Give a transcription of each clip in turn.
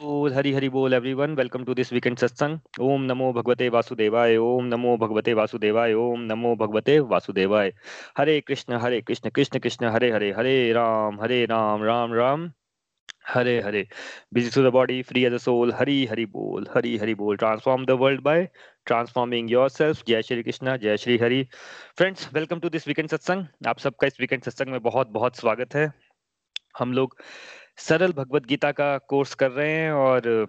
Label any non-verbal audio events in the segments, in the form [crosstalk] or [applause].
हरी हरी बोल everyone welcome to this weekend सत्संग ओम नमो भगवते वासुदेवाय, ओम नमो भगवते वासुदेवाय, ओम नमो भगवते वासुदेवाय। Hare Krishna Hare Krishna Krishna Krishna, Hare Hare Hare Ram Hare Ram Ram Ram. Hare Hare. Busy to the body free as a soul Hari Hari बोल, हरी हरि बोल। Transform the world by transforming yourself जय श्री कृष्ण, जय Shri Hari. Friends welcome to this weekend सत्संग आप सबका इस weekend सत्संग में बहुत बहुत स्वागत है। हम लोग सरल भगवत गीता का कोर्स कर रहे हैं और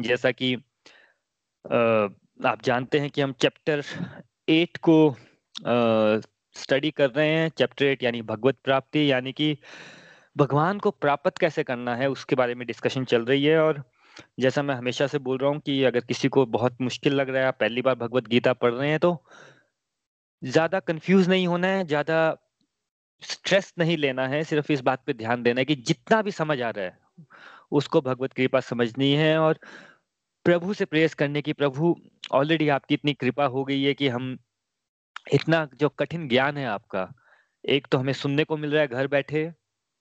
जैसा कि आप जानते हैं कि हम चैप्टर एट को स्टडी कर रहे हैं। चैप्टर एट यानी भगवत प्राप्ति, यानी कि भगवान को प्राप्त कैसे करना है, उसके बारे में डिस्कशन चल रही है। और जैसा मैं हमेशा से बोल रहा हूँ कि अगर किसी को बहुत मुश्किल लग रहा है पहली बार भगवत गीता पढ़ रहे हैं तो ज़्यादा कंफ्यूज नहीं होना है, ज़्यादा स्ट्रेस नहीं लेना है, सिर्फ़ इस बात पे ध्यान देना है कि जितना भी समझ आ रहा है, उसको भगवत कृपा समझनी है और प्रभु से प्रेस करने की, प्रभु ऑलरेडी आपकी इतनी कृपा हो गई है कि हम इतना जो कठिन ज्ञान है आपका, एक तो हमें सुनने को मिल रहा है, घर बैठे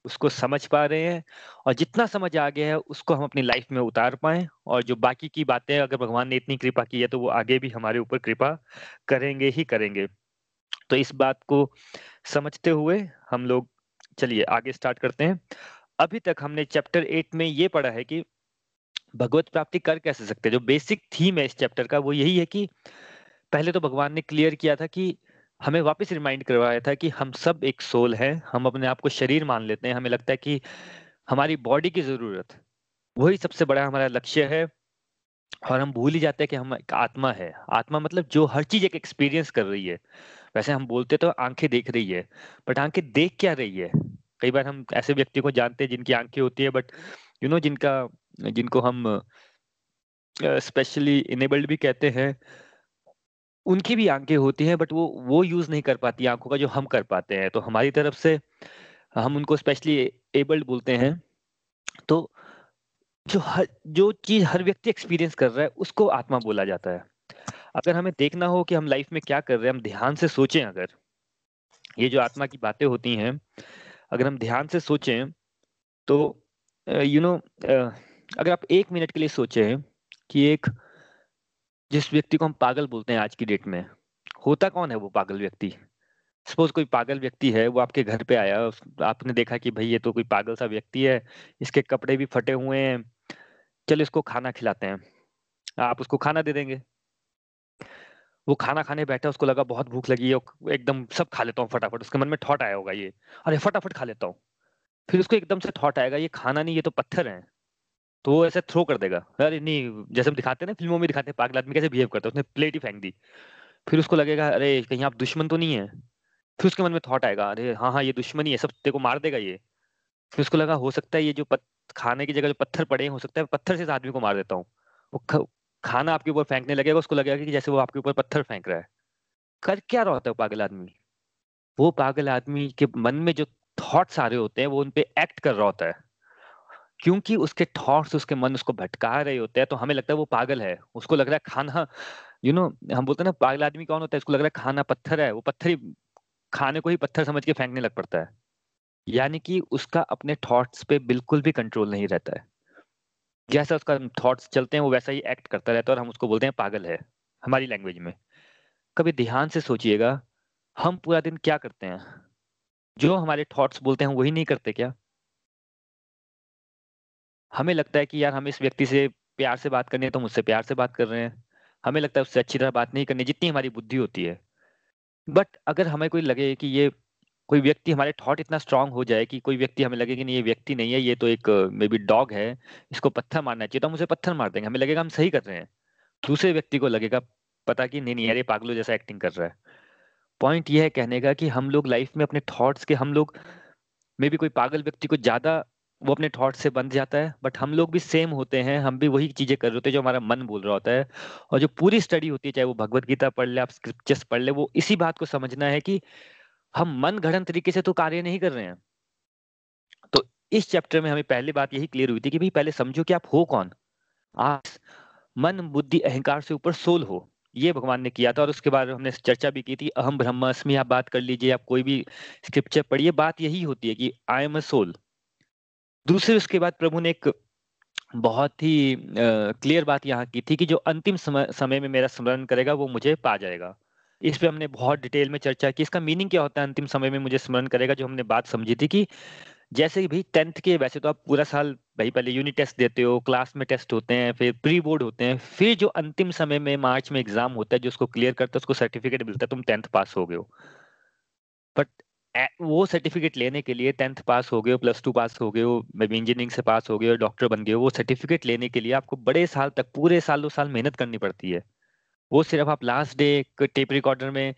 उसको समझ पा रहे हैं और जितना समझ आ गया है, उसको हम अपनी लाइफ में उतार पाए और जो बाकी की बातें, अगर भगवान ने इतनी कृपा की है तो वो आगे भी हमारे ऊपर कृपा करेंगे ही करेंगे। तो इस बात को समझते हुए हम लोग, चलिए आगे स्टार्ट करते हैं। अभी तक हमने चैप्टर एट में ये पढ़ा है कि भगवत प्राप्ति कर कैसे सकते हैं। जो बेसिक थीम है इस चैप्टर का, वो यही है कि पहले तो भगवान ने क्लियर किया था कि हमें वापस रिमाइंड करवाया था कि हम सब एक सोल है, हम अपने आप को शरीर मान लेते हैं। हमें लगता है कि हमारी बॉडी की ज़रूरत, वही सबसे बड़ा हमारा लक्ष्य है। और हम भूल ही जाते हैं कि हम एक आत्मा है। आत्मा मतलब जो हर चीज़ एक एक्सपीरियंस कर रही है। वैसे हम बोलते तो आँखें देख रही है बट आँखें देख क्या रही है? कई बार हम ऐसे व्यक्ति को जानते हैं जिनकी आँखें होती है बट यू नो जिनका जिनको हम स्पेशली uh, इनेबल्ड भी कहते हैं उनकी भी आँखें होती हैं बट वो वो यूज़ नहीं कर पाती आँखों का जो हम कर पाते हैं। तो हमारी तरफ़ से हम उनको स्पेशली एबल्ड बोलते हैं। तो जो हर जो चीज़ हर व्यक्ति एक्सपीरियंस कर रहा है उसको आत्मा बोला जाता है। अगर हमें देखना हो कि हम लाइफ में क्या कर रहे हैं, हम ध्यान से सोचें अगर, ये जो आत्मा की बातें होती हैं, अगर हम ध्यान से सोचें तो यू नो अगर आप एक मिनट के लिए सोचें कि एक, जिस व्यक्ति को हम पागल बोलते हैं आज की डेट में, होता कौन है वो पागल व्यक्ति? सपोज़ कोई पागल व्यक्ति है, वो आपके घर पे आया आपने देखा कि भाई ये तो कोई पागल सा व्यक्ति है, इसके कपड़े भी फटे हुए हैं, चलो इसको खाना खिलाते हैं, आप उसको खाना दे देंगे। वो खाना खाने बैठा उसको लगा बहुत भूख लगी है एकदम सब खा लेता हूँ फटाफट, उसके मन में थॉट आया होगा ये। अरे फटाफट खा लेता हूँ। फिर उसको एकदम से थॉट आएगा, ये खाना नहीं, ये तो पत्थर है। तो वो ऐसे थ्रो कर देगा। अरे नहीं, जैसे हम दिखाते हैं ना, फ़िल्मों में दिखाते हैं, पागल आदमी कैसे बिहेव करता है, उसने प्लेट ही फेंक दी। फिर उसको लगेगा, अरे कहीं आप दुश्मन तो नहीं है। फिर उसके मन में थॉट आएगा, अरे हाँ हाँ ये दुश्मन ही सब तेरे को मार देगा ये। फिर उसको लगा, हो सकता है ये जो खाने की जगह जो पत्थर पड़े हो सकता है पत्थर से इस आदमी को मार देता हूँ। वो खाना आपके ऊपर फेंकने लगेगा उसको लगेगा कि जैसे वो आपके ऊपर पत्थर फेंक रहा है। कर क्या रहा होता है पागल आदमी? वो पागल आदमी के मन में जो थॉट्स आ रहे होते हैं वो उनपे एक्ट कर रहा होता है। क्योंकि उसके थॉट्स उसके मन उसको भटका रहे होते हैं तो हमें लगता है वो पागल है। उसको लग रहा है खाना यू you नो know, हम बोलते हैं ना पागल आदमी कौन होता है? उसको लग रहा है खाना पत्थर है। वो पत्थर ही खाने को ही पत्थर समझ के फेंकने लग पड़ता है। यानी कि उसका अपने थॉट्स पे बिल्कुल भी कंट्रोल नहीं रहता है। जैसा उसका थॉट्स चलते हैं, वो वैसा ही एक्ट करता रहता है और हम उसको बोलते हैं, पागल है, हमारी लैंग्वेज में। कभी ध्यान से सोचिएगा, हम पूरा दिन क्या करते हैं? जो हमारे थॉट्स बोलते हैं वही नहीं करते क्या? हमें लगता है कि यार, हम इस व्यक्ति से प्यार से बात करनी है तो हम उससे प्यार से बात कर रहे हैं। हमें लगता है उससे अच्छी तरह बात नहीं करनी, जितनी हमारी बुद्धि होती है। बट अगर हमें कोई लगे कि ये कोई व्यक्ति हमारे थॉट इतना स्ट्रांग हो जाए कि कोई व्यक्ति हमें लगे कि नहीं, ये व्यक्ति नहीं है, ये तो एक मे बी डॉग है, इसको पत्थर मारना चाहिए तो हम उसे पत्थर मार देंगे। हमें लगेगा हम सही कर रहे हैं। दूसरे व्यक्ति को लगेगा पता कि नहीं नहीं ये पागलों जैसा एक्टिंग कर रहा है। पॉइंट ये है कहने का कि हम लोग लाइफ में अपने थॉट्स के, हम लोग मे बी कोई पागल व्यक्ति को ज़्यादा वो अपने थॉट से बंध जाता है बट हम लोग भी सेम होते हैं, हम भी वही चीज़ें कर रहे होते हैं जो हमारा मन बोल रहा होता है। और जो पूरी स्टडी होती है, चाहे वो भगवत गीता पढ़ ले, आप स्क्रिप्चर्स पढ़ ले, वो इसी बात को समझना है कि हम मन घड़न तरीके से तो कार्य नहीं कर रहे हैं। तो इस चैप्टर में हमें पहले बात यही क्लियर हुई थी कि भाई पहले समझो कि आप हो कौन? आप मन, बुद्धि, अहंकार से ऊपर सोल हो। ये भगवान ने किया था और उसके बाद हमने चर्चा भी की थी। अहम ब्रह्म ब्रह्मास्मि, आप बात कर लीजिए, आप कोई भी स्क्रिप्चर पढ़िए, बात यही होती है कि आई एम अ सोल दूसरे, उसके बाद प्रभु ने एक बहुत ही क्लियर बात यहाँ की थी कि जो अंतिम समय समय में मेरा स्मरण करेगा, वो मुझे पा जाएगा। इस पे हमने बहुत डिटेल में चर्चा की। इसका मीनिंग क्या होता है अंतिम समय में मुझे स्मरण करेगा जो हमने बात समझी थी कि जैसे भाई टेंथ के, वैसे तो आप पूरा साल भाई पहले यूनिट टेस्ट देते हो, क्लास में टेस्ट होते हैं, फिर प्री बोर्ड होते हैं, फिर जो अंतिम समय में मार्च में एग्ज़ाम होता है, जो उसको क्लियर करता है, उसको सर्टिफिकेट मिलता है, तुम टेंथ पास हो गए हो। बट वो सर्टिफिकेट लेने के लिए टेंथ पास हो गए हो, प्लस टू पास हो गए हो, मे बी इंजीनियरिंग से पास हो गए हो, डॉक्टर बन गए हो, वो सर्टिफिकेट लेने के लिए आपको बड़े साल तक, पूरे साल दो साल मेहनत करनी पड़ती है। वो सिर्फ़ आप लास्ट डे एक टेप रिकॉर्डर में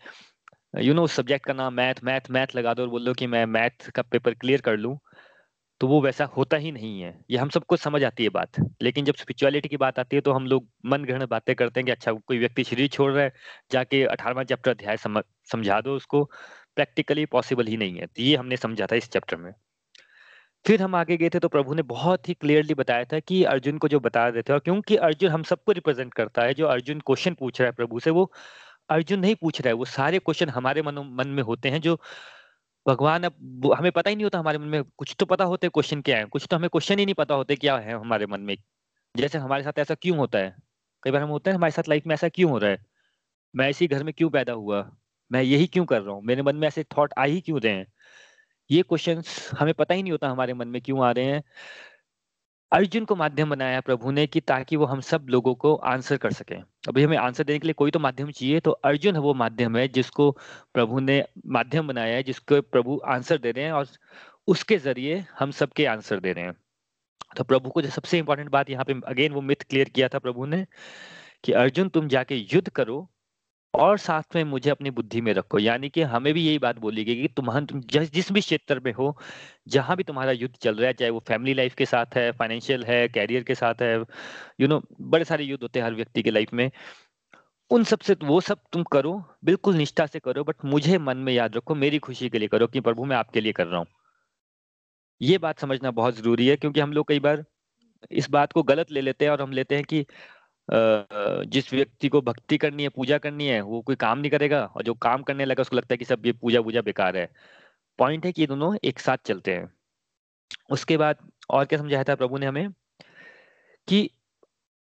यू नो उस सब्जेक्ट का नाम मैथ मैथ मैथ लगा दो और बोल दो कि मैं मैथ का पेपर क्लियर कर लूँ तो वो वैसा होता ही नहीं है। ये हम सबको समझ आती है बात। लेकिन जब स्पिरिचुअलिटी की बात आती है तो हम लोग मन ग्रहण बातें करते हैं कि अच्छा कोई व्यक्ति शरीर छोड़ रहा है, जाके अठारहवा चैप्टर अध्याय समझा दो उसको। प्रैक्टिकली पॉसिबल ही नहीं है। तो ये हमने समझा था इस चैप्टर में। फिर हम आगे गए थे तो प्रभु ने बहुत ही क्लियरली बताया था कि अर्जुन को जो बता देते और क्योंकि अर्जुन हम सबको रिप्रेजेंट करता है, जो अर्जुन क्वेश्चन पूछ रहा है प्रभु से, वो अर्जुन नहीं पूछ रहा है, वो सारे क्वेश्चन हमारे मन मन में होते हैं, जो भगवान अब हमें पता ही नहीं होता हमारे मन में, कुछ तो पता होते क्वेश्चन क्या है, कुछ तो हमें क्वेश्चन ही नहीं पता होते क्या है हमारे मन में। जैसे हमारे साथ ऐसा क्यों होता है? कई बार हम होते हैं, हमारे साथ लाइफ में ऐसा क्यों हो रहा है? मैं इसी घर में क्यों पैदा हुआ? मैं यही क्यों कर रहा हूँ? मेरे मन में ऐसे थॉट आ ही क्यों रहे हैं? ये क्वेश्चन हमें पता ही नहीं होता हमारे मन में क्यों आ रहे हैं। अर्जुन को माध्यम बनाया प्रभु ने कि ताकि वो हम सब लोगों को आंसर कर सके। अभी हमें आंसर देने के लिए कोई तो माध्यम चाहिए तो अर्जुन वो माध्यम है जिसको प्रभु ने माध्यम बनाया है, जिसको प्रभु आंसर दे रहे हैं और उसके ज़रिए हम सबके आंसर दे रहे हैं। तो प्रभु को जो सबसे इंपॉर्टेंट बात यहाँ पे अगेन वो मिथ क्लियर किया था प्रभु ने कि अर्जुन तुम जाके युद्ध करो और साथ में मुझे अपनी बुद्धि में रखो। यानी कि हमें भी यही बात बोली गई कि तुम्हारा तुम जिस भी क्षेत्र में हो, जहाँ भी तुम्हारा युद्ध चल रहा है, चाहे वो फैमिली लाइफ के साथ है फाइनेंशियल है कैरियर के साथ है यू नो बड़े सारे युद्ध होते हैं हर व्यक्ति के लाइफ में। उन सबसे, वो सब तुम करो, बिल्कुल निष्ठा से करो बट मुझे मन में याद रखो, मेरी खुशी के लिए करो कि प्रभु मैं आपके लिए कर रहा हूँ। ये बात समझना बहुत ज़रूरी है, क्योंकि हम लोग कई बार इस बात को गलत ले लेते हैं और हम लेते हैं कि जिस व्यक्ति को भक्ति करनी है, पूजा करनी है, वो कोई काम नहीं करेगा और जो काम करने लगा उसको लगता है कि सब ये पूजा वूजा बेकार है। पॉइंट है कि ये दोनों एक साथ चलते हैं। उसके बाद और क्या समझाया था प्रभु ने हमें? कि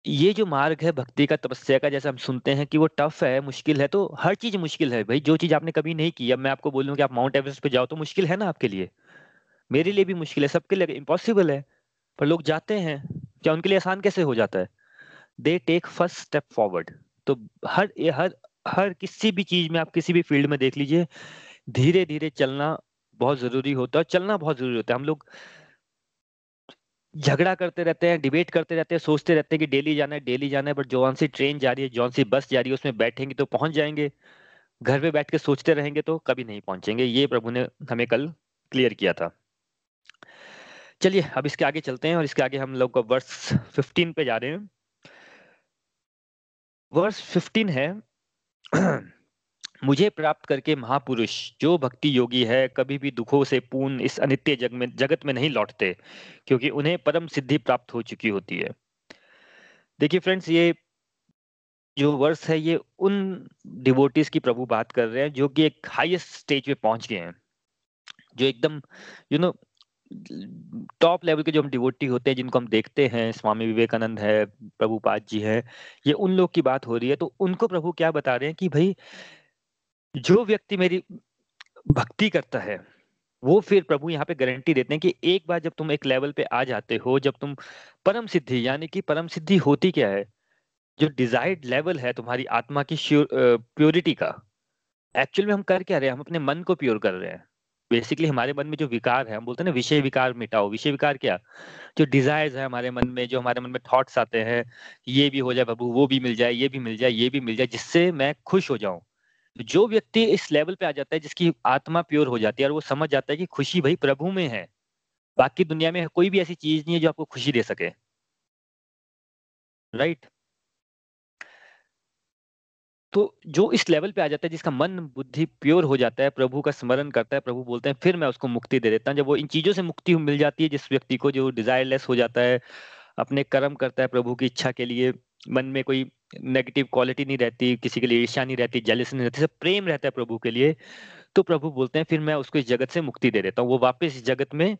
ये जो मार्ग है भक्ति का, तपस्या का, जैसे हम सुनते हैं कि वो टफ है, मुश्किल है तो हर चीज़ मुश्किल है। भाई, जो चीज़ आपने कभी नहीं की, अब मैं आपको बोलूँ कि आप माउंट एवरेस्ट पे जाओ तो मुश्किल है ना आपके लिए? मेरे लिए भी मुश्किल है, सबके लिए इम्पॉसिबल है, पर लोग जाते हैं। क्या उनके लिए आसान कैसे हो जाता है? They take first step forward तो हर हर हर किसी भी चीज़ में आप किसी भी फ़ील्ड में देख लीजिए धीरे धीरे चलना बहुत ज़रूरी होता है चलना बहुत ज़रूरी होता है। हम लोग झगड़ा करते रहते हैं डिबेट करते रहते हैं, सोचते रहते हैं कि डेली जाना है, डेली जाना है बट जौन सी ट्रेन जा रही है जौन सी बस जा रही है, उसमें बैठेंगे तो पहुँच जाएँगे। घर पे बैठ के सोचते रहेंगे तो कभी नहीं पहुँचेंगे। ये प्रभु ने हमें कल क्लियर किया था। चलिए, अब इसके आगे चलते हैं और इसके आगे हम लोग वर्ष 15 पे जा रहे हैं। वर्ष 15 है, [clears throat] मुझे प्राप्त करके महापुरुष, जो भक्ति योगी है, कभी भी दुखों से पूर्ण इस अनित्य जग में, जगत में नहीं लौटते, क्योंकि उन्हें परम सिद्धि प्राप्त हो चुकी होती है। देखिए फ्रेंड्स ये जो वर्ष है, ये उन डिवोटीज की प्रभु बात कर रहे हैं, जो कि एक हाईएस्ट स्टेज पे पहुँच गए हैं, जो एकदम यू नो टॉप लेवल के जो हम डिवोटी होते हैं, जिनको हम देखते हैं, स्वामी विवेकानंद है, प्रभुपाद जी है, ये उन लोग की बात हो रही है तो उनको प्रभु क्या बता रहे हैं कि भाई, जो व्यक्ति मेरी भक्ति करता है, वो फिर प्रभु यहाँ पे गारंटी देते हैं कि एक बार जब तुम एक लेवल पे आ जाते हो, जब तुम परम सिद्धि, यानी कि परम सिद्धि होती क्या है, जो डिजायर्ड लेवल है तुम्हारी आत्मा की प्योरिटी का एक्चुअल में हम कर क्या रहे हैं? हम अपने मन को प्योर कर रहे हैं। बेसिकली हमारे मन में जो विकार है, हम बोलते हैं ना विषय विकार मिटाओ। विषय विकार क्या? जो डिजायर्स है हमारे मन में, जो हमारे मन में थॉट्स आते हैं, ये भी हो जाए बाबू वो भी मिल जाए, ये भी मिल जाए, ये भी मिल जाए, जिससे मैं खुश हो जाऊँ। जो व्यक्ति इस लेवल पे आ जाता है, जिसकी आत्मा प्योर हो जाती है और वो समझ जाता है कि खुशी भाई प्रभु में है। बाकी दुनिया में कोई भी ऐसी चीज़ नहीं है जो आपको खुशी दे सके। राइट तो जो इस लेवल पे आ जाता है, जिसका मन, बुद्धि प्योर हो जाता है, प्रभु का स्मरण करता है, प्रभु बोलते हैं, फिर मैं उसको मुक्ति दे देता हूँ। जब वो इन चीज़ों से मुक्ति मिल जाती है, जिस व्यक्ति को जो डिजायरलेस हो जाता है, अपने कर्म करता है, प्रभु की इच्छा के लिए, मन में कोई नेगेटिव क्वालिटी नहीं रहती, किसी के लिए ईर्ष्या नहीं रहती जेलिस नहीं रहती, सब प्रेम रहता है प्रभु के लिए तो प्रभु बोलते हैं, फिर मैं उसको इस जगत से मुक्ति दे देता हूँ। वो वापस इस जगत में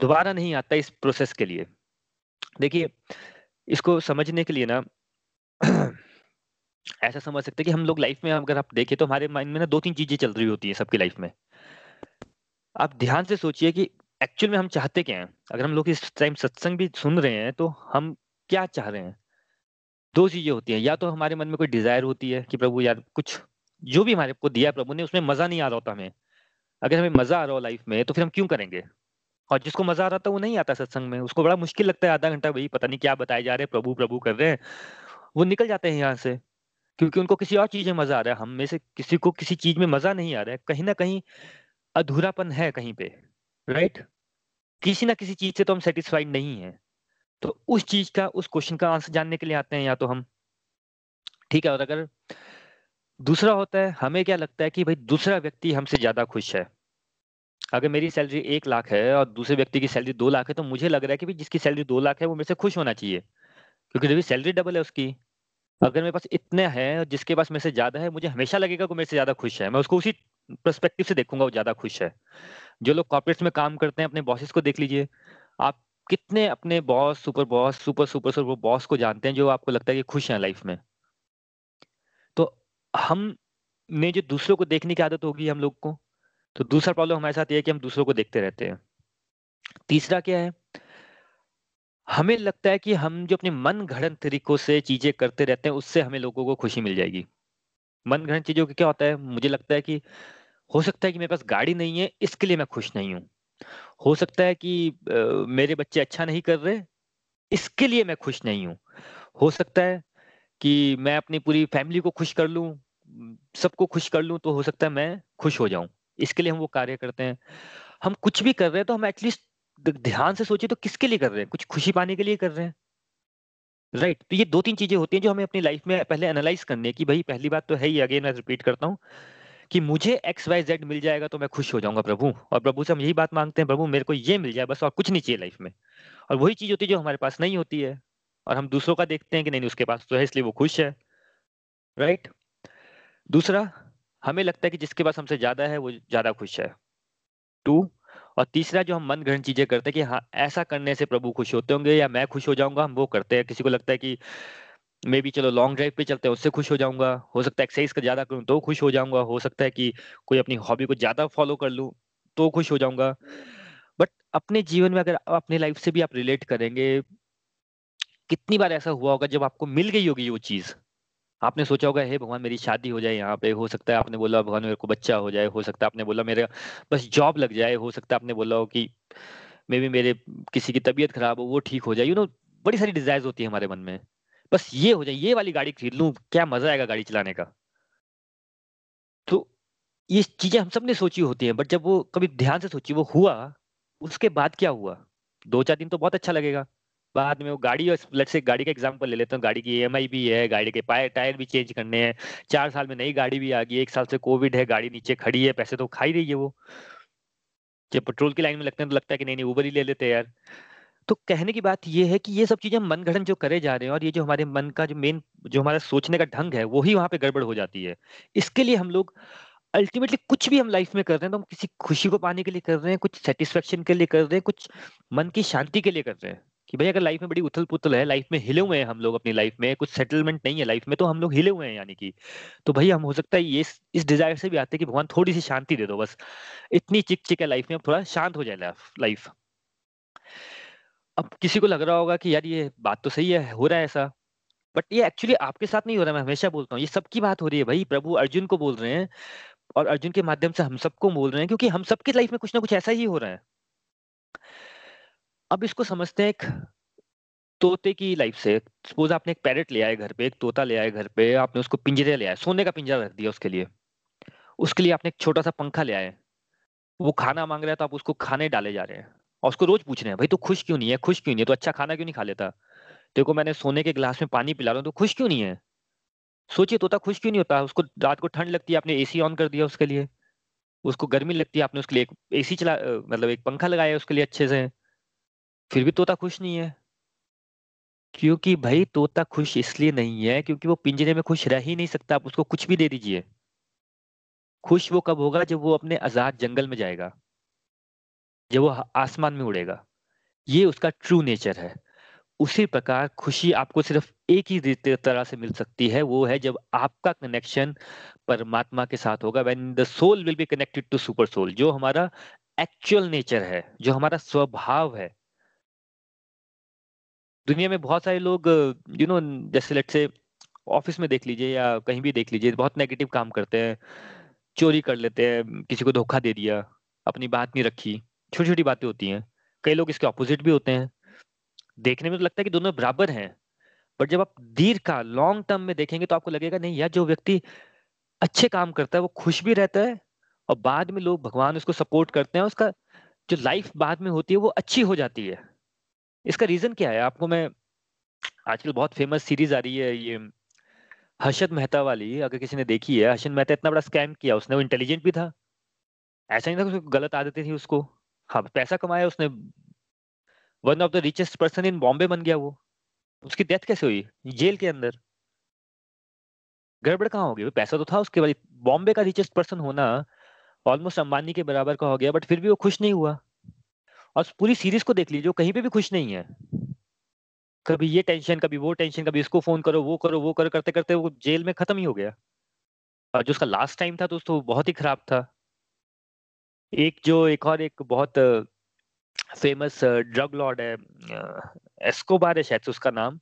दोबारा नहीं आता इस प्रोसेस के लिए। देखिए, इसको समझने के लिए ना [clears throat] ऐसा समझ सकते हैं कि हम लोग लाइफ में अगर आप देखें तो हमारे माइंड में ना दो तीन चीज़ें चल रही होती हैं सबकी लाइफ में। आप ध्यान से सोचिए कि एक्चुअल में हम चाहते क्या हैं? अगर हम लोग इस टाइम सत्संग भी सुन रहे हैं तो हम क्या चाह रहे हैं? दो चीज़ें होती हैं। या तो हमारे मन में कोई डिज़ायर होती है कि प्रभु यार कुछ, जो भी हमारे को दिया प्रभु ने, उसमें मज़ा नहीं आ रहा होता हमें। अगर हमें मज़ा आ रहा हो लाइफ में तो फिर हम क्यों करेंगे? और जिसको मज़ा आ रहा था वो नहीं आता सत्संग में। उसको बड़ा मुश्किल लगता है आधा घंटा भाई पता नहीं क्या बताए जा रहे हैं, प्रभु प्रभु कर रहे हैं। वो निकल जाते हैं यहाँ से। क्योंकि उनको किसी और चीज़ में मज़ा आ रहा है। हम में से किसी को किसी चीज़ में मज़ा नहीं आ रहा है। कहीं ना कहीं अधूरापन है कहीं पे राइट किसी ना किसी चीज़ से तो हम सेटिस्फाइड नहीं है। तो उस चीज़ का, उस क्वेश्चन का आंसर जानने के लिए आते हैं या तो हम, ठीक है? और अगर दूसरा होता है, हमें क्या लगता है कि भाई दूसरा व्यक्ति हमसे ज़्यादा खुश है? अगर मेरी सैलरी एक लाख है और दूसरे व्यक्ति की सैलरी दो लाख है तो मुझे लग रहा है कि भाई जिसकी सैलरी दो लाख है, वो मेरे से खुश होना चाहिए। क्योंकि जब सैलरी डबल है उसकी अगर मेरे पास इतने हैं जिसके पास मेरे से ज़्यादा है, मुझे हमेशा लगेगा कि मेरे से ज़्यादा खुश है। मैं उसको उसी परस्पेक्टिव से देखूँगा, वो ज़्यादा खुश है। जो लोग कॉर्पोरेट्स में काम करते हैं, अपने बॉसेस को देख लीजिए। आप कितने अपने boss super boss super super super boss को जानते हैं, जो आपको लगता है कि खुश हैं लाइफ में? तो हम ने जो दूसरों को देखने की आदत होगी हम लोग को तो दूसरा प्रॉब्लम हमारे साथ ये है कि हम दूसरों को देखते रहते हैं। तीसरा क्या है? हमें लगता है कि हम जो अपने मन घड़न तरीकों से चीज़ें करते रहते हैं उससे हमें लोगों को खुशी मिल जाएगी। मन घड़न चीज़ों की क्या होता है? मुझे लगता है कि हो सकता है कि मेरे पास गाड़ी नहीं है इसके लिए मैं खुश नहीं हूँ। हो सकता है कि आ, मेरे बच्चे अच्छा नहीं कर रहे इसके लिए मैं खुश नहीं हूँ। हो सकता है कि मैं अपनी पूरी फैमिली को खुश कर लूँ सबको खुश कर लूँ तो हो सकता है मैं खुश हो जाऊँ। इसके लिए हम वो कार्य करते हैं। हम कुछ भी कर रहे हैं तो हम एटलीस्ट ध्यान से सोचिए तो किसके लिए कर रहे हैं? कुछ खुशी पाने के लिए कर रहे हैं। Right right. तो ये दो तीन चीज़ें होती हैं जो हमें अपनी लाइफ में पहले एनालाइज करनी है कि भाई पहली बात तो है ही अगेन मैं रिपीट करता हूँ कि मुझे एक्स वाई जेड मिल जाएगा तो मैं खुश हो जाऊँगा प्रभु। और प्रभु से हम यही बात मांगते हैं प्रभु मेरे को ये मिल जाए बस और कुछ नहीं चाहिए लाइफ में। और वही चीज़ होती है जो हमारे पास नहीं होती है। और हम दूसरों का देखते हैं कि नहीं, उसके पास तो है इसलिए वो खुश है। Right right? दूसरा हमें लगता है कि जिसके पास हमसे ज़्यादा है वो ज़्यादा खुश है। टू और तीसरा जो हम मन ग्रहण चीज़ें करते हैं कि हाँ ऐसा करने से प्रभु खुश होते होंगे या मैं खुश हो जाऊँगा, हम वो करते हैं। किसी को लगता है कि मे बी चलो लॉन्ग ड्राइव पे चलते हैं, उससे खुश हो जाऊँगा। हो सकता है एक्सरसाइज का ज़्यादा करूँ तो खुश हो जाऊँगा। हो सकता है कि कोई अपनी हॉबी को ज़्यादा फॉलो कर लूँ तो खुश हो जाऊँगा। बट अपने जीवन में अगर अपने लाइफ से भी आप रिलेट करेंगे, कितनी बार ऐसा हुआ होगा जब आपको मिल गई होगी वो चीज़? आपने सोचा होगा, हे भगवान, मेरी शादी हो जाए यहाँ पे, हो सकता है आपने बोला भगवान, मेरे को बच्चा हो जाए, हो सकता है आपने बोला मेरे बस जॉब लग जाए, हो सकता है आपने बोला हो कि मे बी मेरे किसी की तबीयत खराब हो, वो ठीक हो जाए। यू नो बड़ी सारी डिज़ायर होती है हमारे मन में। बस ये हो जाए, ये वाली गाड़ी खरीद लूँ, क्या मज़ा आएगा गाड़ी चलाने का? तो ये चीज़ें हम सबने सोची होती हैं, बट जब वो कभी ध्यान से सोची, वो हुआ, उसके बाद क्या हुआ? दो चार दिन तो बहुत अच्छा लगेगा। बाद में वो गाड़ी लेट्स से गाड़ी का एग्ज़ाम्पल ले लेते हैं। गाड़ी की ई भी है, गाड़ी के पाए टायर भी चेंज करने हैं। चार साल में नई गाड़ी भी आ गई एक साल से कोविड है, गाड़ी नीचे खड़ी है, पैसे तो खा ही रही है वो। जब पेट्रोल की लाइन में लगते हैं तो लगता है कि नहीं नहीं ऊबर ही ले लेते यार। तो कहने की बात यह है कि ये सब चीज़ें मन गठन जो करे जा रहे हैं और ये जो हमारे मन का जो मेन जो हमारा सोचने का ढंग है वही वहाँ पे गड़बड़ हो जाती है। इसके लिए हम लोग अल्टीमेटली कुछ भी हम लाइफ में कर रहे हैं तो हम किसी खुशी को पाने के लिए कर रहे हैं, कुछ सेटिस्फेक्शन के लिए कर रहे हैं, कुछ मन की शांति के लिए कर रहे हैं। कि भाई अगर लाइफ में बड़ी उथल पुथल है लाइफ में हिले हुए हैं हम लोग अपनी लाइफ में, कुछ सेटलमेंट नहीं है लाइफ में तो हम लोग हिले हुए हैं यानी कि। तो भाई हम, हो सकता है ये इस डिज़ायर से भी आते हैं कि भगवान थोड़ी सी शांति दे दो बस। इतनी चिक चिक है लाइफ में, अब थोड़ा शांत हो जाए लाइफ अब किसी को लग रहा होगा कि यार ये बात तो सही है, हो रहा है ऐसा। बट ये एक्चुअली आपके साथ नहीं हो रहा मैं हमेशा बोलता हूँ, ये सबकी बात हो रही है भाई, प्रभु अर्जुन को बोल रहे हैं और अर्जुन के माध्यम से हम सबको बोल रहे हैं, क्योंकि हम सबकी लाइफ में कुछ ना कुछ ऐसा ही हो रहा है। अब इसको समझते हैं एक तोते की लाइफ से। सपोज़ आपने एक पैरेट ले आए घर पे, एक तोता ले आए घर पे, आपने उसको पिंजरे ले आए, सोने का पिंजरा रख दिया उसके लिए। उसके लिए आपने एक छोटा सा पंखा ले आए। वो खाना मांग रहा है तो आप उसको खाने डाले जा रहे हैं। और उसको रोज पूछ रहे हैं, भाई तू तो खुश क्यों नहीं है? खुश क्यों नहीं है? तो अच्छा खाना क्यों नहीं खा लेता? देखो मैंने सोने के गिलास में पानी पिला रहा हूँ तो खुश क्यों नहीं है? सोचिए तोता खुश क्यों नहीं होता? उसको रात को ठंड लगती है, आपने एसी ऑन कर दिया उसके लिए। उसको गर्मी लगती है, आपने उसके लिए एक एसी चला मतलब एक पंखा लगाया उसके लिए अच्छे से। फिर भी तोता खुश नहीं है। क्योंकि भाई तोता खुश इसलिए नहीं है क्योंकि वो पिंजरे में खुश रह ही नहीं सकता। आप उसको कुछ भी दे दीजिए। खुश वो कब होगा जब वो अपने आज़ाद जंगल में जाएगा। जब वो आसमान में उड़ेगा। ये उसका ट्रू नेचर है। उसी प्रकार खुशी आपको सिर्फ़ एक ही तरह से मिल सकती है। वो है जब आपका कनेक्शन परमात्मा के साथ होगा। When the soul will be connected to super soul जो हमारा एक्चुअल नेचर है, जो हमारा स्वभाव है दुनिया में बहुत सारे लोग यू नो जैसे लेट से ऑफ़िस में देख लीजिए या कहीं भी देख लीजिए, बहुत नेगेटिव काम करते हैं। चोरी कर लेते हैं, किसी को धोखा दे दिया, अपनी बात नहीं रखी छोटी छोटी बातें होती हैं। कई लोग इसके ऑपोजिट भी होते हैं। देखने में तो लगता है कि दोनों बराबर हैं बट जब आप दीर्घ का लॉन्ग टर्म में देखेंगे तो आपको लगेगा, नहीं यार, जो व्यक्ति अच्छे काम करता है, वो खुश भी रहता है और बाद में लोग भगवान उसको सपोर्ट करते हैं, उसका जो लाइफ बाद में होती है, वो अच्छी हो जाती है। इसका रीजन क्या है? आपको मैं आजकल बहुत फ़ेमस सीरीज़ आ रही है, ये हर्षद मेहता वाली, अगर किसी ने देखी है। हर्षद मेहता इतना बड़ा स्कैम किया, उसने वो इंटेलिजेंट भी था। ऐसा नहीं था उसको गलत आदतें थी उसको। हाँ पैसा कमाया उसने। One of the richest person in Bombay बन गया वो। उसकी डेथ कैसे हुई? जेल के अंदर। गड़बड़ कहाँ हो गई? पैसा तो था उसके बाद। बॉम्बे का रिचेस्ट पर्सन होना ऑलमोस्ट अंबानी के बराबर का हो गया बट फिर भी वो खुश नहीं हुआ। और पूरी सीरीज़ को देख लीजिए कहीं पे भी खुश नहीं है। कभी ये टेंशन कभी वो टेंशन कभी इसको फ़ोन करो, वो करो वो करो, करते करते वो जेल में खत्म ही हो गया। और जो उसका लास्ट टाइम था तो उसको बहुत ही खराब था। एक जो, एक और एक बहुत फ़ेमस ड्रग लॉर्ड है एस्कोबार है शायद उसका नाम।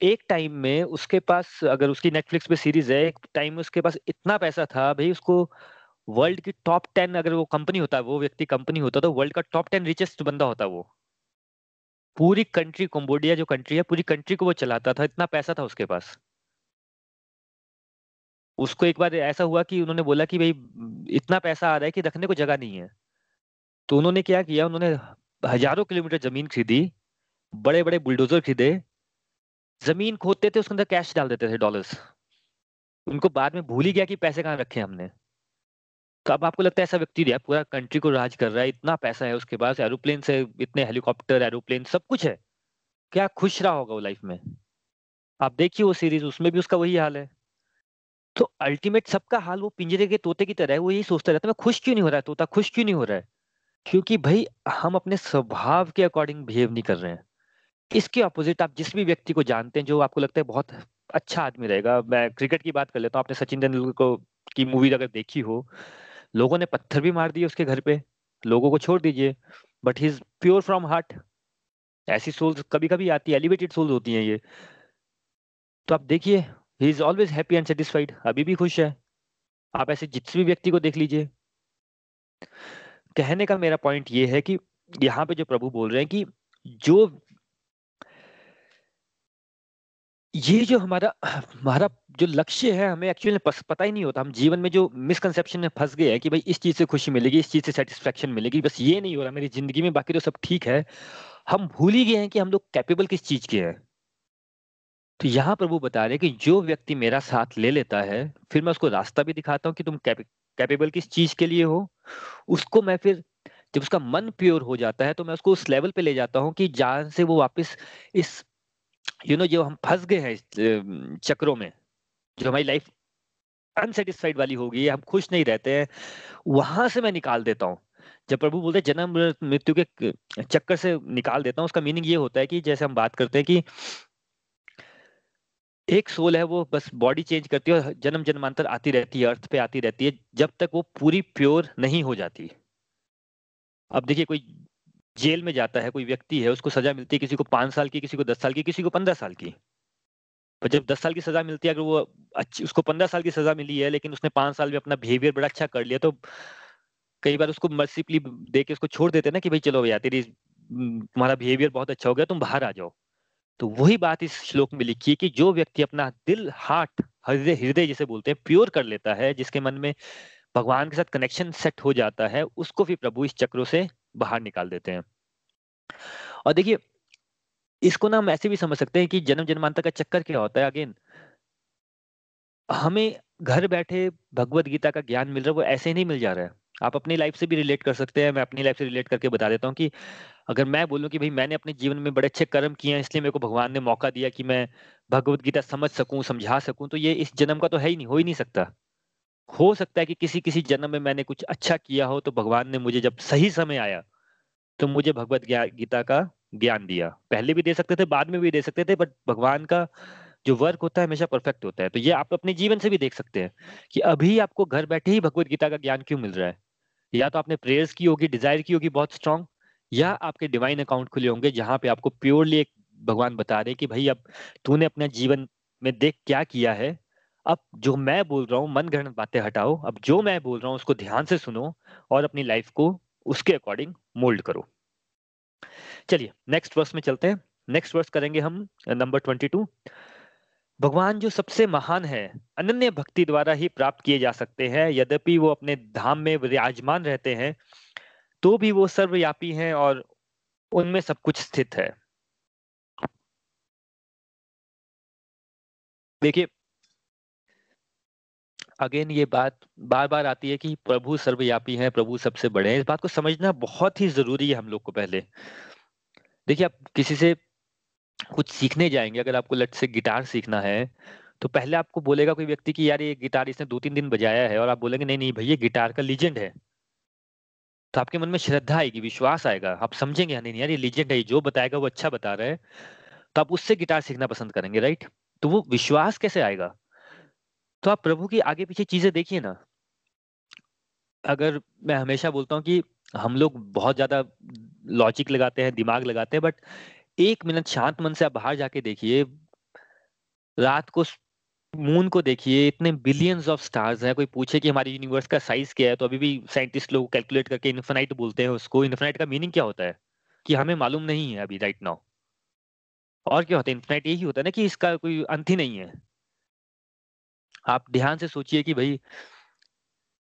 एक टाइम में उसके पास, अगर उसकी नेटफ्लिक्स पे सीरीज़ है, एक टाइम में उसके पास इतना पैसा था, भाई उसको वर्ल्ड की टॉप टेन अगर वो कंपनी होता है वो व्यक्ति कंपनी होता तो वर्ल्ड का टॉप टेन रिचेस्ट बंदा होता वो। पूरी कंट्री कम्बोडिया जो कंट्री है, पूरी कंट्री को वो चलाता था, इतना पैसा था उसके पास। उसको एक बार ऐसा हुआ कि उन्होंने बोला कि भाई, इतना पैसा आ रहा है कि रखने को जगह नहीं है। तो उन्होंने क्या किया, उन्होंने हज़ारों किलोमीटर ज़मीन खरीदी बड़े बड़े बुलडोजर खरीदे। ज़मीन खोदते थे, उसके अंदर कैश डाल देते थे डॉलर्स उनको बाद में भूल ही गया कि पैसे कहाँ रखे हमने। तो अब आपको लगता है ऐसा व्यक्ति है पूरा कंट्री को राज कर रहा है, इतना पैसा है उसके पास एरोप्लेन से इतने हेलीकॉप्टर एरोप्लेन सब कुछ है। क्या खुश रहा होगा वो लाइफ में? आप देखिए वो सीरीज़ उसमें भी उसका वही हाल है। तो अल्टीमेट सबका हाल वो पिंजरे के तोते की तरह है, वो यही सोचता रहता है, मैं खुश क्यों नहीं हो रहा है, तोता खुश क्यों नहीं हो रहा है? क्योंकि भाई, हम अपने स्वभाव के अकॉर्डिंग बिहेव नहीं कर रहे हैं। इसके अपोजिट आप जिस भी व्यक्ति को जानते हैं, जो आपको लगता है बहुत अच्छा आदमी रहेगा, मैं क्रिकेट की बात कर लेता हूँ, आपने सचिन तेंदुलकर को की मूवी अगर देखी हो लोगों ने पत्थर भी मार दिए उसके घर पे। लोगों को छोड़ दीजिए। But he is pure from heart ऐसी सोल्स कभी कभी आती है एलिवेटेड सोल्स होती हैं ये। तो आप देखिए he is always happy and satisfied अभी भी खुश है। आप ऐसे जिस भी व्यक्ति को देख लीजिए। कहने का मेरा पॉइंट ये है कि यहाँ पे जो प्रभु बोल रहे हैं कि जो ये जो हमारा हमारा जो लक्ष्य है, हमें एक्चुअली पता ही नहीं होता। हम जीवन में जो मिसकंसेप्शन में फंस गए हैं कि भाई इस चीज़ से खुशी मिलेगी, इस चीज़ से सेटिस्फेक्शन मिलेगी, बस ये नहीं हो रहा। मेरी ज़िंदगी में बाकी तो सब ठीक है। हम भूल ही गए हैं कि हम लोग कैपेबल किस चीज़ के हैं। तो यहाँ प्रभु बता रहे कि जो व्यक्ति मेरा साथ ले लेता है, फिर मैं उसको रास्ता भी दिखाता हूँ कि तुम कैपेबल किस चीज़ के लिए हो। उसको मैं फिर, जब उसका मन प्योर हो जाता है तो मैं उसको उस लेवल पे ले जाता हूँ कि जहाँ से वो वापस इस यू नो जो हम फंस गए हैं चक्रों में जो हमारी लाइफ अनसेटिस्फाइड वाली होगी हम खुश नहीं रहते हैं, वहाँ से मैं निकाल देता हूँ। जब प्रभु बोलते हैं, जन्म मृत्यु के चक्कर से निकाल देता हूँ, उसका मीनिंग ये होता है कि जैसे हम बात करते हैं कि एक सोल है, वो बस बॉडी चेंज करती है और जन्म जन्मांतर आती रहती है अर्थ पे आती रहती है, जब तक वो पूरी प्योर नहीं हो जाती। अब देखिए, कोई जेल में जाता है, कोई व्यक्ति है, उसको सजा मिलती है किसी को पाँच साल की, किसी को दस साल की, किसी को पंद्रह साल की। पर जब दस साल की सजा मिलती है, अगर वो अच्छी, उसको पंद्रह साल की सजा मिली है, लेकिन उसने पाँच साल में अपना बिहेवियर बड़ा अच्छा कर लिया तो कई बार उसको मर्सीपली दे के उसको छोड़ देते ना कि भाई चलो भैया, तेरी तुम्हारा बिहेवियर बहुत अच्छा हो गया, तुम बाहर आ जाओ। तो वही बात इस श्लोक में लिखी है कि जो व्यक्ति अपना दिल, हार्ट, हृदय हृदय जिसे बोलते हैं प्योर कर लेता है, जिसके मन में भगवान के साथ कनेक्शन सेट हो जाता है, उसको भी प्रभु इस चक्रों से बाहर निकाल देते हैं। और देखिए, इसको ना हम ऐसे भी समझ सकते हैं कि जन्म जन्मांतर का चक्कर क्या होता है अगेन। हमें घर बैठे भगवत गीता का ज्ञान मिल रहा है, वो ऐसे ही नहीं मिल जा रहा है। आप अपनी लाइफ से भी रिलेट कर सकते हैं, मैं अपनी लाइफ से रिलेट करके बता देता हूँ कि अगर मैं बोलूँ कि भाई मैंने अपने जीवन में बड़े अच्छे कर्म किए हैं, इसलिए मेरे को भगवान ने मौका दिया कि मैं भगवत गीता समझ सकूँ, समझा सकूँ तो ये इस जन्म का तो है ही नहीं, हो ही नहीं सकता। हो सकता है कि किसी किसी जन्म में मैंने कुछ अच्छा किया हो तो भगवान ने मुझे जब सही समय आया तो मुझे भगवत गीता का ज्ञान दिया। पहले भी दे सकते थे, बाद में भी दे सकते थे बट भगवान का जो वर्क होता है हमेशा परफेक्ट होता है। तो ये आप अपने जीवन से भी देख सकते हैं कि अभी आपको घर बैठे ही भगवत गीता का ज्ञान क्यों मिल रहा है? या तो आपने प्रेयर्स की होगी डिज़ायर की होगी बहुत स्ट्रांग या आपके डिवाइन अकाउंट खुले होंगे जहाँ पे आपको प्योरली एक भगवान बता रहे कि भाई अब तूने अपना जीवन में देख क्या किया है अब जो मैं बोल रहा हूँ मन ग्रहण बातें हटाओ। अब जो मैं बोल रहा हूँ, उसको ध्यान से सुनो और अपनी लाइफ को उसके अकॉर्डिंग मोल्ड करो। चलिए, नेक्स्ट वर्स में चलते हैं। नेक्स्ट वर्स करेंगे हम, नंबर ट्वेंटी टू। भगवान जो सबसे महान है, अनन्य भक्ति द्वारा ही प्राप्त किए जा सकते हैं। यद्यपि वो अपने धाम में विराजमान रहते हैं तो भी वो सर्वव्यापी हैं और उनमें सब कुछ स्थित है। देखिए अगेन ये बात बार बार आती है कि प्रभु सर्वव्यापी हैं, प्रभु सबसे बड़े हैं। इस बात को समझना बहुत ही ज़रूरी है हम लोग को पहले। देखिए, आप किसी से कुछ सीखने जाएँगे, अगर आपको लट से गिटार सीखना है तो पहले आपको बोलेगा कोई व्यक्ति कि, यार, ये गिटार इसने दो तीन दिन बजाया है। और आप बोलेंगे, नहीं नहीं भैया गिटार का लीजेंड है। तो आपके मन में श्रद्धा आएगी, विश्वास आएगा। आप समझेंगे नहीं यार, ये लीजेंड है जो बताएगा वो अच्छा बता रहा है। तो आप उससे गिटार सीखना पसंद करेंगे, राइट? तो वो विश्वास कैसे आएगा? तो आप प्रभु की आगे पीछे चीज़ें देखिए ना। अगर मैं हमेशा बोलता हूँ कि हम लोग बहुत ज़्यादा लॉजिक लगाते हैं, दिमाग लगाते हैं बट एक मिनट शांत मन से आप बाहर जाके देखिए। रात को मून को देखिए, इतने बिलियंस ऑफ़ स्टार्स हैं। कोई पूछे कि हमारी यूनिवर्स का साइज़ क्या है तो अभी भी साइंटिस्ट लोग कैलकुलेट करके इन्फिनाइट बोलते हैं उसको। इन्फिनाइट का मीनिंग क्या होता है? कि हमें मालूम नहीं है अभी राइट नाउ और क्या होता है? इन्फिनाइट यही होता है ना कि इसका कोई अंत ही नहीं है। आप ध्यान से सोचिए कि भाई,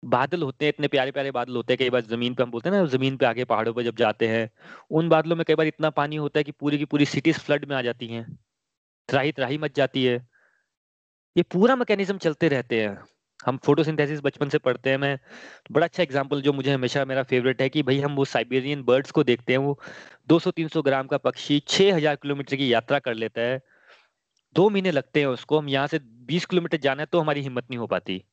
बादल होते हैं, इतने प्यारे प्यारे बादल होते हैं, कई बार ज़मीन पे हम बोलते हैं ना, ज़मीन पे आगे पहाड़ों पे जब जाते हैं, उन बादलों में कई बार इतना पानी होता है कि पूरी की पूरी सिटीज़ फ्लड में आ जाती हैं। त्राही त्राही मच जाती है। ये पूरा मैकेनिज्म चलते रहते हैं। हम फोटोसिंथेसिस बचपन से पढ़ते हैं। मैं बड़ा अच्छा एग्जांपल जो मुझे हमेशा मेरा फेवरेट है कि भाई हम वो साइबेरियन बर्ड्स को देखते हैं, वो 200-300 ग्राम का पक्षी 6000 किलोमीटर की यात्रा कर लेता है। दो महीने लगते हैं उसको, हम यहाँ से 20 किलोमीटर जाना है तो हमारी हिम्मत नहीं हो पाती।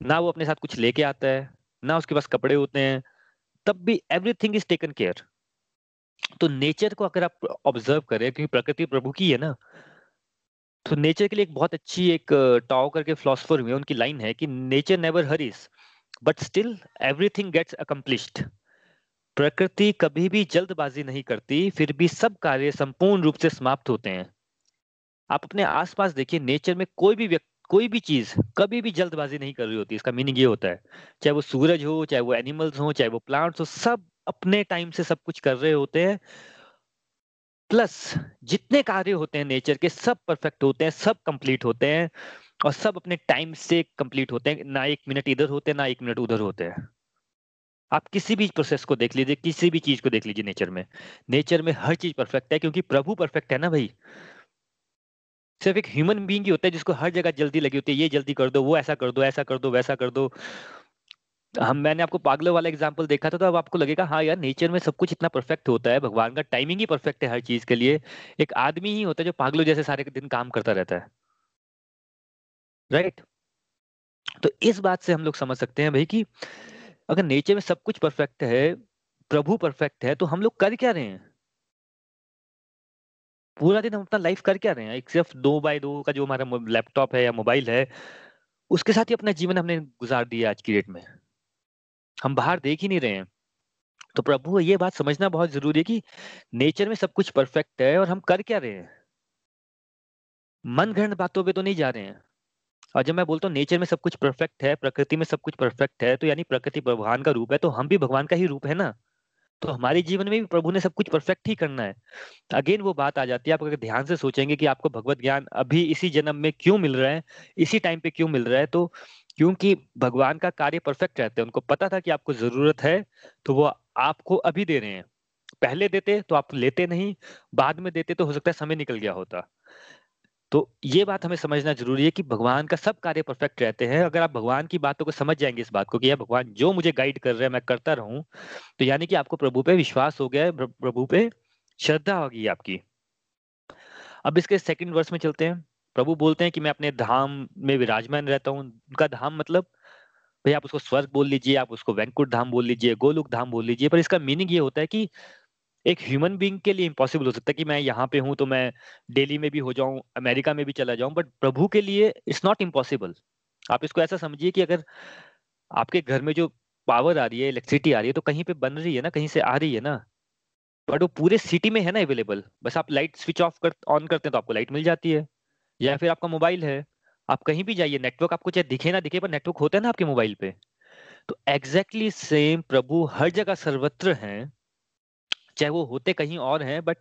ना वो अपने साथ कुछ लेके आता है, ना उसके पास कपड़े होते हैं, तब भी एवरीथिंग इज़ टेकन केयर तो नेचर को अगर आप ऑब्ज़र्व करें, क्योंकि प्रकृति प्रभु की है ना तो नेचर के लिए एक बहुत अच्छी एक टॉ करके फिलोसफर हुए उनकी लाइन है कि nature never hurries but still everything gets accomplished प्रकृति कभी भी जल्दबाजी नहीं करती, फिर भी सब कार्य संपूर्ण रूप से समाप्त होते हैं। आप अपने आसपास देखिए, नेचर में कोई भी व्यक्ति कोई भी चीज़ कभी भी जल्दबाजी नहीं कर रही होती, इसका मीनिंग ये होता है। चाहे वो सूरज हो, चाहे वो एनिमल्स हो, चाहे वो प्लांट्स हो, सब अपने टाइम से सब कुछ कर रहे होते हैं। प्लस जितने कार्य होते हैं नेचर के, सब परफेक्ट होते हैं, सब कंप्लीट होते हैं और सब अपने टाइम से कंप्लीट होते हैं। ना एक मिनट इधर होते हैं, ना एक मिनट उधर होते हैं। आप किसी भी प्रोसेस को देख लीजिए, किसी भी चीज़ को देख लीजिए नेचर में। नेचर में हर चीज़ परफेक्ट है क्योंकि प्रभु परफेक्ट है ना भाई। सिर्फ़ एक ह्यूमन बीइंग ही होता है जिसको हर जगह जल्दी लगी होती है, ये जल्दी कर दो, वो ऐसा कर दो, ऐसा कर दो, वैसा कर दो। हम, मैंने आपको पागलों वाला एग्ज़ाम्पल देखा था तो अब आपको लगेगा हाँ यार नेचर में सब कुछ इतना परफेक्ट होता है, भगवान का टाइमिंग ही परफेक्ट है हर चीज़ के लिए। एक आदमी ही होता है जो पागलों जैसे सारे दिन काम करता रहता है। राइट तो इस बात से हम लोग समझ सकते हैं भाई कि अगर नेचर में सब कुछ परफेक्ट है, प्रभु परफेक्ट है तो हम लोग कर क्या रहे हैं? पूरा दिन हम अपना लाइफ कर क्या रहे हैं? एक सिर्फ़ दो बाय दो का जो हमारा लैपटॉप है या मोबाइल है, उसके साथ ही अपना जीवन हमने गुजार दिया आज की डेट में। हम बाहर देख ही नहीं रहे हैं। तो प्रभु, ये बात समझना बहुत ज़रूरी है कि नेचर में सब कुछ परफेक्ट है और हम कर क्या रहे हैं? मन घृण बातों पे तो नहीं जा रहे हैं। और जब मैं बोलता हूँ नेचर में सब कुछ परफेक्ट है, प्रकृति में सब कुछ परफेक्ट है तो यानी प्रकृति भगवान का रूप है तो हम भी भगवान का ही रूप है ना? तो हमारे जीवन में भी प्रभु ने सब कुछ परफेक्ट ही करना है। अगेन वो बात आ जाती है, आप अगर ध्यान से सोचेंगे कि आपको भगवत ज्ञान अभी इसी जन्म में क्यों मिल रहा है, इसी टाइम पे क्यों मिल रहा है तो क्योंकि भगवान का कार्य परफेक्ट रहता है, उनको पता था कि आपको ज़रूरत है तो वो आपको अभी दे रहे हैं। पहले देते तो आप लेते नहीं, बाद में देते तो हो सकता है समय निकल गया होता। तो ये बात हमें समझना ज़रूरी है कि भगवान का सब कार्य परफेक्ट रहते हैं। अगर आप भगवान की बातों को समझ जाएँगे इस बात को कि यार भगवान जो मुझे गाइड कर रहे हैं मैं करता रहूँ, तो यानी कि आपको प्रभु पे विश्वास हो गया है, प्रभु पे श्रद्धा होगी आपकी। अब इसके सेकंड वर्ष में चलते हैं। प्रभु बोलते हैं कि मैं अपने धाम में विराजमान रहता हूँ। उनका धाम मतलब भई आप उसको स्वर्ग बोल लीजिए, आप उसको वैंकुट धाम बोल लीजिए, गोलुक धाम बोल लीजिए, पर इसका मीनिंग ये होता है कि एक ह्यूमन बीइंग के लिए इम्पॉसिबल हो सकता है कि मैं यहाँ पे हूँ तो मैं दिल्ली में भी हो जाऊँ, अमेरिका में भी चला जाऊँ, बट प्रभु के लिए इट्स नॉट इम्पॉसिबल। आप इसको ऐसा समझिए कि अगर आपके घर में जो पावर आ रही है, इलेक्ट्रिसिटी आ रही है, तो कहीं पे बन रही है ना, कहीं से आ रही है ना। बट वो पूरे सिटी में है ना अवेलेबल। बस आप लाइट स्विच ऑफ़ कर ऑन करते हैं तो आपको लाइट मिल जाती है। या फिर आपका मोबाइल है, आप कहीं भी जाइए नेटवर्क आपको चाहे दिखे ना दिखे पर नेटवर्क होता है ना आपके मोबाइल पे। तो एग्ज़ैक्टली exactly सेम प्रभु हर जगह सर्वत्र हैं। चाहे वो होते कहीं और हैं बट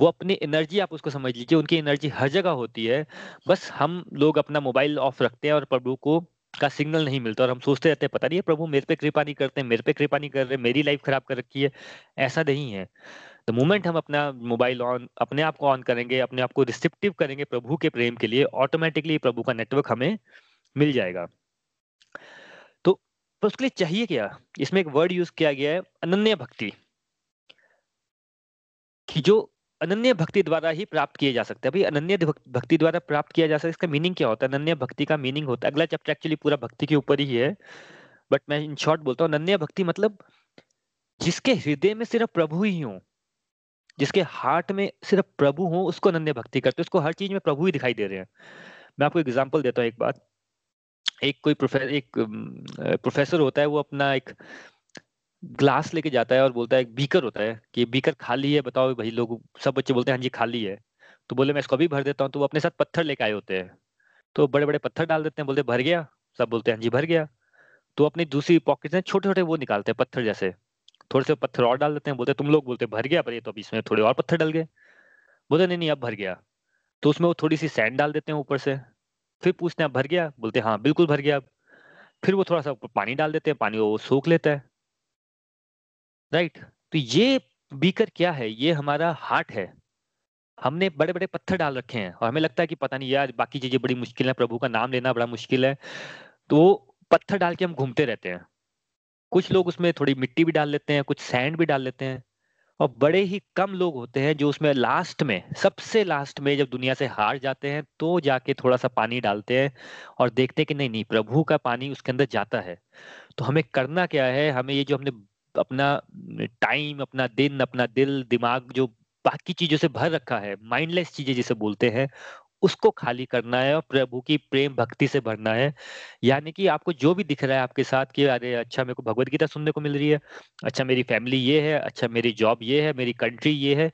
वो अपनी एनर्जी आप उसको समझ लीजिए, उनकी एनर्जी हर जगह होती है। बस हम लोग अपना मोबाइल ऑफ़ रखते हैं और प्रभु को का सिग्नल नहीं मिलता और हम सोचते रहते हैं पता नहीं है प्रभु मेरे पे कृपा नहीं करते, मेरे पे कृपा नहीं कर रहे, मेरी लाइफ खराब कर रखी है। ऐसा नहीं है। द मोमेंट हम अपना मोबाइल ऑन अपने आप को ऑन करेंगे, अपने आप को रिसिप्टिव करेंगे प्रभु के प्रेम के लिए, ऑटोमेटिकली प्रभु का नेटवर्क हमें मिल जाएगा। तो, उसके लिए चाहिए क्या? इसमें एक वर्ड यूज़ किया गया है अनन्य भक्ति। कि जो अनन्य भक्ति द्वारा ही प्राप्त किए जा सकते हैं। भई अनन्य भक्ति द्वारा प्राप्त किया जा सकता है, इसका मीनिंग क्या होता है? अनन्य भक्ति का मीनिंग होता है अगला चैप्टर एक्चुअली पूरा भक्ति के ऊपर ही है। बट मैं इन शॉर्ट बोलता हूँ अनन्य भक्ति मतलब जिसके हृदय में सिर्फ़ प्रभु ही हो जिसके हार्ट में सिर्फ़ प्रभु हों, उसको अनन्य भक्ति करते। उसको हर चीज़ में प्रभु ही दिखाई दे रहे हैं। मैं आपको एग्ज़ाम्पल देता हूँ एक बात। एक कोई प्रोफे एक प्रोफ़ेसर होता है वो अपना एक ग्लास लेके जाता है और बोलता है बीकर होता है कि बीकर खाली है बताओ भाई लोग सब बच्चे बोलते हैं हाँ जी खाली है। तो बोले मैं इसको भी भर देता हूँ, तो वो अपने साथ पत्थर लेके आए होते हैं। तो बड़े-बड़े पत्थर डाल देते हैं, बोलते भर गया? सब बोलते हैं हाँ जी भर गया। तो अपनी दूसरी पॉकेट से छोटे-छोटे वो निकालते हैं पत्थर जैसे। थोड़े से पत्थर और डाल देते हैं, बोलते तुम लोग बोलते भर गया पर ये तो अभी इसमें थोड़े और पत्थर डल गए। बोलते नहीं, नहीं अब भर गया। तो उसमें वो थोड़ी-सी सैंड डाल देते हैं ऊपर से। फिर पूछते हैं अब भर गया? बोलते हैं बिल्कुल भर गया अब। फिर वो थोड़ा-सा प पानी डाल देते हैं, पानी वो सोख लेता है। राइट? तो ये बीकर क्या है? ये हमारा हार्ट है। हमने बड़े-बड़े पत्थर डाल रखे हैं और हमें लगता है कि पता नहीं यार बाकी चीज़ें बड़ी मुश्किल है, प्रभु का नाम लेना बड़ा मुश्किल है। तो पत्थर डाल के हम घूमते रहते हैं। कुछ लोग उसमें थोड़ी मिट्टी भी डाल लेते हैं, कुछ सैंड भी डाल लेते हैं और बड़े ही कम लोग होते हैं जो उसमें लास्ट में, सबसे लास्ट में जब दुनिया से हार जाते हैं, तो जाके थोड़ा-सा पानी डालते हैं और देखते हैं कि नहीं-नहीं प्रभु का पानी उसके अंदर जाता है। तो हमें करना क्या है? हमें ये जो हमने अपना टाइम, अपना दिन, अपना दिल, दिमाग जो बाकी चीज़ों से भर रखा है, माइंडलेस चीज़ें जिसे बोलते हैं, उसको खाली करना है और प्रभु की प्रेम भक्ति से भरना है। यानी कि आपको जो भी दिख रहा है आपके साथ कि अरे अच्छा मेरे को भगवद गीता सुनने को मिल रही है, अच्छा मेरी फैमिली ये है, अच्छा मेरी जॉब ये है, मेरी कंट्री ये है।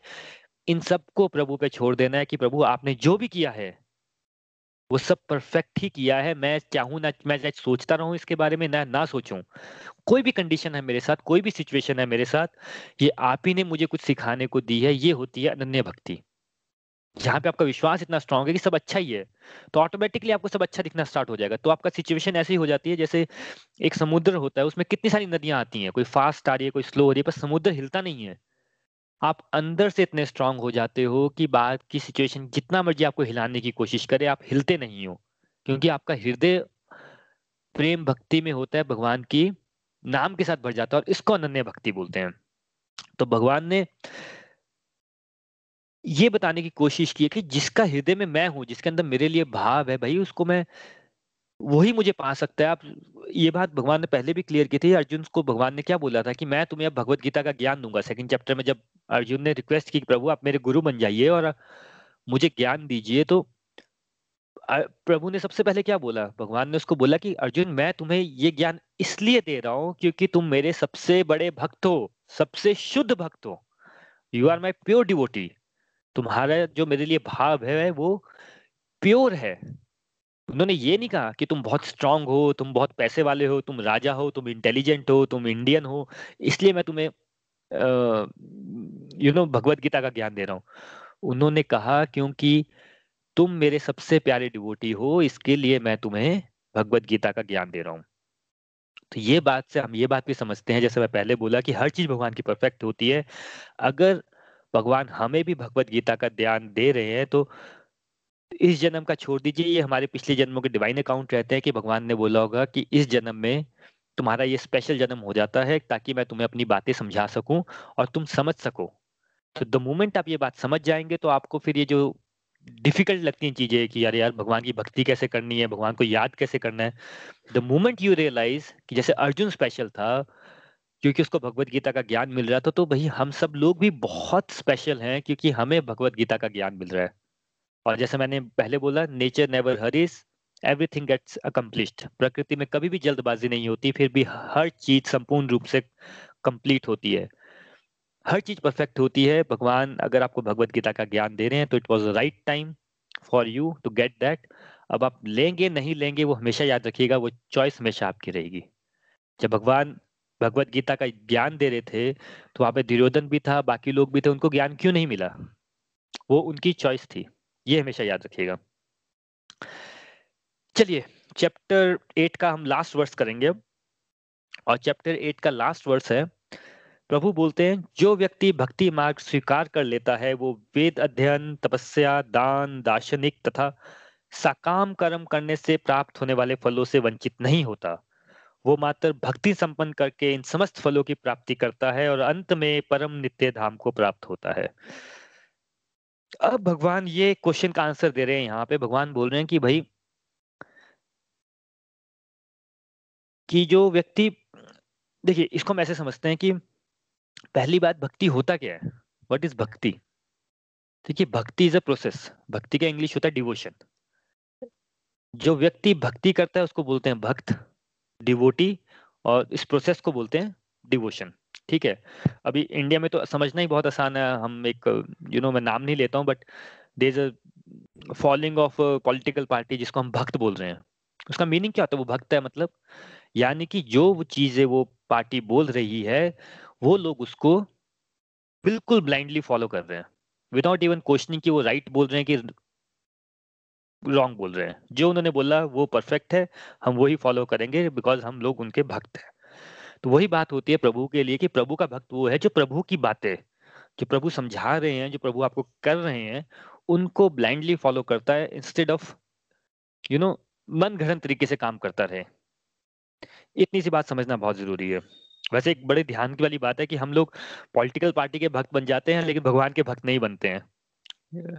इन सबको प्रभु पे छोड़ देना है कि प्रभु आपने जो भी किया है वो सब परफेक्ट ही किया है। मैं चाहूँ ना मैं सोचता रहूँ इसके बारे में ना ना सोचूँ। कोई भी कंडीशन है मेरे साथ, कोई भी सिचुएशन है मेरे साथ, ये आप ही ने मुझे कुछ सिखाने को दी है, ये होती है अनन्य भक्ति। जहाँ पे आपका विश्वास इतना स्ट्रांग है कि सब अच्छा ही है, तो ऑटोमेटिकली आपको सब अच्छा दिखना स्टार्ट हो जाएगा। तो आपका सिचुएशन ऐसी हो जाती है जैसे एक समुद्र होता है, उसमें कितनी सारी नदियाँ आती हैं, कोई फास्ट आ रही है, कोई स्लो हो रही है, पर समुद्र हिलता नहीं है। आप अंदर से इतने स्ट्रॉन्ग हो जाते हो कि बाद की सिचुएशन जितना मर्ज़ी आपको हिलाने की कोशिश करे, आप हिलते नहीं हो। क्योंकि आपका हृदय प्रेम भक्ति में होता है, भगवान की नाम के साथ भर जाता है और इसको अनन्य भक्ति बोलते हैं। तो भगवान ने ये बताने की कोशिश की है कि जिसका हृदय में मैं हूँ जिसके अंदर मेरे लिए भाव है, भाई उसको मैं वही मुझे पा सकता है। आप ये बात भगवान ने पहले भी क्लियर की थी। अर्जुन को भगवान ने क्या बोला था कि मैं तुम्हें अब भगवद गीता का ज्ञान दूँगा सेकंड चैप्टर में जब अर्जुन ने रिक्वेस्ट की प्रभु आप मेरे गुरु बन जाइए और मुझे ज्ञान दीजिए तो प्रभु ने सबसे पहले क्या बोला? भगवान ने उसको बोला कि अर्जुन मैं तुम्हें ये ज्ञान इसलिए दे रहा हूँ क्योंकि तुम मेरे सबसे बड़े भक्त हो, सबसे शुद्ध भक्त हो। You are my pure devotee. तुम्हारा जो मेरे लिए भाव है वो प्योर है। उन्होंने ये नहीं कहा कि तुम बहुत स्ट्रांग हो, तुम बहुत पैसे वाले हो, तुम राजा हो, तुम इंटेलिजेंट हो, तुम इंडियन हो, इसलिए मैं तुम्हें यू नो भगवद गीता का ज्ञान दे रहा हूँ। उन्होंने कहा क्योंकि तुम मेरे सबसे प्यारे डिवोटी हो, इसके लिए मैं तुम्हें भगवद गीता का ज्ञान दे रहा हूँ। तो ये बात से हम ये बात भी समझते हैं, जैसे मैं पहले बोला कि हर चीज़ भगवान की परफेक्ट होती है। अगर भगवान हमें भी भगवद गीता का ज्ञान दे रहे हैं तो इस जन्म का छोड़ दीजिए। ये हमारे पिछले जन्मों के डिवाइन अकाउंट रहते हैं कि भगवान ने बोला होगा कि इस जन्म में तुम्हारा ये स्पेशल जन्म हो जाता है ताकि मैं तुम्हें अपनी बातें समझा सकूँ और तुम समझ सको। तो द मोमेंट आप ये बात समझ जाएँगे तो आपको फिर ये जो डिफ़िकल्ट लगती हैं चीज़ें कि यार यार भगवान की भक्ति कैसे करनी है, भगवान को याद कैसे करना है। द मोमेंट यू रियलाइज़ कि जैसे अर्जुन स्पेशल था, क्योंकि उसको भगवत गीता का ज्ञान मिल रहा था तो भाई हम सब लोग भी बहुत स्पेशल हैं क्योंकि हमें भगवत गीता का ज्ञान मिल रहा है। और जैसे मैंने पहले बोला nature never hurries everything gets accomplished प्रकृति में कभी भी जल्दबाजी नहीं होती, फिर भी हर चीज़ संपूर्ण रूप से कंप्लीट होती है। हर चीज़ परफेक्ट होती है। भगवान, अगर आपको भगवत गीता का ज्ञान दे रहे हैं तो it was right time for you to get that अब आप लेंगे, नहीं लेंगे, वो हमेशा याद रखिएगा, वो चॉइस हमेशा आपकी रहेगी। जब भगवान भगवत गीता का ज्ञान दे रहे थे तो वहाँ पे दुर्योधन भी था, बाकी लोग भी थे, उनको ज्ञान क्यों नहीं मिला? वो उनकी चॉइस थी। ये हमेशा याद रखिएगा। चलिए चैप्टर एट का हम लास्ट वर्स करेंगे और चैप्टर एट का लास्ट वर्स है, प्रभु बोलते हैं, जो व्यक्ति भक्ति मार्ग स्वीकार कर लेता है, वो वेद अध्ययन, तपस्या, दान, दार्शनिक तथा साकाम कर्म करने से प्राप्त होने वाले फलों से वंचित नहीं होता। वो मात्र भक्ति संपन्न करके इन समस्त फलों की प्राप्ति करता है और अंत में परम नित्य धाम को प्राप्त होता है। अब भगवान ये क्वेश्चन का आंसर दे रहे हैं यहाँ पे। भगवान बोल रहे हैं कि भाई, कि जो व्यक्ति, देखिए, इसको हम ऐसे समझते हैं कि पहली बात भक्ति होता क्या है? वट इज़ भक्ति? देखिए, भक्ति इज़ अ प्रोसेस भक्ति का इंग्लिश होता है डिवोशन जो व्यक्ति भक्ति करता है, उसको बोलते हैं भक्त डिवोटी और इस प्रोसेस को बोलते हैं डिवोशन ठीक है। अभी इंडिया में तो समझना ही बहुत आसान है, हम एक यू नो मैं नाम नहीं लेता हूँ but there a following of political party जिसको हम भक्त बोल रहे हैं। उसका मीनिंग क्या होता है? वो भक्त है मतलब? यानी कि जो वो चीज़ें वो पार्टी बोल रही है, वो लोग उसको बिल्कुल ब्लाइंडली फॉलो कर रहे हैं। विदाउट इवन क्वेश्चनिंग कि वो राइट right बोल रहे हैं कि रॉन्ग बोल रहे हैं। जो उन्होंने बोला, वो परफेक्ट है, हम वही फॉलो करेंगे बिकॉज़ हम लोग उनके भक्त हैं। तो वही बात होती है प्रभु के लिए कि प्रभु का भक्त वो है जो प्रभु की बातें जो प्रभु समझा रहे हैं जो प्रभु आपको कर रहे हैं उनको ब्लाइंडली फॉलो करता है इंस्टेड ऑफ़ यू नो मन घड़न तरीके से काम करता रहे। इतनी सी बात समझना बहुत ज़रूरी है। वैसे एक बड़े ध्यान की वाली बात है कि हम लोग पॉलिटिकल पार्टी के भक्त बन जाते हैं लेकिन भगवान के भक्त नहीं बनते हैं।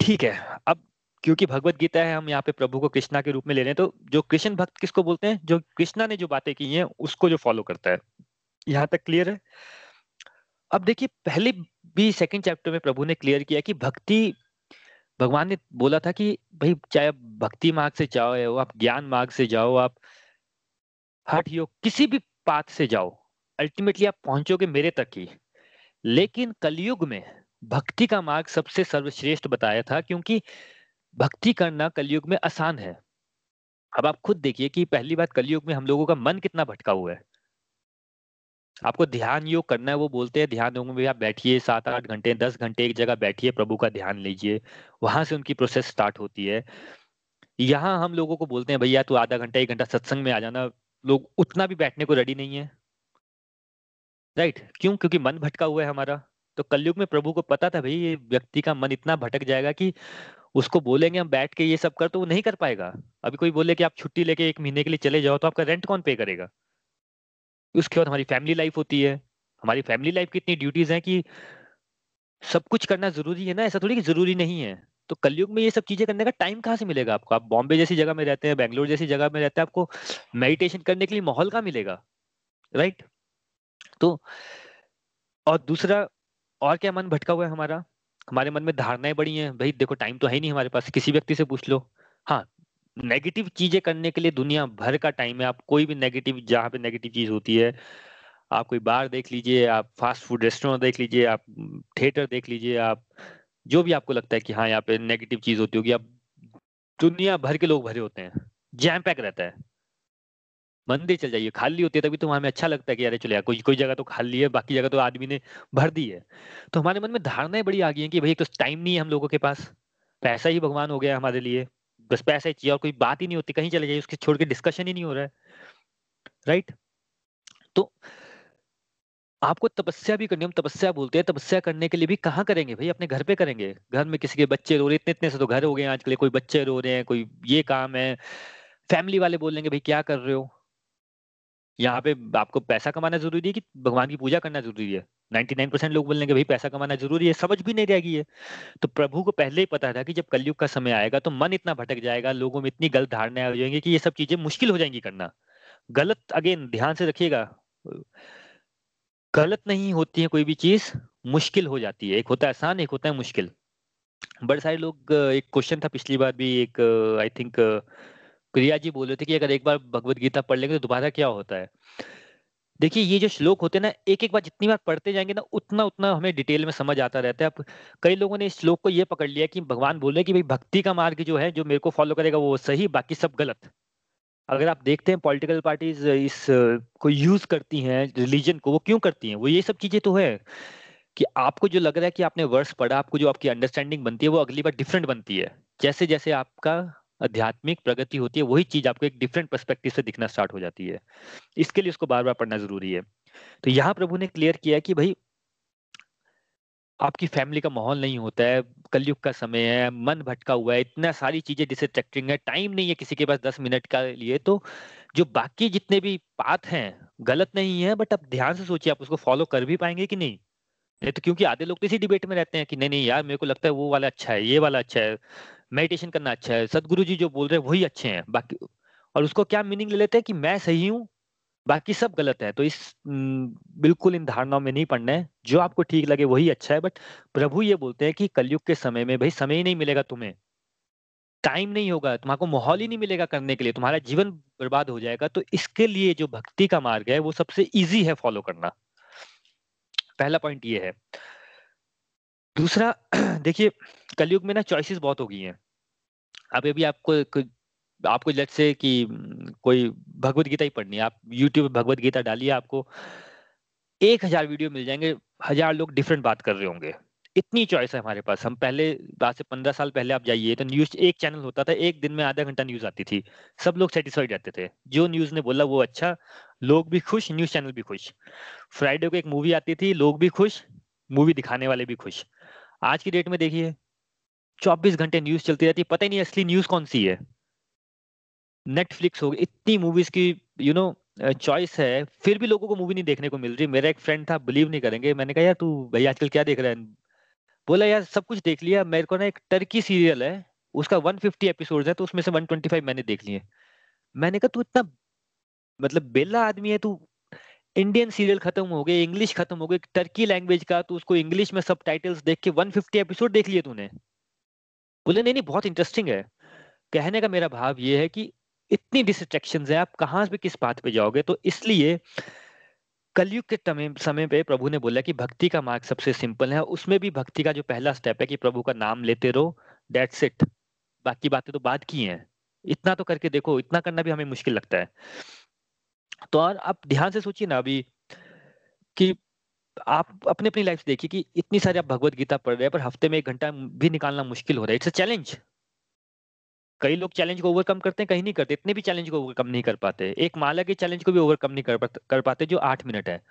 ठीक है अब क्योंकि भगवत गीता है, हम यहाँ पे प्रभु को कृष्णा के रूप में ले रहे हैं तो जो कृष्ण भक्त किसको बोलते हैं? जो कृष्णा ने जो बातें की हैं, उसको जो फॉलो करता है। यहाँ तक क्लियर है? अब देखिए, पहले भी सेकंड चैप्टर में प्रभु ने क्लियर किया कि भक्ति, भगवान ने बोला था कि भाई, चाहे आप भक्ति मार्ग से जाओ आप ज्ञान मार्ग से जाओ, आप हठ योग किसी भी पाथ से जाओ अल्टीमेटली आप पहुंचोगे मेरे तक ही। लेकिन कलयुग में भक्ति का मार्ग सबसे सर्वश्रेष्ठ बताया था, क्योंकि भक्ति करना कलयुग में आसान है। अब आप खुद देखिए कि पहली बात कलयुग में हम लोगों का मन कितना भटका हुआ है। आपको ध्यान योग करना है, वो बोलते हैं, ध्यान योग में भी आप बैठिए सात आठ घंटे, दस घंटे एक जगह बैठिए, प्रभु का ध्यान लीजिए, वहाँ से उनकी प्रोसेस स्टार्ट होती है। यहाँ हम लोगों को बोलते हैं, भैया, तू आधा घंटा, एक घंटा सत्संग में आ जाना, लोग उतना भी बैठने को रेडी नहीं है। राइट क्यों? क्योंकि मन भटका हुआ है हमारा। तो कलयुग में प्रभु को पता था, भाई, ये व्यक्ति का मन इतना भटक जाएगा कि उसको बोलेंगे हम बैठ के ये सब कर तो वो नहीं कर पाएगा। अभी कोई बोले कि आप छुट्टी लेके एक महीने के लिए चले जाओ तो आपका रेंट कौन पे करेगा? उसके बाद हमारी फैमिली लाइफ होती है। हमारी फैमिली लाइफ की इतनी ड्यूटीज़ हैं कि सब कुछ करना ज़रूरी है ना, ऐसा थोड़ी कि ज़रूरी नहीं है। तो कलयुग में ये सब चीज़ें करने का टाइम कहाँ से मिलेगा आपको? आप बॉम्बे जैसी जगह में रहते हैं, बैंगलोर जैसी जगह में रहते हैं, आपको मेडिटेशन करने के लिए माहौल कहाँ मिलेगा? राइट तो और दूसरा, और क्या मन भटका हुआ है हमारा? हमारे मन में धारणाएँ बड़ी हैं, भाई, देखो टाइम तो है नहीं हमारे पास, किसी व्यक्ति से पूछ लो। हाँ नेगेटिव चीज़ें करने के लिए दुनिया भर का टाइम है, आप कोई भी नेगेटिव जहाँ पे नेगेटिव चीज़ होती है, आप कोई बार देख लीजिए, आप फास्ट फ़ूड रेस्टोरेंट देख लीजिए, आप थिएटर देख लीजिए, आप, जो भी आपको लगता है कि हाँ यहाँ पे नेगेटिव चीज़ होती होगी, आप दुनिया भर के लोग भरे होते हैं जैम पैक रहता है। मंदिर चल जाइए खाली होती है तभी तो हमें अच्छा लगता है कि अरे चलो यार कोई कोई जगह तो खाली है बाकी जगह तो आदमी ने भर दी है तो हमारे मन में धारणाएँ बड़ी आ गई हैं कि भाई एक तो टाइम नहीं है हम लोगों के पास पैसा ही भगवान हो गया हमारे लिए बस पैसा ही चाहिए और कोई बात ही नहीं होती कहीं चले जाइए उसके छोड़ के डिस्कशन ही नहीं हो रहा है राइट तो आपको तपस्या भी करनी हम तपस्या बोलते हैं, तपस्या करने के लिए भी कहाँ करेंगे भाई अपने घर पे करेंगे। घर में किसी के बच्चे रो रहे इतने-इतने से तो घर हो गए आजकल, कोई बच्चे रो रहे हैं, कोई ये काम है। फैमिली वाले बोलेंगे, भाई क्या कर रहे हो?" यहाँ पे आपको पैसा कमाना ज़रूरी है कि भगवान की पूजा करना ज़रूरी है? 99% लोग बोलेंगे, "भई पैसा कमाना ज़रूरी है।" समझ भी नहीं रहेगी ये। तो प्रभु को पहले ही पता था कि जब कलयुग का समय आएगा, तो मन इतना भटक जाएगा, लोगों में इतनी गलत धारणाएँ हो जाएँगी कि ये सब चीज़ें मुश्किल हो जाएँगी करना। गलत अगेन ध्यान से रखिएगा गलत नहीं होती है कोई भी चीज़, मुश्किल हो जाती है। एक होता है आसान, एक होता है मुश्किल। बड़े सारे लोग एक क्वेश्चन था पिछली बार भी एक आई थिंक प्रिया जी बोल रहे थे कि अगर एक बार भगवत गीता पढ़ लेंगे तो दोबारा क्या होता है? देखिए ये जो श्लोक होते हैं ना, एक-एक बार जितनी बार पढ़ते जाएँगे ना, उतना-उतना हमें डिटेल में समझ आता रहता है। अब कई लोगों ने इस श्लोक को ये पकड़ लिया कि भगवान बोल रहे हैं कि भई भक्ति का मार्ग जो है, जो मेरे को फ़ॉलो करेगा वो सही, बाकी सब गलत। अगर आप देखते हैं पॉलिटिकल पार्टीज़ इस को यूज़ करती हैं रिलीजन को, वो क्यों करती हैं? वो ये सब चीज़ें तो है कि आपको जो लग रहा है कि आपने वर्ड्स पढ़ा, आपको जो आपकी अंडरस्टैंडिंग बनती है, वो अगली बार डिफरेंट बनती है। जैसे-जैसे आपका आध्यात्मिक प्रगति होती है, वही चीज़ आपको एक डिफरेंट परस्पेक्टिव से दिखना स्टार्ट हो जाती है। इसके लिए उसको बार-बार पढ़ना ज़रूरी है। तो यहाँ प्रभु ने क्लियर किया कि भाई आपकी फैमिली का माहौल नहीं होता है, कलयुग का समय है, मन भटका हुआ है, इतना सारी चीज़ें डिस्ट्रैक्टिंग है, टाइम नहीं है किसी के पास 10 मिनट का लिए, तो जो बाकी जितने भी पाथ हैं, गलत नहीं है बट आप ध्यान से सोचिए आप उसको फ़ॉलो कर भी पाएँगे कि नहीं? नहीं तो क्योंकि आधे लोग तो इसी डिबेट में रहते हैं कि नहीं, नहीं यार मेरे को लगता है वो वाला अच्छा है, ये वाला अच्छा है, मेडिटेशन करना अच्छा है, सदगुरु जी जो बोल रहे हैं वही अच्छे हैं, बाकी और उसको क्या मीनिंग ले लेते हैं कि मैं सही हूँ, बाकी सब गलत है। तो इस बिल्कुल इन धारणाओं में नहीं पड़ना है, जो आपको ठीक लगे वही अच्छा है बट प्रभु ये बोलते हैं कि कलयुग के समय में भाई समय ही नहीं मिलेगा तुम्हें। टाइम नहीं होगा, तुम्हारे को माहौल ही नहीं मिलेगा करने के लिए, तुम्हारा जीवन बर्बाद हो जाएगा। तो इसके लिए जो भक्ति का मार्ग है, वो सबसे ईज़ी है फ़ॉलो करना। पहला पॉइंट ये है। दूसरा [clears throat] देखिए कलयुग में ना चॉइसेस बहुत हो गई हैं। अभी अभी आपको आपको लेट्स से कि कोई भगवत गीता ही पढ़नी है, आप यूट्यूब पे भगवत गीता डालिए आपको 1000 वीडियो मिल जाएँगे हज़ार लोग डिफरेंट बात कर रहे होंगे। इतनी चॉइस है हमारे पास। हम पहले आज से 15 साल पहले आप जाइए तो न्यूज़ एक चैनल होता था, एक दिन में आधा घंटा न्यूज़ आती थी। सब लोग सेटिस्फाइड रहते थे। जो न्यूज़ ने बोला वो अच्छा, लोग भी खुश, न्यूज़ चैनल भी खुश। फ्राइडे को एक मूवी आती थी, लोग भी खुश, मूवी दिखाने वाले भी खुश। आज की डेट में देखिए 24 घंटे न्यूज़ चलती रहती है, पता ही नहीं असली न्यूज़ कौन-सी है। नेटफ्लिक्स हो गई, इतनी मूवीज़ की यू नो चॉइस है, फिर भी लोगों को मूवी नहीं देखने को मिल रही। मेरा एक फ्रेंड था, बिलीव नहीं करेंगे, मैंने कहा, "यार तू भई आजकल क्या देख रहा है?" बोला, "यार सब कुछ देख लिया, मेरे को ना एक टर्की सीरियल है, उसका 150 एपिसोड्स है तो उसमें से 125 मैंने देख लिए।" मैंने कहा, "तू इतना मतलब बेला आदमी है तू, इंडियन सीरियल खत्म हो गए, इंग्लिश खत्म हो गई, टर्की लैंग्वेज का तू उसको इंग्लिश में सबटाइटल्स देख के 150 एपिसोड देख लिए तूने?" बोले, "नहीं, नहीं बहुत इंटरेस्टिंग है।" कहने का मेरा भाव ये है कि इतनी डिस्ट्रैक्शंस है आप कहाँ पे किस बात पे जाओगे? तो इसलिए कलयुग के समय पे प्रभु ने बोला कि भक्ति का मार्ग सबसे सिंपल है, उसमें भी भक्ति का जो पहला स्टेप है कि प्रभु का नाम लेते रहो, दैट्स इट। बाकी बातें तो बाद की हैं। इतना तो करके देखो, इतना करना भी हमें मुश्किल लगता है। तो और आप ध्यान से सोचिए ना अभी कि आप अपनी-अपनी लाइफ देखिए कि इतनी सारी आप भगवत गीता पढ़ रहे हैं, पर हफ़्ते में एक घंटा भी निकालना मुश्किल हो रहा है। It's a challenge. कई लोग चैलेंज को ओवरकम करते हैं, कहीं नहीं करते। इतने भी चैलेंज को ओवरकम नहीं कर पाते। एक माला के चैलेंज को भी ओवरकम नहीं कर कर पाते जो आठ मिनट है।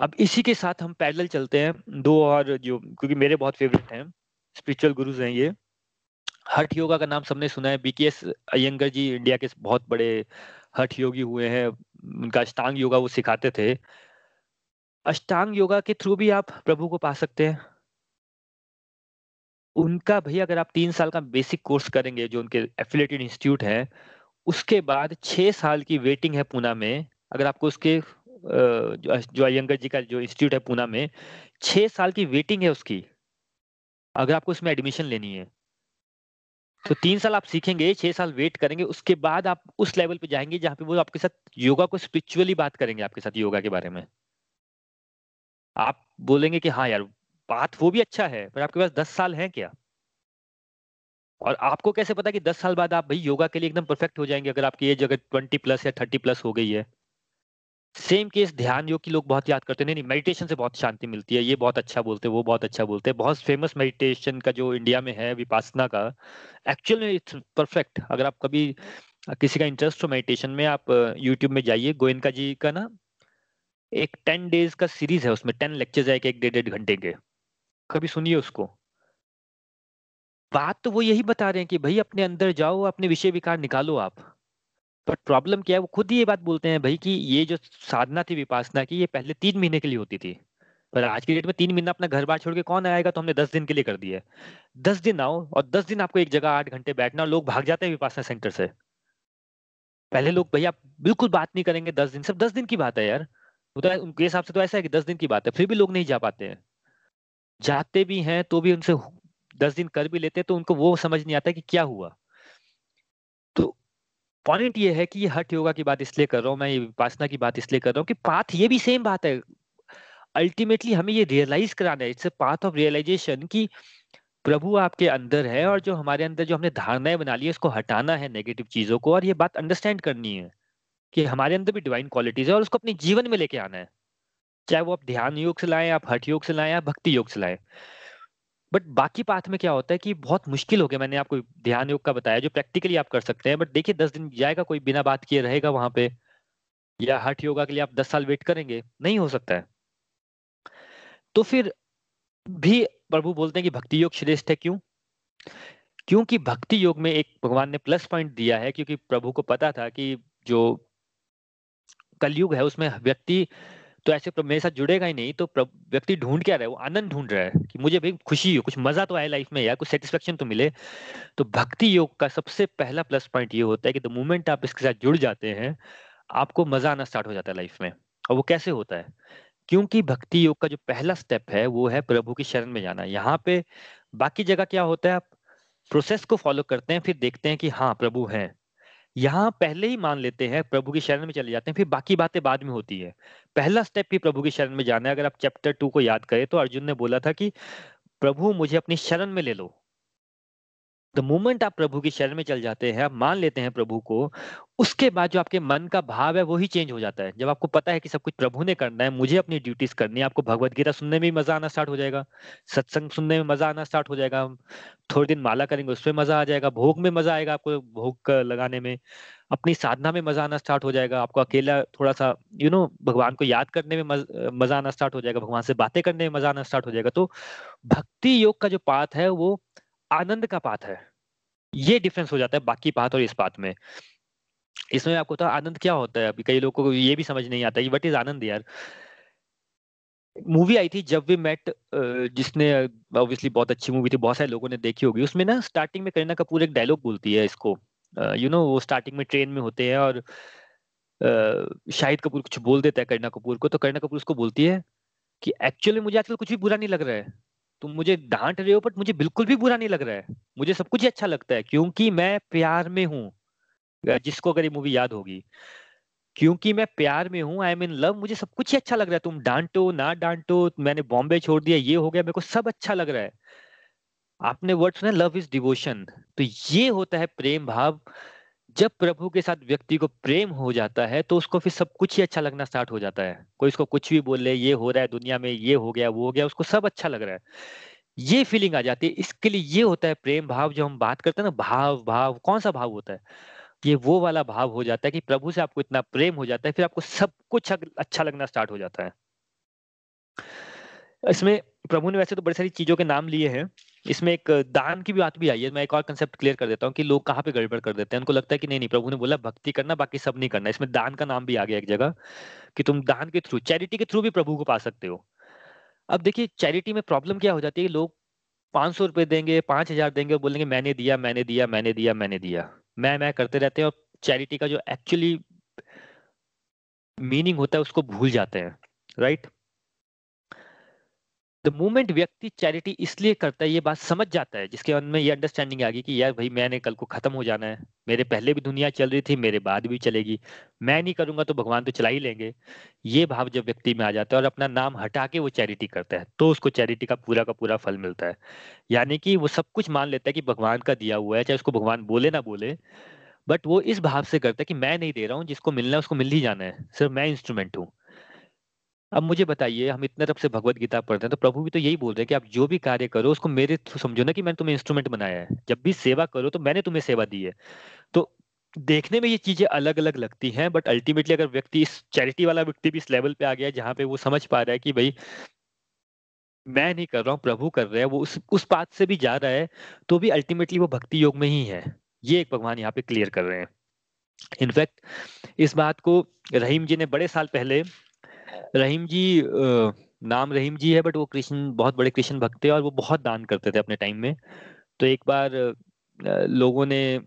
अब इसी के साथ हम पैदल चलते हैं, दो और जो क्योंकि मेरे बहुत फेवरेट हैं, स्पिरिचुअल गुरुज़ हैं ये। हठ योगा का नाम सबने सुना है, बीकेएस अयंगर जी इंडिया के बहुत बड़े हठ योगी हुए हैं। उनका अष्टांग योगा वो सिखाते थे। अष्टांग योगा के थ्रू भी आप प्रभु को पा सकते हैं। उनका भैया अगर आप तीन साल का बेसिक कोर्स करेंगे, जो उनके एफिलेटेड इंस्टीट्यूट है, उसके बाद 6 साल की वेटिंग है पूना में। अगर आपको उसके जो अयंगर जी का जो इंस्टीट्यूट है पूना में, 6 साल की वेटिंग है उसकी। अगर आपको उसमें एडमिशन लेनी है। तो तीन साल आप सीखेंगे, छह साल वेट करेंगे, उसके बाद आप उस लेवल पे जाएँगे जहाँ पे वो आपके साथ योगा को स्पिरिचुअली बात करेंगे आपके साथ योगा के बारे में। आप बोलेंगे कि हाँ यार, बात वो भी अच्छा है, पर आपके पास 10 साल है क्या? और आपको कैसे पता कि 10 साल बाद आप भाई योगा के लिए एकदम परफेक्ट हो जाएँगे अगर आपकी एज अगर 20 प्लस या 30 प्लस हो गई है। सेम केस ध्यान योग की लोग बहुत याद करते हैं, नहीं, मेडिटेशन से बहुत शांति मिलती है, ये बहुत अच्छा बोलते हैं, वो बहुत अच्छा बोलते हैं। बहुत फ़ेमस मेडिटेशन का जो इंडिया में है विपासना का, एक्चुअल में इट्स परफेक्ट। अगर आप कभी किसी का इंटरेस्ट हो मेडिटेशन में आप यूट्यूब में जाइए, गोयनका जी का ना एक टेन डेज़ का सीरीज़ है उसमें टेन लेक्चर्स है एक डेढ़ डेढ़ घंटे के। कभी सुनिए उसको। बात तो वो यही बता रहे हैं कि भाई अपने अंदर जाओ अपने विषय विकार निकालो आप। बट प्रॉब्लम क्या है? वो खुद ही ये बात बोलते हैं भाई कि ये जो साधना थी, विपासना की, ये पहले तीन महीने के लिए होती थी। पर आज की डेट में तीन महीना अपना घर बार छोड़ के कौन आएगा? तो हमने दस दिन के लिए कर दिया। दस दिन आओ और दस दिन आपको एक जगह आठ घंटे बैठना लोग भाग जाते हैं विपासना सेंटर से। पहले लोग भैया बिल्कुल बात नहीं करेंगे दस दिन, सिर्फ़ दस दिन की बात है यार। तो उनके हिसाब से तो ऐसा है कि दस दिन की बात है, फिर भी लोग नहीं जा पाते हैं। जाते भी हैं तो भी उनसे दस दिन कर भी लेते हैं तो उनको वो समझ नहीं आता कि क्या हुआ। तो पॉइंट ये है कि ये हट योगा की बात इसलिए कर रहा हूँ, मैं ये विपासना की बात इसलिए कर रहा हूँ कि पाथ ये भी सेम बात है। अल्टीमेटली हमें ये रियलाइज़ कराना है इट्स पाथ ऑफ़ रियलाइजेशन की प्रभु आपके अंदर है और जो हमारे अंदर जो हमने धारणाएँ बना ली है, उसको हटाना है नेगेटिव चीज़ों को और ये बात अंडरस्टैंड करनी है कि हमारे अंदर भी डिवाइन क्वालिटीज है और उसको अपने जीवन में लेके आना है। चाहे वो आप ध्यान योग से लाएँ, आप हठ योग से लाएँ या भक्ति योग से लाएँ। बट बाकी पाथ में क्या होता है कि बहुत मुश्किल हो गया। मैंने आपको ध्यान योग का बताया जो प्रैक्टिकली आप कर सकते हैं, बट देखिए दस दिन जाएगा, कोई बिना बात किए रहेगा वहाँ पे। या हठ योगा के लिए आप दस साल वेट करेंगे, नहीं हो सकता है। तो फिर भी प्रभु बोलते हैं कि भक्ति योग श्रेष्ठ है क्यों? क्योंकि भक्ति योग में एक भगवान ने प्लस पॉइंट दिया है, क्योंकि प्रभु को पता था कि जो कलयुग है, उसमें व्यक्ति तो ऐसे मेरे साथ जुड़ेगा ही नहीं तो व्यक्ति ढूंढ क्या रहा है? वो आनंद ढूंढ रहा है कि मुझे भाई खुशी हो कुछ मज़ा तो आए लाइफ में यार कुछ सेटिस्फेक्शन तो मिले। तो भक्ति योग का सबसे पहला प्लस पॉइंट ये होता है कि द मोमेंट आप इसके साथ जुड़ जाते हैं, आपको मज़ा आना स्टार्ट हो जाता है लाइफ में। और वो कैसे होता है? क्योंकि भक्ति योग का जो पहला स्टेप है, वो है प्रभु की शरण में जाना। यहाँ पे बाकी जगह क्या होता है, आप प्रोसेस को फॉलो करते हैं, फिर देखते हैं कि हाँ प्रभु हैं। यहाँ पहले ही मान लेते हैं प्रभु की शरण में चले जाते हैं, फिर बाकी बातें बाद में होती है। पहला स्टेप ही प्रभु की शरण में जाना है। अगर आप चैप्टर टू को याद करें तो अर्जुन ने बोला था कि, प्रभु, मुझे अपनी शरण में ले लो। द मोमेंट आप प्रभु की शरण में चल जाते हैं, आप मान लेते हैं प्रभु को, उसके बाद जो आपके मन का भाव है, वो ही चेंज हो जाता है। जब आपको पता है कि सब कुछ प्रभु ने करना है, मुझे अपनी ड्यूटीज़ करनी है, आपको भगवत गीता सुनने में मज़ा आना स्टार्ट हो जाएगा। सत्संग सुनने में मज़ा आना स्टार्ट हो जाएगा। थोड़े दिन माला करेंगे, उसमें मज़ा आ जाएगा। भोग में मज़ा आएगा आपको भोग लगाने में। अपनी साधना में मज़ा आना स्टार्ट हो जाएगा। आपको अकेला थोड़ा सा यू नो भगवान को याद करने में मज़ा आना स्टार्ट हो जाएगा। भगवान से बातें करने में मज़ा आना स्टार्ट हो जाएगा। तो भक्ति योग का जो पाथ है, वो आनंद का पाथ है। ये डिफरेंस हो जाता है बाकी पाथ और इस पाथ में। इसमें आपको तो आनंद क्या होता है अभी? कई लोगों को ये भी समझ नहीं आता कि वट इज़ आनंद यार? मूवी आई थी जब वी मेट जिसने ऑब्वियसली बहुत अच्छी मूवी थी, बहुत सारे लोगों ने देखी होगी। उसमें ना स्टार्टिंग में करीना कपूर एक डायलॉग बोलती है इसको। यू नो वो स्टार्टिंग में ट्रेन में होते हैं और शाहिद कपूर कुछ बोल देता है करीना कपूर को। तो करीना कपूर उसको बोलती है कि एक्चुअली मुझे आजकल कुछ भी बुरा नहीं लग रहा है। तुम मुझे डांट रहे हो बट मुझे बिल्कुल भी बुरा नहीं लग रहा है। मुझे सब कुछ ही अच्छा लगता है, क्योंकि मैं प्यार में हूँ, जिसको अगर ये मूवी याद होगी। क्योंकि मैं प्यार में हूँ आई एम इन लव मुझे सब कुछ ही अच्छा लग रहा है। तुम डांटो, ना डांटो, मैंने बॉम्बे छोड़ दिया, ये हो गया, मेरे को सब अच्छा लग रहा है। आपने वर्ड सुना लव इज़ डिवोशन तो ये होता है प्रेम भाव। जब प्रभु के साथ व्यक्ति को प्रेम हो जाता है तो उसको फिर सब कुछ ही अच्छा लगना स्टार्ट हो जाता है। कोई उसको कुछ भी बोल बोले ये हो रहा है दुनिया में, ये हो गया, वो हो गया, उसको सब अच्छा लग रहा है। ये फीलिंग आ जाती है। इसके लिए ये होता है प्रेम भाव। जो हम बात करते हैं ना, भाव भाव, कौन सा भाव होता है? ये वो वाला भाव हो जाता है कि प्रभु से आपको इतना प्रेम हो जाता है, फिर आपको सब कुछ अच्छा लगना स्टार्ट हो जाता है। इसमें प्रभु ने वैसे तो बड़ी सारी चीज़ों के नाम लिए हैं। इसमें एक दान की भी बात भी आई है, मैं एक और कंसेप्ट क्लियर कर देता हूँ कि लोग कहाँ पे गड़बड़ कर देते हैं। उनको लगता है कि नहीं नहीं, प्रभु ने बोला भक्ति करना, बाकी सब नहीं करना। इसमें दान का नाम भी आ गया एक जगह कि तुम दान के थ्रू, चैरिटी के थ्रू भी प्रभु को पा सकते हो। अब देखिए, चैरिटी में प्रॉब्लम क्या हो जाती है लोग पाँच सौ रुपए देंगे, पाँच हज़ार देंगे और बोलेंगे, मैंने दिया मैंने दिया मैंने दिया मैंने दिया। मैं मैं करते रहते हैं और चैरिटी का जो एक्चुअली मीनिंग होता है, उसको भूल जाते हैं राइट द मोमेंट व्यक्ति चैरिटी इसलिए करता है, ये बात समझ जाता है, जिसके मन में ये अंडरस्टैंडिंग आ गई कि यार भाई मैंने कल को खत्म हो जाना है। मेरे पहले भी दुनिया चल रही थी, मेरे बाद भी चलेगी। मैं नहीं करूँगा तो भगवान तो चला ही लेंगे। ये भाव जब व्यक्ति में आ जाता है और अपना नाम हटा के वो चैरिटी करता है तो उसको चैरिटी का पूरा का पूरा फल मिलता है। यानी कि वो सब कुछ मान लेता है कि भगवान का दिया हुआ है, चाहे उसको भगवान बोले ना बोले बट वो इस भाव से करता है कि मैं नहीं दे रहा हूँ, जिसको मिलना है उसको मिल ही जाना है। सिर्फ़ मैं इंस्ट्रूमेंट हूँ। अब मुझे बताइए, हम इतने तरफ़ से भगवत गीता पढ़ते हैं तो प्रभु भी तो यही बोल रहे हैं कि आप जो भी कार्य करो, उसको मेरे समझो ना कि मैंने तुम्हें इंस्ट्रूमेंट बनाया है। जब भी सेवा करो तो मैंने तुम्हें सेवा दी है। तो देखने में ये चीज़ें अलग अलग लगती हैं बट अल्टीमेटली अगर व्यक्ति इस चैरिटी वाला व्यक्ति भी इस लेवल पे आ गया जहाँ पे वो समझ पा रहा है कि भाई, मैं नहीं कर रहा हूँ, प्रभु कर रहे हैं, वो उस उस बात से भी जा रहा है तो भी अल्टीमेटली वो भक्ति योग में ही है। ये एक भगवान यहाँ पे क्लियर कर रहे हैं। इनफैक्ट इस बात को रहीम जी ने बड़े साल पहले रहीम जी नाम रहीम जी है बट वो कृष्ण, बहुत बड़े कृष्ण भक्त थे और वो बहुत दान करते थे अपने टाइम में। तो एक बार लोगों ने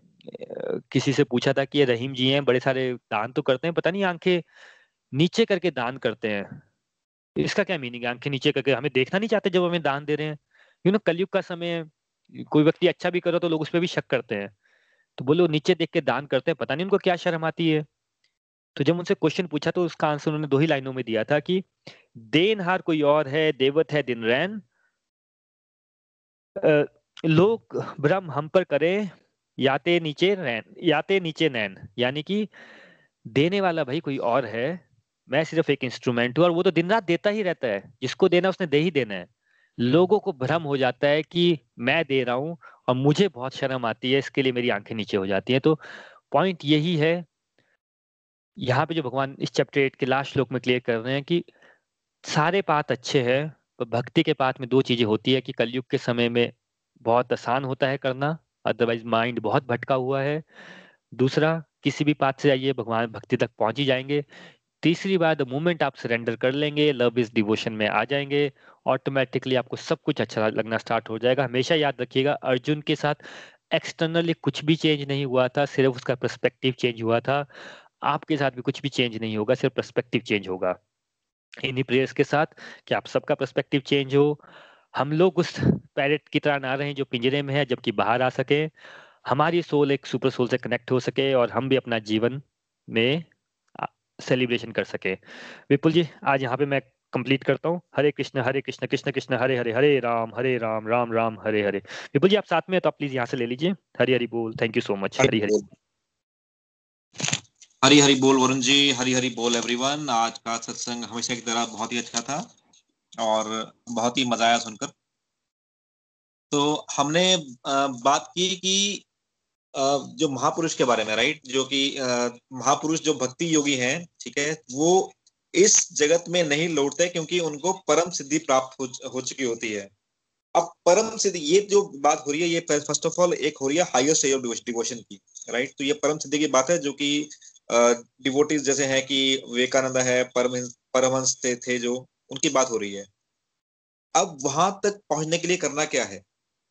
किसी से पूछा था कि ये रहीम जी हैं, बड़े सारे दान तो करते हैं, पता नहीं आँखें नीचे करके दान करते हैं। इसका क्या मीनिंग है? आँखें नीचे करके, हमें देखना नहीं चाहते जब हमें दान दे रहे हैं। यू नो कलयुग का समय, कोई व्यक्ति अच्छा भी करो तो लोग उस पर भी शक करते हैं। तो बोलो नीचे देख के दान करते हैं, पता नहीं उनको क्या शर्म आती है। तो जब उनसे क्वेश्चन पूछा तो उसका आंसर उन्होंने दो ही लाइनों में दिया था कि, देनहार कोई और है, देवत है दिन रैन। लोग ब्रह्म हम पर करें, याते नीचे रैन, याते नीचे नैन। यानी कि, देने वाला भाई कोई और है, मैं सिर्फ़ एक इंस्ट्रूमेंट हूँ और वो तो दिन रात देता ही रहता है। जिसको देना उसने दे ही देना है। लोगों को भ्रम हो जाता है कि मैं दे रहा हूँ और मुझे बहुत शर्म आती है, इसके लिए मेरी आँखें नीचे हो जाती हैं। तो पॉइंट यही है यहाँ पे जो भगवान इस चैप्टर एट के लास्ट श्लोक में क्लियर कर रहे हैं कि सारे पात अच्छे हैं, पर भक्ति के पात में दो चीज़ें होती है कि कलयुग के समय में बहुत आसान होता है करना अदरवाइज़ माइंड बहुत भटका हुआ है। दूसरा, किसी भी पाथ से आइए, भगवान भक्ति तक पहुँच ही जाएँगे। तीसरी बात द मोमेंट आप सरेंडर कर लेंगे लव इज़ डिवोशन में आ जाएँगे ऑटोमेटिकली आपको सब कुछ अच्छा लगना स्टार्ट हो जाएगा। हमेशा याद रखिएगा, अर्जुन के साथ एक्सटर्नली कुछ भी चेंज नहीं हुआ था, सिर्फ़ उसका परस्पेक्टिव चेंज हुआ था। आपके साथ भी कुछ भी चेंज नहीं होगा सिर्फ़ परस्पेक्टिव चेंज होगा। इन्हीं प्रेयर्स के साथ कि आप सबका परस्पेक्टिव चेंज हो। हम लोग उस पैरेट की तरह ना रहें जो पिंजरे में है जबकि बाहर आ सके। हमारी सोल एक सुपर सोल से कनेक्ट हो सके और हम भी अपना जीवन में सेलिब्रेशन कर सके। विपुल जी आज यहाँ पे मैं कंप्लीट करता हूँ। हरे कृष्ण हरे कृष्ण कृष्ण कृष्ण हरे हरे हरे राम हरे राम राम राम हरे हरे। विपुल जी आप साथ में तो आप प्लीज़ यहाँ से ले लीजिए। हरी हरी बोल thank you so much Hari Hari Hari Hari बोल वरुण जी। हरी हरी बोल एवरीवन आज का सत्संग हमेशा की तरह बहुत ही अच्छा था और बहुत ही मज़ा आया सुनकर। तो हमने बात की कि जो महापुरुष के बारे में राइट जो कि महापुरुष जो भक्ति योगी हैं ठीक है वो इस जगत में नहीं लौटते क्योंकि उनको परम सिद्धि प्राप्त हो, हो चुकी होती है। अब परम सिद्धि ये जो बात हो रही है ये फ़र्स्ट ऑफ़ ऑल एक हो रही है हायर स्टेज डिवोशन की राइट तो ये परम सिद्धि की बात है जो कि डिवोटीज जैसे हैं कि विवेकानंद है परम परमहंस थे, थे जो उनकी बात हो रही है। अब वहाँ तक पहुँचने के लिए करना क्या है?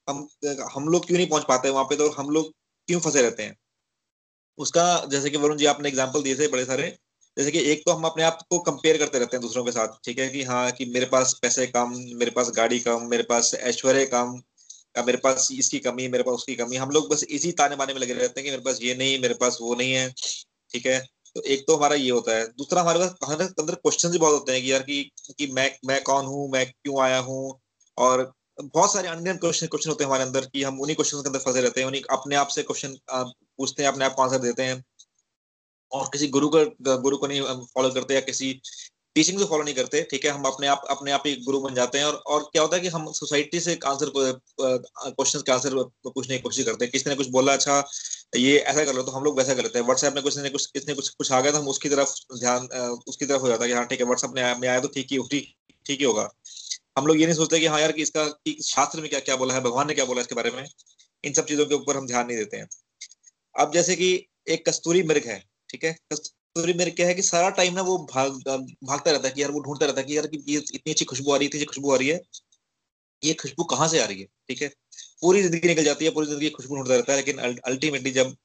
हम हम लोग क्यों नहीं पहुँच पाते वहाँ पे? तो हम लोग क्यों फंसे रहते हैं? उसका जैसे कि वरुण जी आपने एग्ज़ाम्पल दिए थे बड़े सारे जैसे कि एक तो हम अपने आप को कंपेयर करते रहते हैं दूसरों के साथ ठीक है? कि हाँ कि मेरे पास पैसे कम मेरे पास गाड़ी कम मेरे पास ऐश्वर्य कम या मेरे पास इसकी कमी मेरे पास उसकी कमी। हम लोग बस इसी ताने बाने में लगे रहते हैं कि मेरे पास ये नहीं मेरे पास वो नहीं है। ठीक है? तो एक तो हमारा ये होता है। दूसरा हमारे पास, हमारे अंदर क्वेश्चन भी बहुत होते हैं कि यार कि कि मैं मैं कौन हूँ? मैं क्यों आया हूँ? और बहुत सारे अन्य क्वेश्चन क्वेश्चन होते हैं हमारे अंदर कि हम उन्हीं क्वेश्चन के अंदर फंसे रहते हैं, उन्हीं अपने आप से क्वेश्चन पूछते हैं, अपने आप को आंसर देते हैं। और किसी गुरु का, गुरु को नहीं फॉलो करते या किसी टीचिंग को फॉलो नहीं करते, ठीक है? हम अपने आप अपने आप ही गुरु बन जाते हैं और और क्या होता है कि हम सोसाइटी से आंसर क्वेश्चन के आंसर पूछने की कोशिश करते हैं। किसी ने कुछ बोला अच्छा ये ऐसा कर लो तो हम लोग वैसा कर लेते हैं। व्हाट्सएप में कुछ ने कुछ किसने कुछ कुछ आ गया तो हम उसकी तरफ़ ध्यान उसकी तरफ़ हो जाता है कि हाँ ठीक है व्हाट्सएप में आया तो ठीक ही ठीक ही होगा। हम लोग ये नहीं सोचते कि हाँ यार कि इसका, कि शास्त्र में क्या क्या बोला है, भगवान ने क्या बोला इसके बारे में, इन सब चीज़ों के ऊपर हम ध्यान नहीं देते हैं। अब जैसे कि एक कस्तूरी मृग है, ठीक है? कस्तूरी मृग क्या है कि सारा टाइम ना वो भाग, भागता रहता है कि यार वो ढूंढता रहता है कि यार कि ये इतनी अच्छी खुशबू आ रही है, इतनी खुशबू आ रही है। ये खुशबू कहाँ से आ रही है? ठीक है? पूरी ज़िंदगी निकल जाती है, पूरी ज़िंदगी खुशबू ढूंढता रहता है, लेकिन अल्टीमेटली जब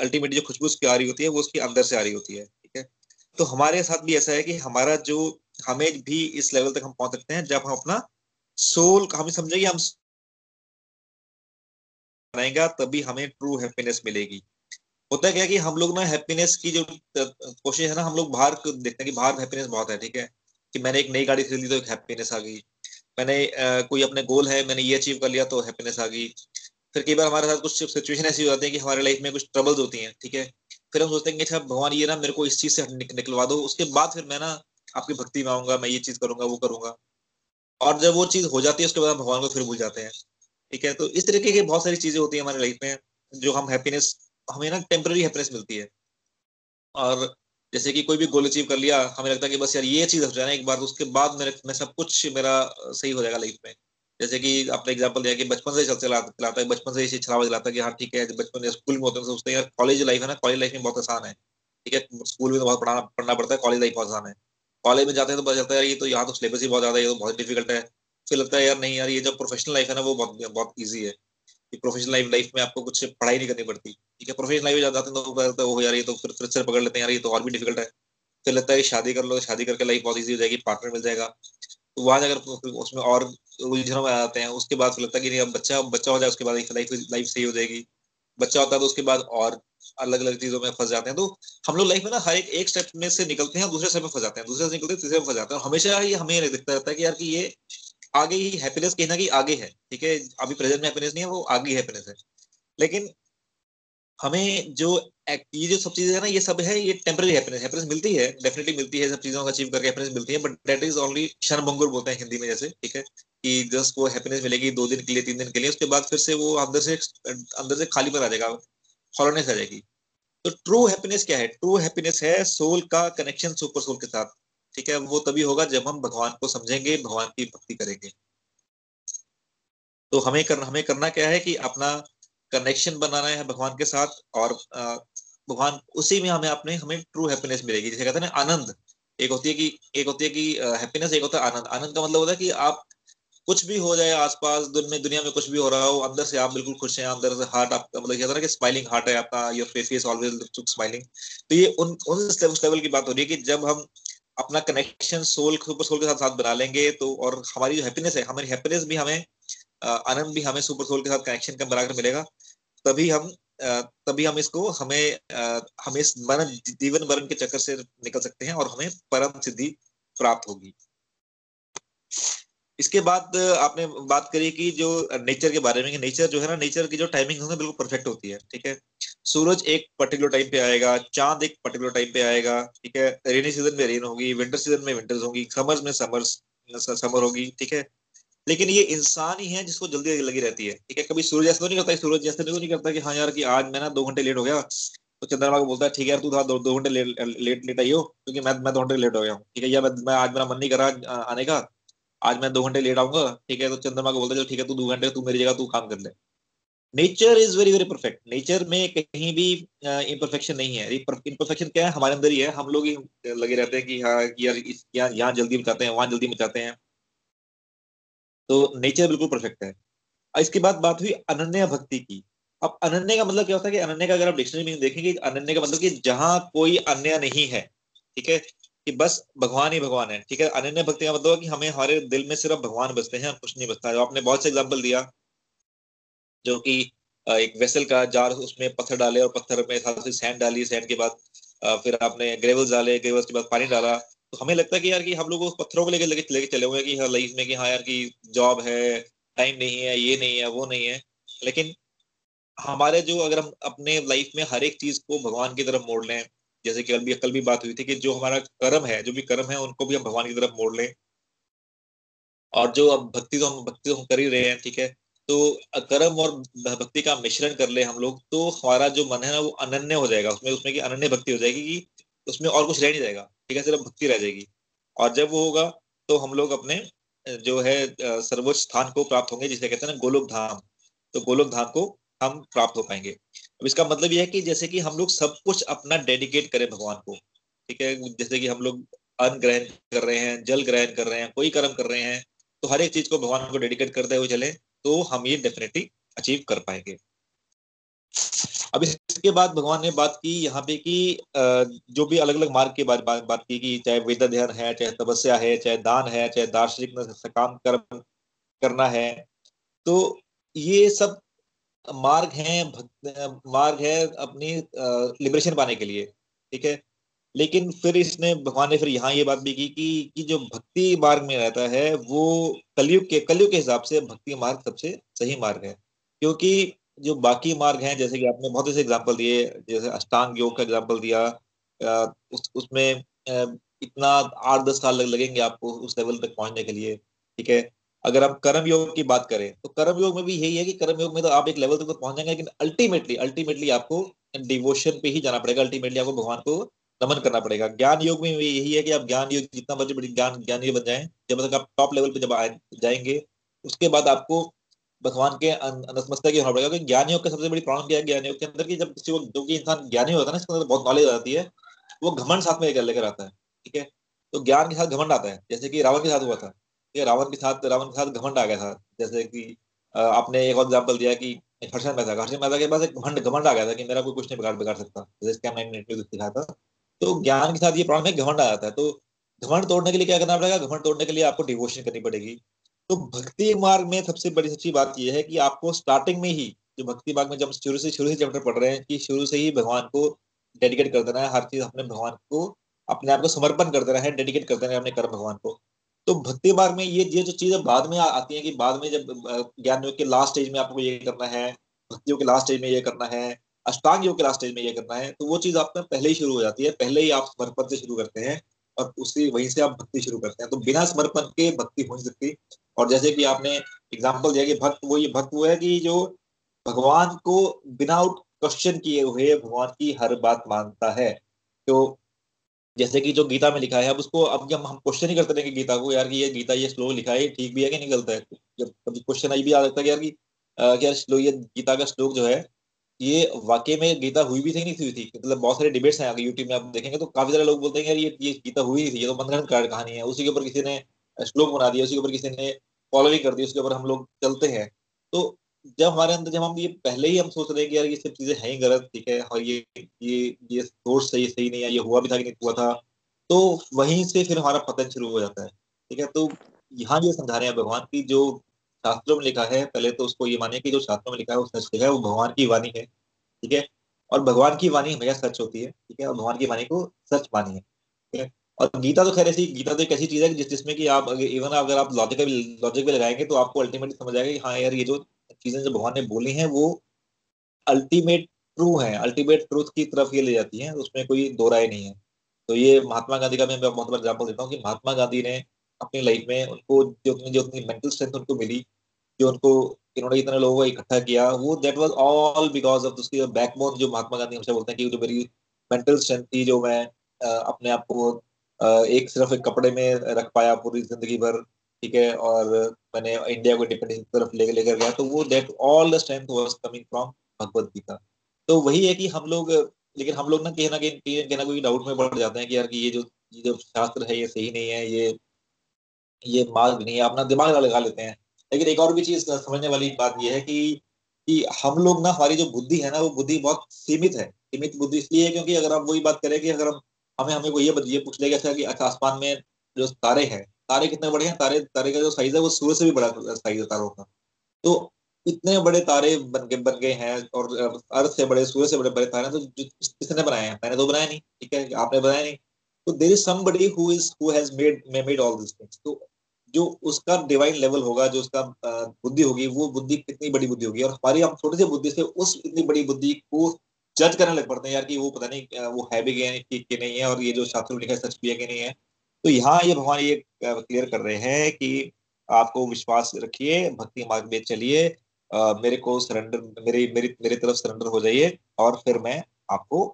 अल्टीमेटली जो खुशबू उसकी आ रही होती है, वो उसकी अंदर से आ रही होती है, ठीक है? तो हमारे साथ भी ऐसा है कि हमारा जो, हमें भी इस लेवल तक हम पहुँच सकते हैं जब हम अपना सोल हम समझेंगे हम बनाएगा, तभी हमें ट्रू हैप्पीनेस मिलेगी। होता है क्या कि हम लोग ना हैप्पीनेस की जो कोशिश है ना हम लोग बाहर देखते हैं कि बाहर हैप्पीनेस बहुत है ठीक है? कि मैंने एक नई गाड़ी खरीद तो एक हैप्पीनेस आ गई। मैंने आ, कोई अपने गोल है मैंने ये अचीव कर लिया तो हैप्पीनेस आ गई। फिर कई बार हमारे साथ कुछ सिचुएशन ऐसी हो जाती है कि हमारे लाइफ में कुछ ट्रबल्स होती हैं ठीक है? फिर हम सोचते हैं कि अच्छा भगवान ये ना मेरे को इस चीज़ से निक, निकलवा दो। उसके बाद फिर मैं ना आपकी भक्ति में आऊँगा मैं ये चीज़ करूँगा वो करूँगा। और जब वो चीज़ हो जाती है उसके बाद भगवान को फिर भूल जाते हैं ठीक है? तो इस तरीके की बहुत सारी चीज़ें होती है हमारे लाइफ में जो हम हैप्पीनेस हमें ना टेम्पररी हैप्पीनेस मिलती है। और जैसे कि कोई भी गोल अचीव कर लिया, हमें लगता है कि बस यार ये चीज़ हो जाए ना एक बार तो उसके बाद मेरे, मैं सब कुछ मेरा सही हो जाएगा लाइफ में। जैसे कि आपने एग्जांपल दिया कि बचपन से चलता चलाता है, बचपन से इसे छलावा चलाता है कि हाँ ठीक है, बचपन में स्कूल में होते हैं सोचते हैं यार कॉलेज लाइफ है ना कॉलेज लाइफ में बहुत आसान है। ठीक है स्कूल में तो बहुत पढ़ाना, पढ़ना पड़ता है कॉलेज लाइफ बहुत आसान है। कॉलेज में जाते हैं तो पता चलता है यार ये तो यहाँ तो सिलेबस ही बहुत ज़्यादा है, ये तो बहुत डिफ़िकल्ट है। फिर लगता है यार नहीं यार, ये जो प्रोफेशनल लाइफ है ना, वो बहुत बहुत ईजी है। कि प्रोफेशनल लाइफ लाइफ में आपको कुछ पढ़ाई नहीं करनी पड़ती। ठीक है? प्रोफेशनल लाइफ में जाते हैं तो वो यार, ये तो फिर फिर पकड़ लेते हैं यार, ये तो और भी डिफ़िकल्ट है। फिर लगता है शादी कर लो, शादी करके लाइफ बहुत ईजी हो जाएगी पार्टनर मिल जाएगा। तो वहाँ जाकर उसमें और उलझनों में आते हैं। उसके बाद फिर लगता है कि नहीं, अब बच्चा बच्चा हो जाए, उसके बाद लाइफ लाइफ सही हो जाएगी। बच्चा होता है तो उसके बाद और अलग अलग चीज़ों में फंस जाते हैं। तो हम लोग लाइफ में ना हर एक एक स्टेप में से निकलते हैं दूसरे स्टेप में फंस जाते हैं। दूसरे से निकलते हैं, तीसरे में फंस जाते हैं। और हमेशा ही हमें दिखता रहता है कि यार कि ये आगे ही हैप्पीनेस कहीं ना कहीं आगे है, ठीक है? अभी प्रेजेंट में हैप्पीनेस नहीं है, वो आगे हैप्पीनेस है। लेकिन हमें जो ये जो सब चीज़ें है ना, ये सब है, ये टेम्पररी हैप्पीनेस हैप्पीनेस मिलती है डेफिनेटली मिलती है, सब चीज़ों का अचीव करके हैप्पीनेस मिलती है बट दैट इज़ ओनली क्षणभंगुर बोलते हैं हिंदी में जैसे, ठीक है? कि जस्ट वो हैप्पीनेस मिलेगी दो दिन के लिए, तीन दिन के लिए, उसके बाद फिर से वो अंदर से अंदर से खाली पर आ जाएगा हॉलोनेस आ जाएगी। तो ट्रू हैप्पीनेस क्या है? ट्रू हैप्पीनेस है सोल का कनेक्शन सुपर सोल के साथ। ठीक है? वो तभी होगा जब हम भगवान को समझेंगे, भगवान की भक्ति करेंगे। तो हमें करना हमें करना क्या है कि अपना कनेक्शन बनाना है भगवान के साथ और भगवान उसी में हमें अपने, हमें ट्रू हैप्पीनेस मिलेगी। जैसे कहते हैं ना, आनंद। एक होती है कि, एक होती है कि हैप्पीनेस एक होता है आनंद। आनंद का मतलब होता है कि आप कुछ भी हो जाए आसपास में, दुनिया में कुछ भी हो रहा हो, अंदर से आप बिल्कुल खुश हैं, अंदर से हार्ट आपका मतलब कहता कि स्माइलिंग हार्ट है आपका your face is always smiling तो ये उन उन लेवल की बात हो रही है कि जब हम अपना कनेक्शन सोल सुपर सोल के साथ साथ बना लेंगे तो और हमारी जो हैप्पीनेस है, हमारी हैप्पीनेस भी हमें आनंद भी हमें सुपर सोल के साथ कनेक्शन का बनाकर मिलेगा। तभी हम तभी हम इसको हमें हमें इस मरण जीवन मरण के चक्कर से निकल सकते हैं और हमें परम सिद्धि प्राप्त होगी। इसके बाद आपने बात करी कि जो नेचर के बारे में, कि नेचर जो है ना नेचर की जो टाइमिंग है बिल्कुल परफेक्ट होती है, ठीक है? सूरज एक पर्टिकुलर टाइम पे आएगा चाँद एक पर्टिकुलर टाइम पे आएगा ठीक है? रेनी सीज़न में रेन होगी विंटर सीज़न में विंटर्स होगी समर्स में समर्स समर होगी ठीक है? लेकिन ये इंसान ही है जिसको जल्दी लगी रहती है ठीक है? कभी सूरज ऐसा तो नहीं करता सूरज जैसे तो नहीं करता कि हाँ यार कि आज मैं ना दो घंटे लेट हो गया तो चंद्रमा को बोलता है ठीक है यार तू था दो, दो घंटे लेट लेट लेट आई हो क्योंकि मैं मैं दो घंटे लेट हो गया हूँ ठीक है? या मैं, मैं आज मेरा मन नहीं करा आने का आज मैं दो घंटे लेट आऊँगा ठीक है? तो चंद्रमा को बोलता है ठीक है तू दो घंटे तू मेरी जगह तू काम कर ले। Nature is very very perfect nature में कहीं भी इम्परफेक्शन नहीं है। इम्परफेक्शन क्या है? हमारे अंदर ही है। हम लोग ही लगे रहते हैं कि हाँ यार यहाँ जल्दी मचाते हैं, वहाँ जल्दी मचाते हैं। तो नेचर बिल्कुल परफेक्ट है। इसके बाद बात हुई अनन्या भक्ति की। अब अनन्य का मतलब क्या होता है कि अनन्य का अगर आप डिक्शनरी में देखेंगे, अनन्य का मतलब कि जहाँ कोई अन्य नहीं है, ठीक है? कि बस भगवान ही भगवान है, ठीक है? अनन्य भक्ति का मतलब कि हमें हमारे दिल में सिर्फ़ भगवान बसते हैं कुछ नहीं बसता। है आपने बहुत से एग्ज़ाम्पल दिया जो कि एक वेसल का जार उसमें पत्थर डाले और पत्थर में ही सैंड डाली। सैंड के बाद फिर आपने ग्रेवल्स डाले ग्रेवल्स के बाद पानी डाला। तो हमें लगता है कि यार कि हम लोग उस पत्थरों को लेके लेके चले हुए कि हाँ लाइफ में कि हाँ यार की जॉब है टाइम नहीं है, ये नहीं है, वो नहीं है। लेकिन हमारे जो अगर हम अपने लाइफ में हर एक चीज़ को भगवान की तरफ़ मोड़ लें, जैसे कि कल भी कल भी बात हुई थी कि जो हमारा कर्म है, जो भी कर्म है, उनको भी हम भगवान की तरफ़ मोड़ लें। और जो अब भक्ति तो हम, भक्ति तो हम कर ही रहे हैं, ठीक है? तो कर्म और भक्ति का मिश्रण कर ले हम लोग तो हमारा जो मन है ना, वो अनन्य हो जाएगा। उसमें उसमें की अनन्य भक्ति हो जाएगी कि उसमें और कुछ रह नहीं जाएगा। ठीक है, सिर्फ़ भक्ति रह जाएगी। और जब वो होगा तो हम लोग अपने जो है सर्वोच्च स्थान को प्राप्त होंगे, जिसे कहते हैं ना, गोलोक धाम। तो गोलोक धाम को हम प्राप्त हो पाएँगे। अब इसका मतलब यह है कि जैसे कि हम लोग सब कुछ अपना डेडिकेट करें भगवान को। ठीक है, जैसे कि हम लोग अन्न ग्रहण कर रहे हैं, जल ग्रहण कर रहे हैं, कोई कर्म कर रहे हैं तो हर एक चीज़ को भगवान को डेडिकेट करते हुए चले। तो हम ये डेफिनेटली अचीव कर पाएँगे। अब इसके बाद भगवान ने बात की यहाँ पे कि जो भी अलग अलग मार्ग के बारे बात, बात की कि चाहे वेद अध्ययन है चाहे तपस्या है चाहे दान है चाहे दार्शनिक काम कर्म करना है तो ये सब मार्ग है मार्ग है अपनी लिबरेशन पाने के लिए ठीक है? लेकिन फिर इसने, भगवान ने फिर यहाँ ये बात भी की कि कि जो भक्ति मार्ग में रहता है, वो कलयुग के कलयुग के हिसाब से भक्ति मार्ग सबसे सही मार्ग है। क्योंकि जो बाकी मार्ग हैं, जैसे कि आपने बहुत ऐसे एग्ज़ाम्पल दिए, जैसे अष्टांग योग का एग्ज़ाम्पल दिया उस, उसमें इतना आठ दस साल लगेंगे आपको उस लेवल तक पहुँचने के लिए, ठीक है? अगर हम कर्म योग की बात करें तो कर्म योग में भी यही है कि कर्म योग में तो आप एक लेवल तक तो पहुँच जाएँगे, लेकिन अल्टीमेटली अल्टीमेटली आपको डिवोशन पे ही जाना पड़ेगा। अल्टीमेटली आपको भगवान को नमन करना पड़ेगा। ज्ञान योग में यही है कि आप ज्ञान योग जितना बड़े बड़ी ज्ञान, ज्ञानी बन जाए। जब तक आप टॉप लेवल पे जब जाएँगे, उसके बाद आपको भगवान के नतमस्तक होना पड़ेगा क्योंकि ज्ञान योग का सबसे बड़ी प्रॉब्लम क्या है? ज्ञान योग के अंदर की जब किसी को, जो कि इंसान ज्ञानी होता है ना, इसके अंदर बहुत नॉलेज आती है, वो घमंड साथ में लेकर आता है, ठीक है? तो ज्ञान के साथ घमंड आता है। जैसे कि रावण के साथ हुआ था, ठीक है? रावण के साथ, रावण के साथ घमंड आ गया था। जैसे कि आपने एक और एग्ज़ाम्पल दिया कि हर्षण मेहता हर्षण मेहता के पास एक घमंड घमंड आ गया था कि मेरा कोई कुछ नहीं बिगाड़ बिगाड़ सकता। जैसे हमने दिखाया था। तो ज्ञान के साथ ये प्रॉब्लम है, घमंड आ जाता है। तो घमंड तोड़ने के लिए क्या करना पड़ेगा? घमंड तोड़ने के लिए आपको डिवोशन करनी पड़ेगी। तो भक्ति मार्ग में सबसे बड़ी सच्ची बात यह है कि आपको स्टार्टिंग में ही जो भक्ति मार्ग में जब शुरू से शुरू से चैप्टर पढ़ रहे हैं कि शुरू से ही भगवान को डेडिकेट कर देना है, हर चीज़ अपने भगवान को, अपने आप को समर्पण कर देना है डेडिकेट कर देना है अपने कर्म भगवान को। तो भक्ति मार्ग में ये ये जो चीज़ें बाद में आती है कि बाद में जब ज्ञान योग के लास्ट स्टेज में आपको ये करना है भक्ति योग के लास्ट स्टेज में ये करना है अष्टांग योग के लास्ट स्टेज में ये करना है तो वो चीज़ आपका पहले ही शुरू हो जाती है, पहले ही आप समर्पण से शुरू करते हैं और उसी वहीं से आप भक्ति शुरू करते हैं। तो बिना समर्पण के भक्ति हो नहीं सकती। और जैसे कि आपने एग्ज़ाम्पल दिया कि भक्त, वो ये भक्त वो है कि जो भगवान को बिना क्वेश्चन किए हुए भगवान की हर बात मानता है। तो जैसे कि जो गीता में लिखा है, अब उसको, अब जब हम क्वेश्चन ही करते रहेंगे गीता को, यार कि ये गीता ये श्लोक लिखा है ठीक भी है कि नहीं गलत है? जब, कभी क्वेश्चन आई भी आ सकता है यार कि क्या श्लोक ये गीता का श्लोक जो है ये वाकई में गीता हुई भी थी नहीं हुई थी? मतलब बहुत सारे डिबेट्स हैं अगर यूट्यूब में, आप देखेंगे तो काफ़ी सारे लोग बोलते हैं यार ये ये गीता हुई थी, ये तो पंद्रह कार्ड कहानी है, उसी के ऊपर किसी ने श्लोक बना दिया, उसी के ऊपर किसी ने फॉलोइंग कर दी उसके ऊपर हम लोग चलते हैं। तो जब हमारे अंदर, जब हम ये पहले ही हम सोच रहे हैं कि यार ये सब चीज़ें हैं ही गलत, ठीक है, और ये ये ये सोर्स सही सही नहीं है, ये हुआ भी था कि नहीं हुआ था तो वहीं से फिर हमारा पतन शुरू हो जाता है, ठीक है? तो यहाँ ये समझा रहे हैं भगवान की जो शास्त्रों में लिखा है, पहले तो उसको ये मानिए कि जो शास्त्रों में लिखा है वो सच है, वो भगवान की वाणी है, ठीक है? और भगवान की वाणी हमेशा सच होती है, ठीक है? और भगवान की वाणी को सच मानिए, ठीक है? और गीता तो खैर ऐसी, गीता तो एक ऐसी चीज़ है जिस, जिसमें कि आप इवन अगर आप लॉजिक लॉजिक भी लगाएँगे तो आपको अल्टीमेटली समझ आएगा कि हाँ यार, ये जो चीज़ें जो भगवान ने बोली हैं, वो अल्टीमेट ट्रू है अल्टीमेट ट्रूथ की तरफ़ ये ले जाती है, उसमें कोई दो राय नहीं है। तो ये महात्मा गांधी का मैं बहुत बड़ा एग्ज़ाम्पल देता हूँ कि महात्मा गांधी ने अपनी लाइफ में उनको जो जो अपनी मेंटल स्ट्रेंथ उनको मिली, जो उनको इन्होंने इतने लोगों को इकट्ठा किया, वो that was all because of उसकी बैकबोन जो महात्मा गांधी हमसे बोलते हैं कि जो मेरी मेंटल स्ट्रेंथ थी, जो मैं अपने आप को एक सिर्फ़ एक कपड़े में रख पाया पूरी ज़िंदगी भर, ठीक है, और मैंने इंडिया को इंडिपेंडेंस की तरफ़ लेकर लेकर गया तो वो that all the strength was coming from Bhagavad Gita. तो वही है कि हम लोग, लेकिन हम लोग ना कहीं ना कहीं कोई डाउट में पड़ जाते हैं कि यार कि ये जो ये जो शास्त्र है, ये सही नहीं है, ये ये मार्ग नहीं है अपना दिमाग लगा लेते हैं। लेकिन एक और भी चीज़ समझने वाली बात यह है कि कि हम लोग ना, हमारी जो बुद्धि है ना, वो बुद्धि बहुत सीमित है। सीमित बुद्धि इसलिए है क्योंकि अगर हम वही बात करें कि अगर हम, हमें हमें को ये ये पूछ लेगा अच्छा कि अच्छा आसमान में जो तारे हैं, तारे कितने बड़े हैं? तारे तारे का जो साइज़ है वो सूर्य से भी बड़ा साइज़ है तारों का। तो इतने बड़े तारे बन के, बन गए हैं और अर्थ से बड़े, सूर्य से बड़े बड़े तारे तो किसने बनाए हैं? मैंने तो बनाया नहीं, ठीक है? आपने बनाया नहीं। तो there is somebody who is who has made made all this things तो जो उसका डिवाइन लेवल होगा जो उसका बुद्धि होगी वो बुद्धि कितनी बड़ी बुद्धि होगी। और हमारी हम छोटे से बुद्धि से उस इतनी बड़ी बुद्धि को जज करने लग पड़ते हैं यार कि वो पता नहीं वो है भी कि, कि नहीं है और ये जो शास्त्र में लिखा है सच भी है कि नहीं है। तो यहाँ ये भगवान ये क्लियर कर रहे हैं कि आपको विश्वास रखिए भक्ति मार्ग में चलिए मेरे को सरेंडर मेरे मेरी मेरी तरफ़ सरेंडर हो जाइए और फिर मैं आपको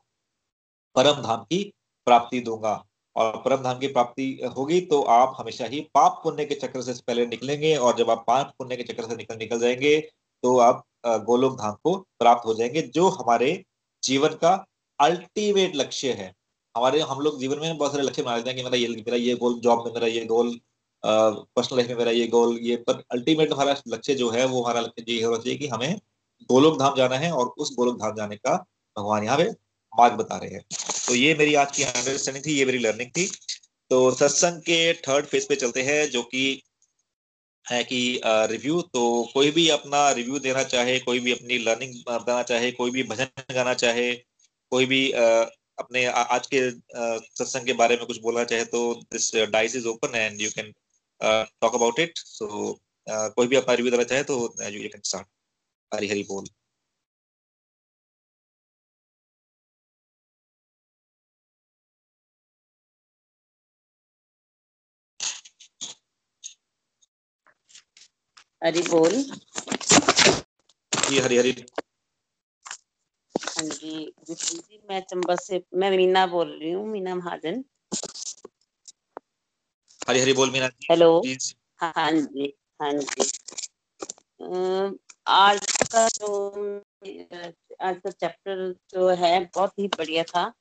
परम धाम की प्राप्ति दूँगा। और परम धाम की प्राप्ति होगी तो आप हमेशा ही पाप पुण्य के चक्र से पहले निकलेंगे और जब आप पाप पुण्य के चक्र से निकल निकल जाएँगे तो आप गोलोक धाम को प्राप्त हो जाएँगे, जो हमारे जीवन का अल्टीमेट लक्ष्य है। हमारे, हम लोग जीवन में बहुत सारे लक्ष्य बना लेते हैं कि मेरा ये मेरा ये गोल जॉब में मेरा ये गोल पर्सनल लाइफ में मेरा ये गोल, ये पर अल्टीमेट हमारा लक्ष्य जो है, वो हमारा लक्ष्य ये होना चाहिए कि हमें गोलोक धाम जाना है और उस गोलोक धाम जाने का भगवान यहाँ पे मार्ग बता रहे हैं। तो ये मेरी आज की अंडरस्टैंडिंग थी, ये मेरी लर्निंग थी। तो सत्संग के थर्ड फ़ेज़ पे चलते हैं, जो कि है कि रिव्यू तो कोई भी अपना रिव्यू देना चाहे, कोई भी अपनी लर्निंग बताना चाहे, कोई भी भजन गाना चाहे, कोई भी अपने आज के सत्संग के बारे में कुछ बोलना चाहे तो this dais is open and you can talk about it so कोई भी अपना रिव्यू देना चाहे तो you can start Hari Hari बोल। हरी बोल। जी हरी हरी। जी विपुल जी मैं चंबा से मैं मीना बोल रही हूँ मीना महाजन। हरी हरी बोल मीना हेलो। हाँ हाँ जी हाँ जी। आज का जो आज का चैप्टर जो है बहुत ही बढ़िया था।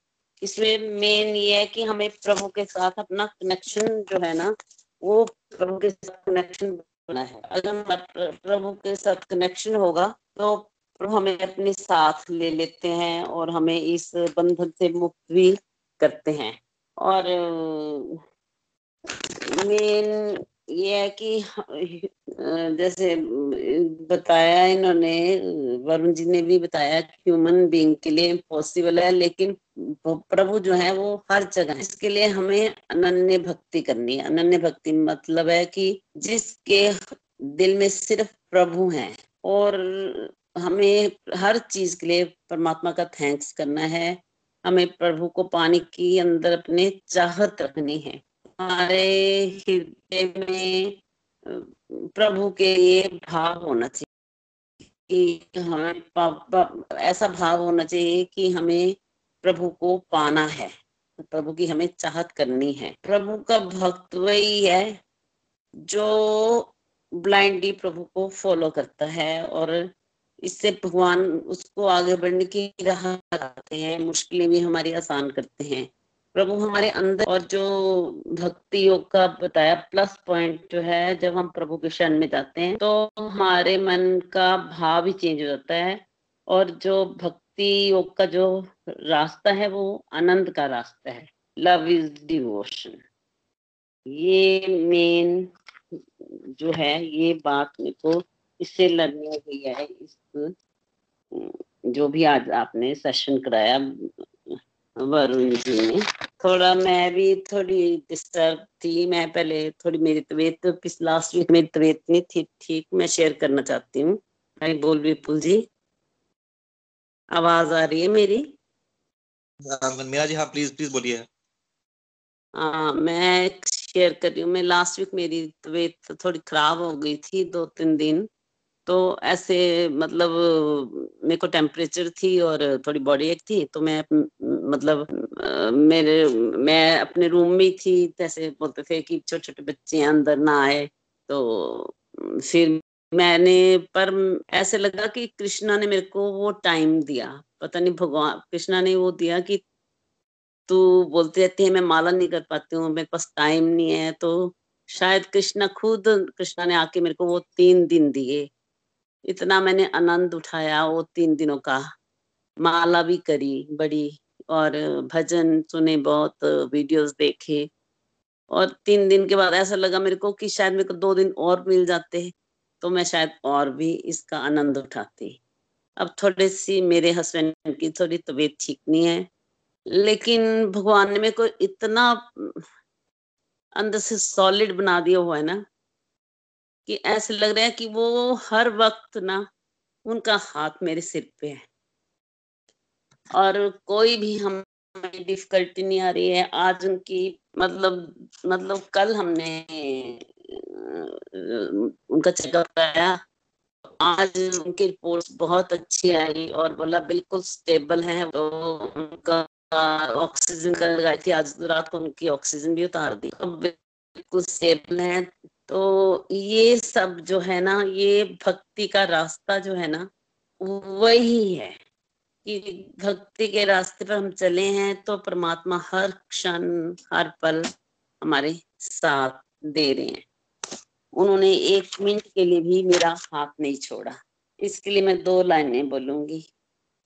इसमें मेन ये है कि हमें प्रभु के साथ अपना कनेक्शन जो है ना वो प्रभु के साथ कनेक्शन बना है। अगर प्रभु के साथ कनेक्शन होगा तो प्रभु हमें अपने साथ ले लेते हैं और हमें इस बंधन से मुक्त भी करते हैं। और, मेन ये है कि जैसे बताया इन्होंने, वरुण जी ने भी बताया ह्यूमन बीइंग के लिए पॉसिबल है, लेकिन प्रभु जो है वो हर जगह इसके लिए हमें अनन्य भक्ति करनी है। अनन्य भक्ति मतलब है कि जिसके दिल में सिर्फ़ प्रभु हैं और हमें हर चीज़ के लिए परमात्मा का थैंक्स करना है। हमें प्रभु को पाने की अंदर अपने चाहत रखनी है। हमारे हृदय में प्रभु के लिए भाव होना चाहिए कि हमें ऐसा भाव होना चाहिए कि हमें प्रभु को पाना है, प्रभु की हमें चाहत करनी है। प्रभु का भक्त वही है जो ब्लाइंडली प्रभु को फॉलो करता है और इससे भगवान उसको आगे बढ़ने की राह लगाते हैं, मुश्किलें भी हमारी आसान करते हैं। प्रभु हमारे अंदर और जो भक्ति योग का बताया प्लस पॉइंट जो है, जब हम प्रभु के शरण में जाते हैं तो हमारे मन का भाव ही चेंज हो जाता है और जो भक्ति योग का जो रास्ता है, वो आनंद का रास्ता है। लव इज़ डिवोशन ये मेन जो है, ये बात मेरे को इससे लड़ने हुई है, इस, जो भी आज आपने सेशन कराया वरुण जी ने। थोड़ा मैं भी थोड़ी डिस्टर्ब थी। मैं पहले थोड़ी मेरी तबीयत पिछ लास्ट वीक मेरी तबीयत नहीं थी ठीक। मैं शेयर करना चाहती हूँ। मैं बोल विपुल जी। आवाज़ आ रही है मेरी? अ, मीना जी। हाँ प्लीज़ प्लीज़ बोलिए। हाँ मैं शेयर कर रही हूँ। मैं लास्ट वीक मेरी तबीयत थोड़ी खराब हो गई थी दो तीन दिन। तो ऐसे मतलब मेरे को टेम्परेचर थी और थोड़ी बॉडी एक थी तो मैं मतलब मेरे, मैं अपने रूम में थी जैसे बोलते थे कि छोटे छोटे बच्चे अंदर ना आए। तो फिर मैंने, पर ऐसे लगा कि कृष्णा ने मेरे को वो टाइम दिया। पता नहीं भगवान कृष्णा ने वो दिया कि तू बोलती रहती है, मैं माला नहीं कर पाती हूँ, मेरे पास टाइम नहीं है। तो शायद कृष्णा खुद, कृष्णा ने आके मेरे को वो तीन दिन दिए। इतना मैंने आनंद उठाया वो तीन दिनों का। माला भी करी बड़ी और भजन सुने, बहुत वीडियोस देखे। और तीन दिन के बाद ऐसा लगा मेरे को कि शायद मेरे को दो दिन और मिल जाते तो मैं शायद और भी इसका आनंद उठाती। अब थोड़ी सी मेरे हस्बैंड की थोड़ी तबीयत ठीक नहीं है, लेकिन भगवान ने मेरे को इतना अंदर से सॉलिड बना दिया हुआ है ना कि ऐसे लग रहा है कि वो हर वक्त ना उनका हाथ मेरे सिर पे है। और कोई भी हमें डिफिकल्टी नहीं आ रही है। आज उनकी मतलब मतलब कल हमने उनका चेकअप कराया। आज उनकी रिपोर्ट्स बहुत अच्छी आई और बोला बिल्कुल स्टेबल है। तो उनका ऑक्सीजन का लगाई थी। आज रात को उनकी ऑक्सीजन भी उतार दी। अब बिल्कुल स्टेबल है। तो ये सब जो है ना, ये भक्ति का रास्ता जो है ना, वही है कि भक्ति के रास्ते पर हम चले हैं तो परमात्मा हर क्षण, हर पल हमारे साथ दे रहे हैं। उन्होंने एक मिनट के लिए भी मेरा हाथ नहीं छोड़ा। इसके लिए मैं दो लाइनें बोलूँगी।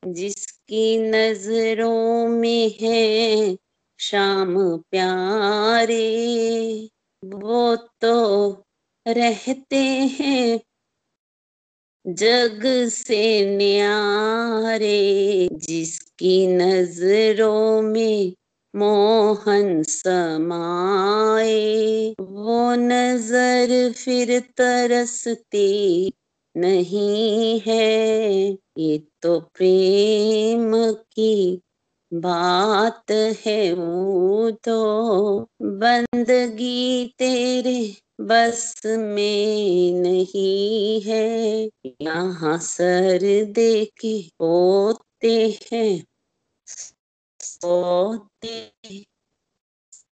जिसकी नज़रों में है शाम प्यारे वो तो रहते हैं जग से न्यारे, जिसकी नज़रों में मोहन समाए वो नज़र फिर तरसती नहीं है, ये तो प्रेम की बात है वो तो बंदगी तेरे बस में नहीं है। यहाँ सर दे के ओ हैं, सोते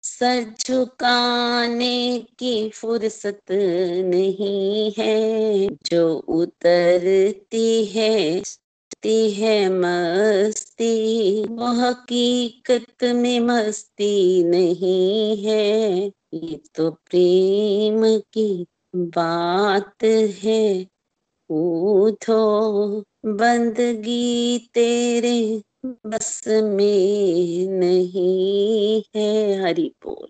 सर झुकाने की फुर्सत नहीं है, जो उतरती है है, मस्ती। वो हकीकत में मस्ती नहीं है। ये तो प्रेम की बात है। पूछो बंदगी तेरे बस में नहीं है। हरि बोल।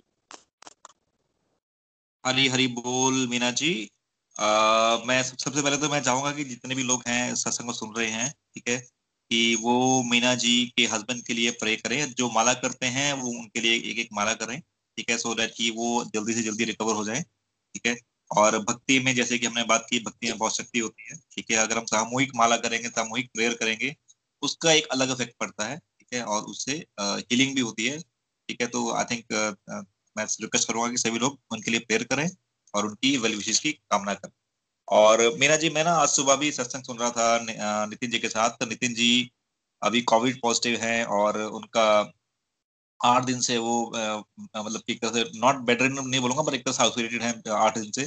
हरी हरी बोल, मीना जी। मैं सब, सबसे पहले तो मैं चाहूँगा कि जितने भी लोग हैं सत्संग सुन रहे हैं ठीक है कि वो मीना जी के हस्बैंड के लिए प्रे करें जो माला करते हैं वो उनके लिए एक एक माला करें ठीक है सो दैट कि वो जल्दी से जल्दी रिकवर हो जाए ठीक है और भक्ति में जैसे कि हमने बात की भक्ति में बहुत शक्ति होती है ठीक है अगर हम सामूहिक माला करेंगे सामूहिक प्रेयर करेंगे उसका एक अलग इफ़ेक्ट पड़ता है ठीक है और उससे हीलिंग भी होती है ठीक है तो आई थिंक मैं रिक्वेस्ट करूँगा कि सभी लोग उनके लिए प्रेयर करें और उनकी वेल विशेष की कामना करें और मीना जी, मैं ना आज सुबह भी सत्संग सुन रहा था नितिन जी के साथ। तो नितिन जी अभी कोविड पॉजिटिव हैं और उनका आठ दिन से वो मतलब एक तरह से नॉट बेटर नहीं बोलूँगा, पर एक तरह से आइसोलेटेड है, आठ दिन से।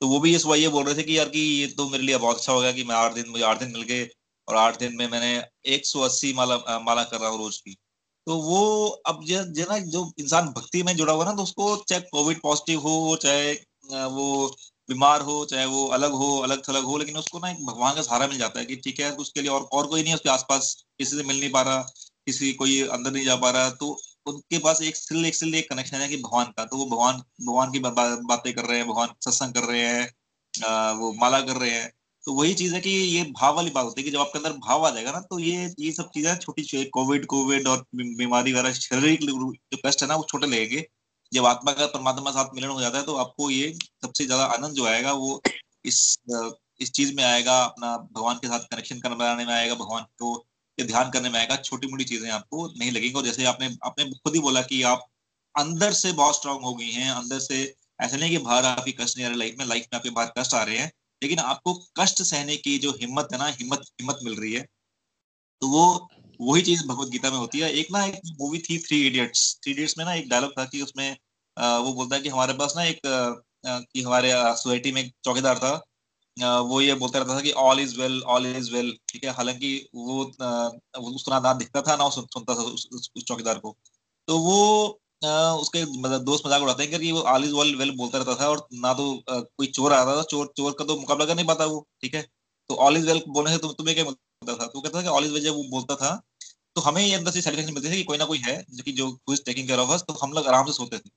तो वो भी ये सुबह ये बोल रहे थे कि यार कि ये तो मेरे लिए बहुत अच्छा हो गया कि मैं आठ दिन, मुझे आठ दिन मिल गए और आठ दिन में मैंने 180 माला माला कर रहा हूँ रोज की। तो वो अब जो ना जो इंसान भक्ति में जुड़ा हुआ ना तो उसको चाहे कोविड पॉजिटिव हो, चाहे वो बीमार हो, चाहे वो अलग हो, अलग थलग हो, लेकिन उसको ना एक भगवान का सहारा मिल जाता है कि ठीक है, उसके लिए और और कोई नहीं उसके आसपास किसी से मिल नहीं पा रहा, किसी कोई अंदर नहीं जा पा रहा तो उनके पास एक सिल एक सिल एक कनेक्शन है कि भगवान का तो वो भगवान भगवान की बातें कर रहे हैं, भगवान सत्संग कर रहे हैं वो माला कर रहे हैं तो वही चीज़ है कि ये भाव वाली बात होती है कि जब आपके अंदर भाव आ जाएगा ना तो ये ये सब चीज़ें छोटी कोविड कोविड और बीमारी वगैरह, शारीरिक जो कष्ट है ना, वो छोटे लगेंगे जब आत्मा का परमात्मा साथ मिलन हो जाता है तो आपको ये सबसे ज़्यादा आनंद जो आएगा वो इस इस चीज़ में आएगा, अपना भगवान के साथ कनेक्शन कर बनाने में आएगा, भगवान को ये ध्यान करने में आएगा छोटी मोटी चीज़ें आपको नहीं लगेंगी। और जैसे आपने आपने खुद ही बोला कि आप अंदर से बहुत स्ट्रांग हो गई हैं, अंदर से ऐसा नहीं कि बाहर आपकी कष्ट नहीं आ रहे लाइफ में लाइफ में आपके बाहर कष्ट आ रहे हैं, लेकिन आपको कष्ट सहने की जो हिम्मत है ना, हिम्मत हिम्मत मिल रही है तो वो वही चीज़ भगवत गीता में होती है। एक ना एक मूवी थी थ्री इडियट्स थ्री इडियट्स में ना एक डायलॉग था कि उसमें वो बोलता है कि हमारे पास ना एक कि हमारे सोसाइटी में एक चौकीदार था। वो ये बोलता रहता था कि all is well all is well ठीक है? हालाँकि वो उसको ना ना दिखता था ना सुनता था उस, चौकीदार को। तो वो उसके दोस्त मज़ाक उड़ाते हैं कि वो ऑल इज़ वेल वेल बोलता रहता था और ना तो कोई चोर आ रहा था। चोर चोर का तो मुकाबला कर नहीं पाता वो ठीक है? तो ऑल इज़ वेल बोलने से तुम्हें क्या मिलता था। तो कहता था कि ऑल इज़ वेल जब वो बोलता था तो हमें ये अंदर से सेटिस्फेक्शन मिलती थी कि कोई ना कोई है, जो कि जो टेकिंग केयर ऑफ़ अस तो हम लोग आराम से सोते थे।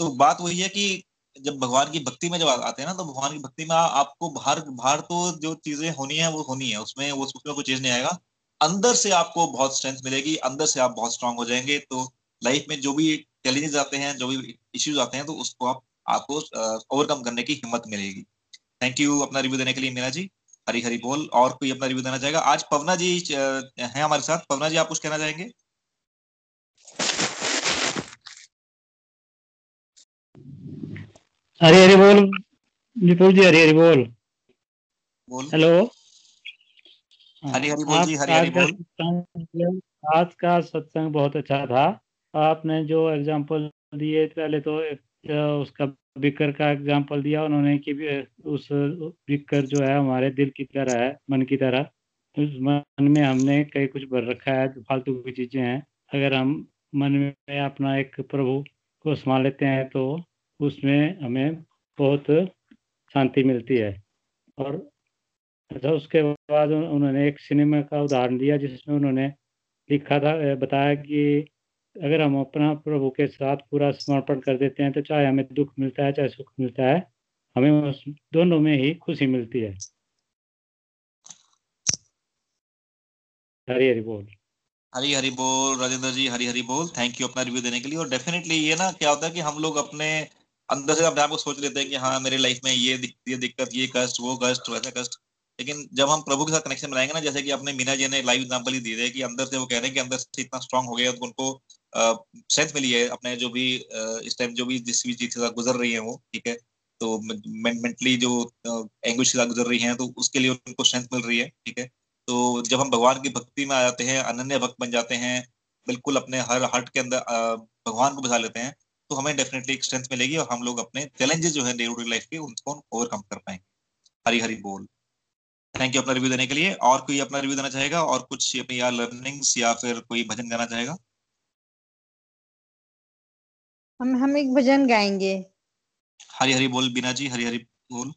तो बात वही है कि जब भगवान की भक्ति में जब आते हैं ना तो भगवान की भक्ति में आपको बाहर बाहर तो जो चीज़ें होनी है, वो होनी है। उसमें, वो उसमें कोई चीज़ नहीं आएगा। अंदर से आपको बहुत स्ट्रेंथ मिलेगी, अंदर से आप बहुत स्ट्रांग हो जाएँगे। तो लाइफ में जो भी चैलेंजेस आते हैं, जो भी इश्यूज़ आते हैं तो उसको आप, आपको ओवरकम करने की हिम्मत मिलेगी। थैंक यू अपना रिव्यू देने के लिए मीना जी। हरी हरी बोल और कोई अपना रिव्यू देना चाहेगा? आज पवना जी हैं हमारे साथ। पवना जी आप कुछ कहना चाहेंगे? हरी हरी बोल विपुल जी हरी हरी बोल। बोल। हेलो। हरी हरी बोल जी हरी हरी बोल। आज का सत्संग बहुत अच्छा था। आपने जो एग्जांपल दिए पहले तो उसका बिकर का एग्जांपल दिया उन्होंने कि उस बिकर जो है हमारे दिल की तरह है, मन की तरह। उस मन में हमने कई कुछ भर रखा है फालतू की चीज़ें हैं। अगर हम मन में अपना एक प्रभु को संभाल लेते हैं तो उसमें हमें बहुत शांति मिलती है। और अच्छा उसके बाद उन्होंने एक सिनेमा का उदाहरण दिया, जिसमें उन्होंने लिखा था बताया कि अगर हम अपना प्रभु के साथ पूरा समर्पण कर देते हैं तो चाहे हमें दुख मिलता है, चाहे सुख मिलता है, हमें उस दोनों में ही खुशी मिलती है। हरी हरी बोल। हरी हरी बोल, राजेंद्र जी हरी हरी बोल। थैंक यू अपना रिव्यू देने के लिए। और डेफिनेटली ये ना क्या होता है कि हम लोग अपने अंदर से अपने आप को सोच लेते हैं कि हाँ मेरे लाइफ में ये ये दिक्कत, ये कष्ट, वो कष्ट, वैसा कष्ट। लेकिन जब हम प्रभु के साथ कनेक्शन बनाएँगे ना, जैसे कि अपने मीना जी ने लाइव एग्ज़ाम्पल ही दी है कि अंदर से वो कह रहे हैं कि अंदर से इतना स्ट्रांग हो गया तो उनको स्ट्रेंथ मिली है, अपने जो भी इस टाइम जो भी जिस भी चीज़ से गुजर रही है वो, ठीक है? तो मेंटली जो एंग्विश के साथ गुजर रही है तो उसके लिए उनको स्ट्रेंथ मिल रही है, ठीक है? तो जब हम भगवान की भक्ति में आ जाते हैं, अनन्य भक्त बन जाते हैं, बिल्कुल अपने हर हट के अंदर भगवान को बसा लेते हैं तो हमें डेफिनेटली एक स्ट्रेंथ मिलेगी और हम लोग अपने चैलेंजेस जो है डे टू डे लाइफ के, उनको ओवरकम कर पाएँगे। हरी हरी बोल। थैंक यू अपना रिव्यू देने के लिए। और कोई अपना रिव्यू देना चाहेगा, और कुछ अपनी या लर्निंग्स या फिर कोई भजन गाना चाहेगा? हम हम एक भजन गाएँगे। हरी हरी बोल बीना जी हरी हरी बोल।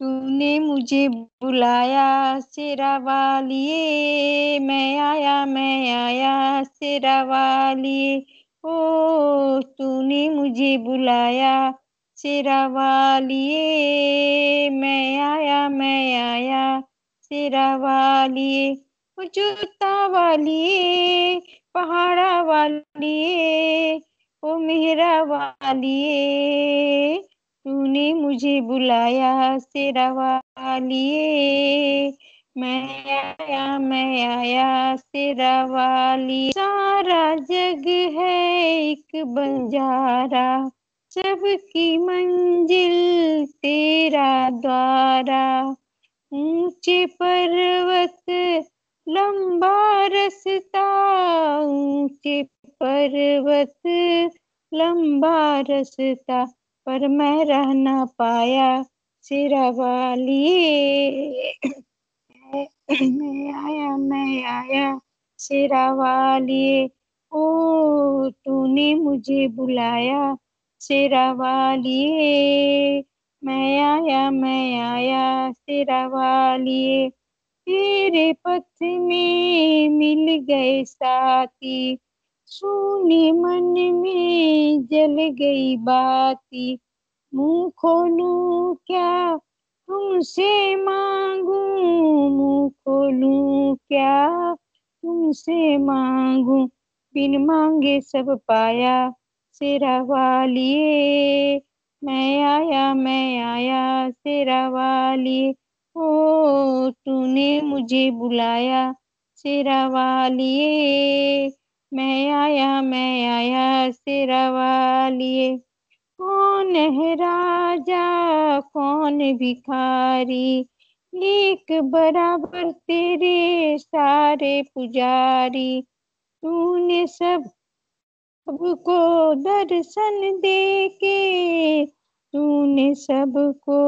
तूने मुझे बुलाया सिरा वालिए। मैं आया मैं आया सिरा वालिए। ओ तूने मुझे बुलाया सिरा वालिए। मैं आया मैं आया सिरा वालिए। जूता वालिए पहाड़ा वालिए। ओ मेहरा वालिए, तूने मुझे बुलाया सेरा वालिए। मैं आया मैं आया सेरा वाली सारा जग है एक बंजारा, सबकी मंजिल तेरा द्वारा। ऊँचे पर्वत, लंबा रसता, ऊँचे पर्वत लंबा रसता पर मैं रह ना पाया, सिरा वालिए। मैं आया मैं आया, सिरा वालिए। ओ, तूने मुझे बुलाया, सिरा वालिए। मैं आया मैं आया, सिरा वालिए। तेरे पथ में मिल गए साथी सुनी मन में जल गई बाती। मुँह खोलू क्या तुमसे मांगू? मुँह खोलू क्या तुमसे मांगू? बिन मांगे सब पाया, सिरा वालिए। मैं आया मैं आया, सिरा वालिए। ओ, तूने मुझे बुलाया, सिरा वालिए। मैं आया मैं आया सिरा वालिए। कौन है राजा, कौन भिखारी? एक बराबर तेरे सारे पुजारी। तूने सब सबको दर्शन दे के तूने सबको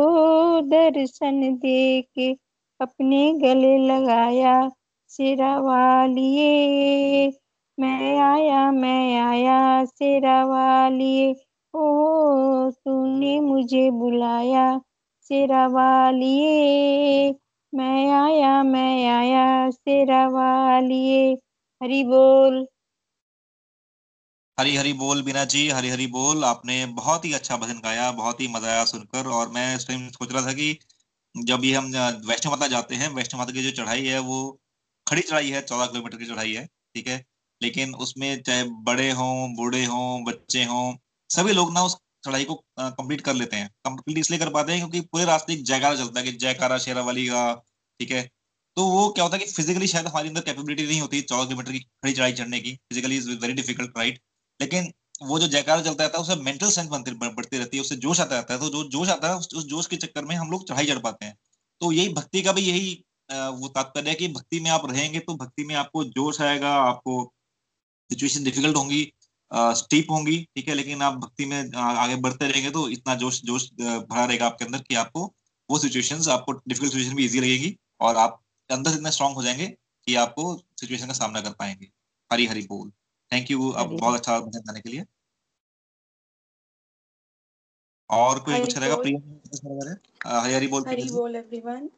दर्शन दे के अपने गले लगाया सिरा वालिए। मैं आया मैं आया सेरा वालिए ओ तूने मुझे बुलाया सेरा वालिए मैं आया मैं आया सेरा वालिए हरी बोल। हरी हरी बोल बीना जी, हरी हरी बोल। आपने बहुत ही अच्छा भजन गाया, बहुत ही मज़ा आया सुनकर। और मैं इस टाइम सोच रहा था कि जब ये हम वैष्णो माता जाते हैं, वैष्णो माता की जो चढ़ाई है, वो खड़ी चढ़ाई है, चौदह किलोमीटर की चढ़ाई है, ठीक है? लेकिन उसमें चाहे बड़े हों, बूढ़े हों, बच्चे हों, सभी लोग ना उस चढ़ाई को कंप्लीट कर लेते हैं। कंप्लीट इसलिए कर पाते हैं क्योंकि पूरे रास्ते एक जयकारा चलता है कि जयकारा शेरा वाली का, ठीक है? तो वो क्या होता है कि फिजिकली शायद हमारे अंदर कैपेबिलिटी नहीं होती चौदह किलोमीटर की खड़ी चढ़ाई चढ़ने की। Physically is very difficult right लेकिन वो जो जयकारा चलता रहता है, उससे मेंटल स्ट्रेंथ बनती बढ़ती रहती है, उससे जोश आता रहता है। तो जो जोश आता है, उस जोश के चक्कर में हम लोग चढ़ाई चढ़ पाते हैं। तो यही भक्ति का भी यही वो तात्पर्य है कि भक्ति में आप रहेंगे तो भक्ति में आपको जोश आएगा, आपको सिचुएशन डिफ़िकल्ट होंगी स्टीप होंगी ठीक है लेकिन आप भक्ति में आगे बढ़ते रहेंगे तो इतना जोश जोश भरा रहेगा आपके अंदर कि आपको वो सिचुएशंस आपको डिफ़िकल्ट सिचुएशन भी इजी लगेगी और आप अंदर इतने स्ट्रांग हो जाएँगे कि आपको सिचुएशन का सामना कर पाएँगे। हरी हरी बोल। थैंक यू आप बहुत अच्छा गाने के लिए। और कोई कुछ रहेगा प्रिया हरी हरी बोल हरी बोल एवरीवन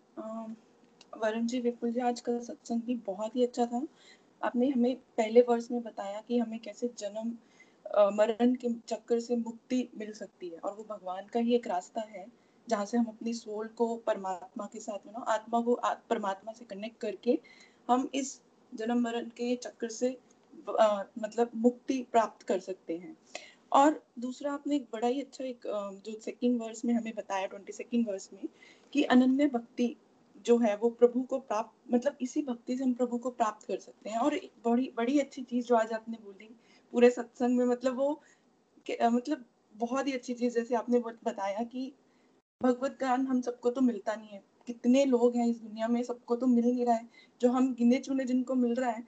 वरुण जी विपुल जी आज का सत्संग भी बहुत ही अच्छा था। आपने हमें पहले वर्ष में बताया कि हमें कैसे जन्म मरण के चक्कर से मुक्ति मिल सकती है और वो भगवान का ही एक रास्ता है जहाँ से हम अपनी सोल को परमात्मा के साथ में ना आत्मा को परमात्मा से कनेक्ट करके हम इस जन्म मरण के चक्कर से आ, मतलब मुक्ति प्राप्त कर सकते हैं। और दूसरा आपने एक बड़ा ही अच्छा एक जो सेकंड वर्स में हमें बताया ट्वेंटी सेकंड वर्स में कि अनन्य भक्ति जो है वो प्रभु को प्राप्त मतलब इसी भक्ति से हम प्रभु को प्राप्त कर सकते हैं। और बड़ी बड़ी अच्छी चीज़ जो आज आपने बोली, पूरे सत्संग में मतलब वो मतलब बहुत ही अच्छी चीज़, जैसे आपने बताया कि भगवत ज्ञान हम सबको तो मिलता नहीं है। कितने लोग हैं इस दुनिया में, सबको तो मिल नहीं रहा है। जो हम गिने चुने जिनको मिल रहा है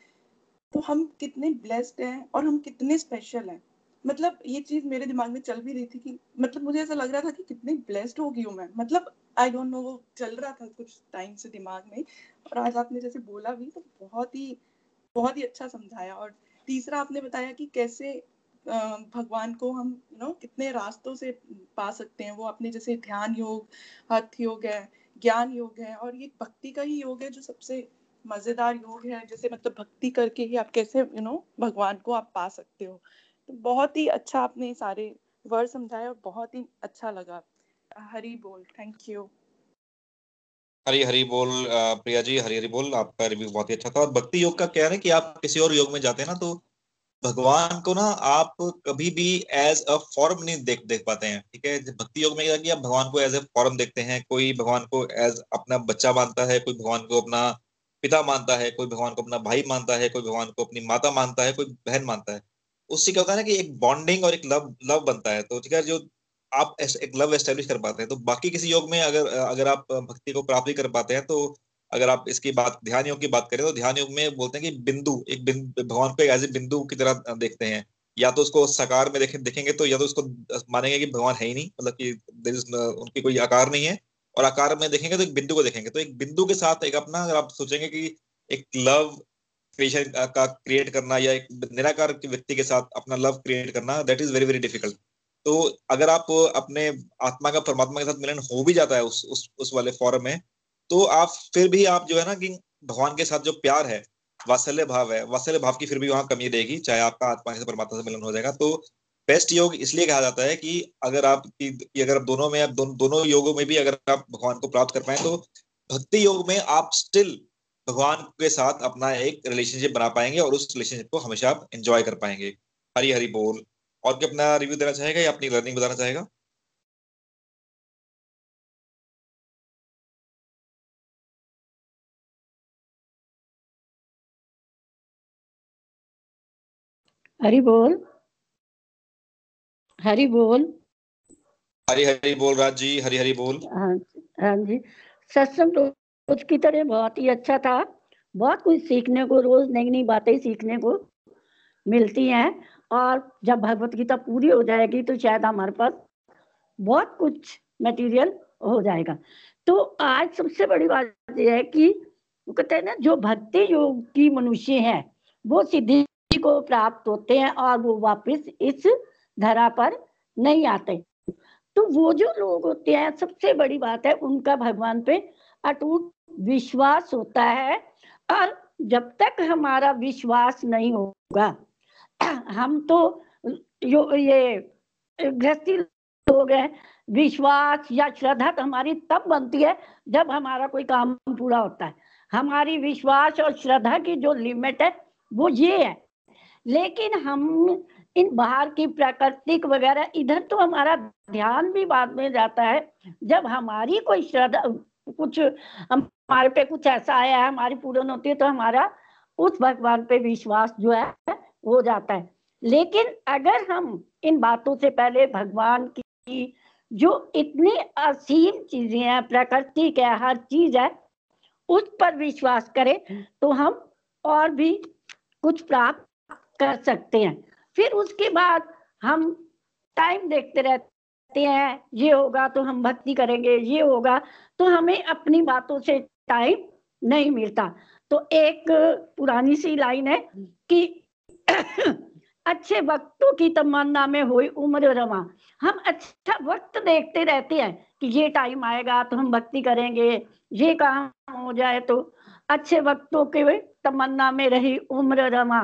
तो हम कितने ब्लेस्ड हैं और हम कितने स्पेशल हैं। मतलब ये चीज़ मेरे दिमाग में चल भी रही थी कि मतलब मुझे ऐसा लग रहा था कि कितनी ब्लेस्ड हो गई हूँ मैं। मतलब आई डोंट नो वो चल रहा था कुछ टाइम से दिमाग में और आज आपने जैसे बोला भी तो बहुत ही बहुत ही अच्छा समझाया और तीसरा आपने बताया कि कैसे भगवान को हम यू नो कितने रास्तों से पा सकते हैं। वो अपने जैसे ध्यान योग, हथ योग है, ज्ञान योग है और ये भक्ति का ही योग है जो सबसे मज़ेदार योग है। जैसे मतलब भक्ति करके ही आप कैसे यू नो भगवान को आप पा सकते हो। तो बहुत ही अच्छा आपने सारे वर्ड समझाए और बहुत ही अच्छा लगा। हरी बोल थैंक यू हरी हरी बोल प्रिया जी, हरी हरी बोल, आपका रिव्यू बहुत ही अच्छा था। और भक्ति योग का क्या है कि आप किसी और योग में जाते हैं ना तो भगवान को ना आप कभी भी एज अ फॉर्म नहीं देख देख पाते हैं, ठीक है? भक्ति योग में कि आप भगवान को एज ए फॉर्म देखते हैं, कोई भगवान को एज अपना बच्चा मानता है, कोई भगवान को अपना पिता मानता है, कोई भगवान को अपना भाई मानता है, कोई भगवान को अपनी माता मानता है, कोई बहन मानता है उससे क्या होता है ना कि एक बॉन्डिंग और एक लव लव बनता है। तो ठीक है, जो आप एक लव एस्टेब्लिश कर पाते हैं तो बाकी किसी योग में अगर अगर आप भक्ति को प्राप्त कर पाते हैं तो अगर आप इसकी बात, ध्यान योग की बात करें तो ध्यान योग में बोलते हैं कि बिंदु, एक बिंदु भगवान को एक ए बिंदु की तरह देखते हैं। या तो उसको साकार में देखें, देखेंगे तो या तो उसको मानेंगे कि भगवान है ही नहीं मतलब कि उनकी कोई आकार नहीं है। और आकार में देखेंगे तो एक बिंदु को देखेंगे। तो एक बिंदु के साथ एक अपना, अगर आप सोचेंगे कि एक लव क्रिएशन का क्रिएट करना या एक निराकार व्यक्ति के साथ अपना लव क्रिएट करना that is very very difficult तो अगर आप अपने आत्मा का परमात्मा के साथ मिलन हो भी जाता है उस उस उस वाले फॉरम में तो आप फिर भी आप जो है ना कि भगवान के साथ जो प्यार है वात्सल्य भाव है वात्सल्य भाव की फिर भी वहाँ कमी रहेगी चाहे आपका आत्मा से परमात्मा से मिलन हो जाएगा। तो बेस्ट योग इसलिए कहा जाता है कि अगर आप कि अगर आप दोनों में आप दो, दोनों योगों में भी अगर आप भगवान को प्राप्त कर पाए तो भक्ति योग में आप स्टिल भगवान के साथ अपना एक रिलेशनशिप बना पाएँगे और उस रिलेशनशिप को हमेशा आप एंजॉय कर पाएँगे। हरी हरी बोल। और क्या अपना रिव्यू देना चाहेगा या अपनी लर्निंग बताना चाहेगा? हरी बोल। हरी बोल। हरी हरी बोल राज जी हरी हरी बोल। हाँ हाँ जी। सत्संग रोज की तरह बहुत ही अच्छा था। बहुत कुछ सीखने को, रोज नई नई बातें सीखने को मिलती हैं और जब भगवत गीता पूरी हो जाएगी तो शायद हमारे पास बहुत कुछ मटेरियल हो जाएगा। तो आज सबसे बड़ी बात यह है कि वो कहते हैं ना, जो भक्ति योग की मनुष्य हैं, वो सिद्धि को प्राप्त होते हैं और वो वापस इस धरा पर नहीं आते। तो वो जो लोग होते हैं, सबसे बड़ी बात है उनका भगवान पे अटूट विश्वास होता है और जब तक हमारा विश्वास नहीं होगा, हम तो यो ये गृहस्थी लोग हैं, विश्वास या श्रद्धा तो हमारी तब बनती है जब हमारा कोई काम पूरा होता है। हमारी विश्वास और श्रद्धा की जो लिमिट है, वो ये है। लेकिन हम इन बाहर की प्राकृतिक वगैरह, इधर तो हमारा ध्यान भी बाद में जाता है, जब हमारी कोई श्रद्धा कुछ हमारे पे कुछ ऐसा आया है, हमारी पूर्ण होती है तो हमारा उस भगवान पे विश्वास जो है, हो जाता है। लेकिन अगर हम इन बातों से पहले भगवान की जो इतनी असीम चीज़ें हैं प्राकृतिक है, हर चीज़ है, उस पर विश्वास करें तो हम और भी कुछ प्राप्त कर सकते हैं। फिर उसके बाद हम टाइम देखते रहते हैं, ये होगा तो हम भक्ति करेंगे, ये होगा तो हमें अपनी बातों से टाइम नहीं मिलता। तो एक पुरानी सी लाइन है कि [coughs] अच्छे वक्तों की तमन्ना में हुई उम्र रमा। हम अच्छा वक्त देखते रहते हैं कि ये टाइम आएगा तो हम भक्ति करेंगे, ये काम हो जाए तो। अच्छे वक्तों के तमन्ना में रही उम्र रवा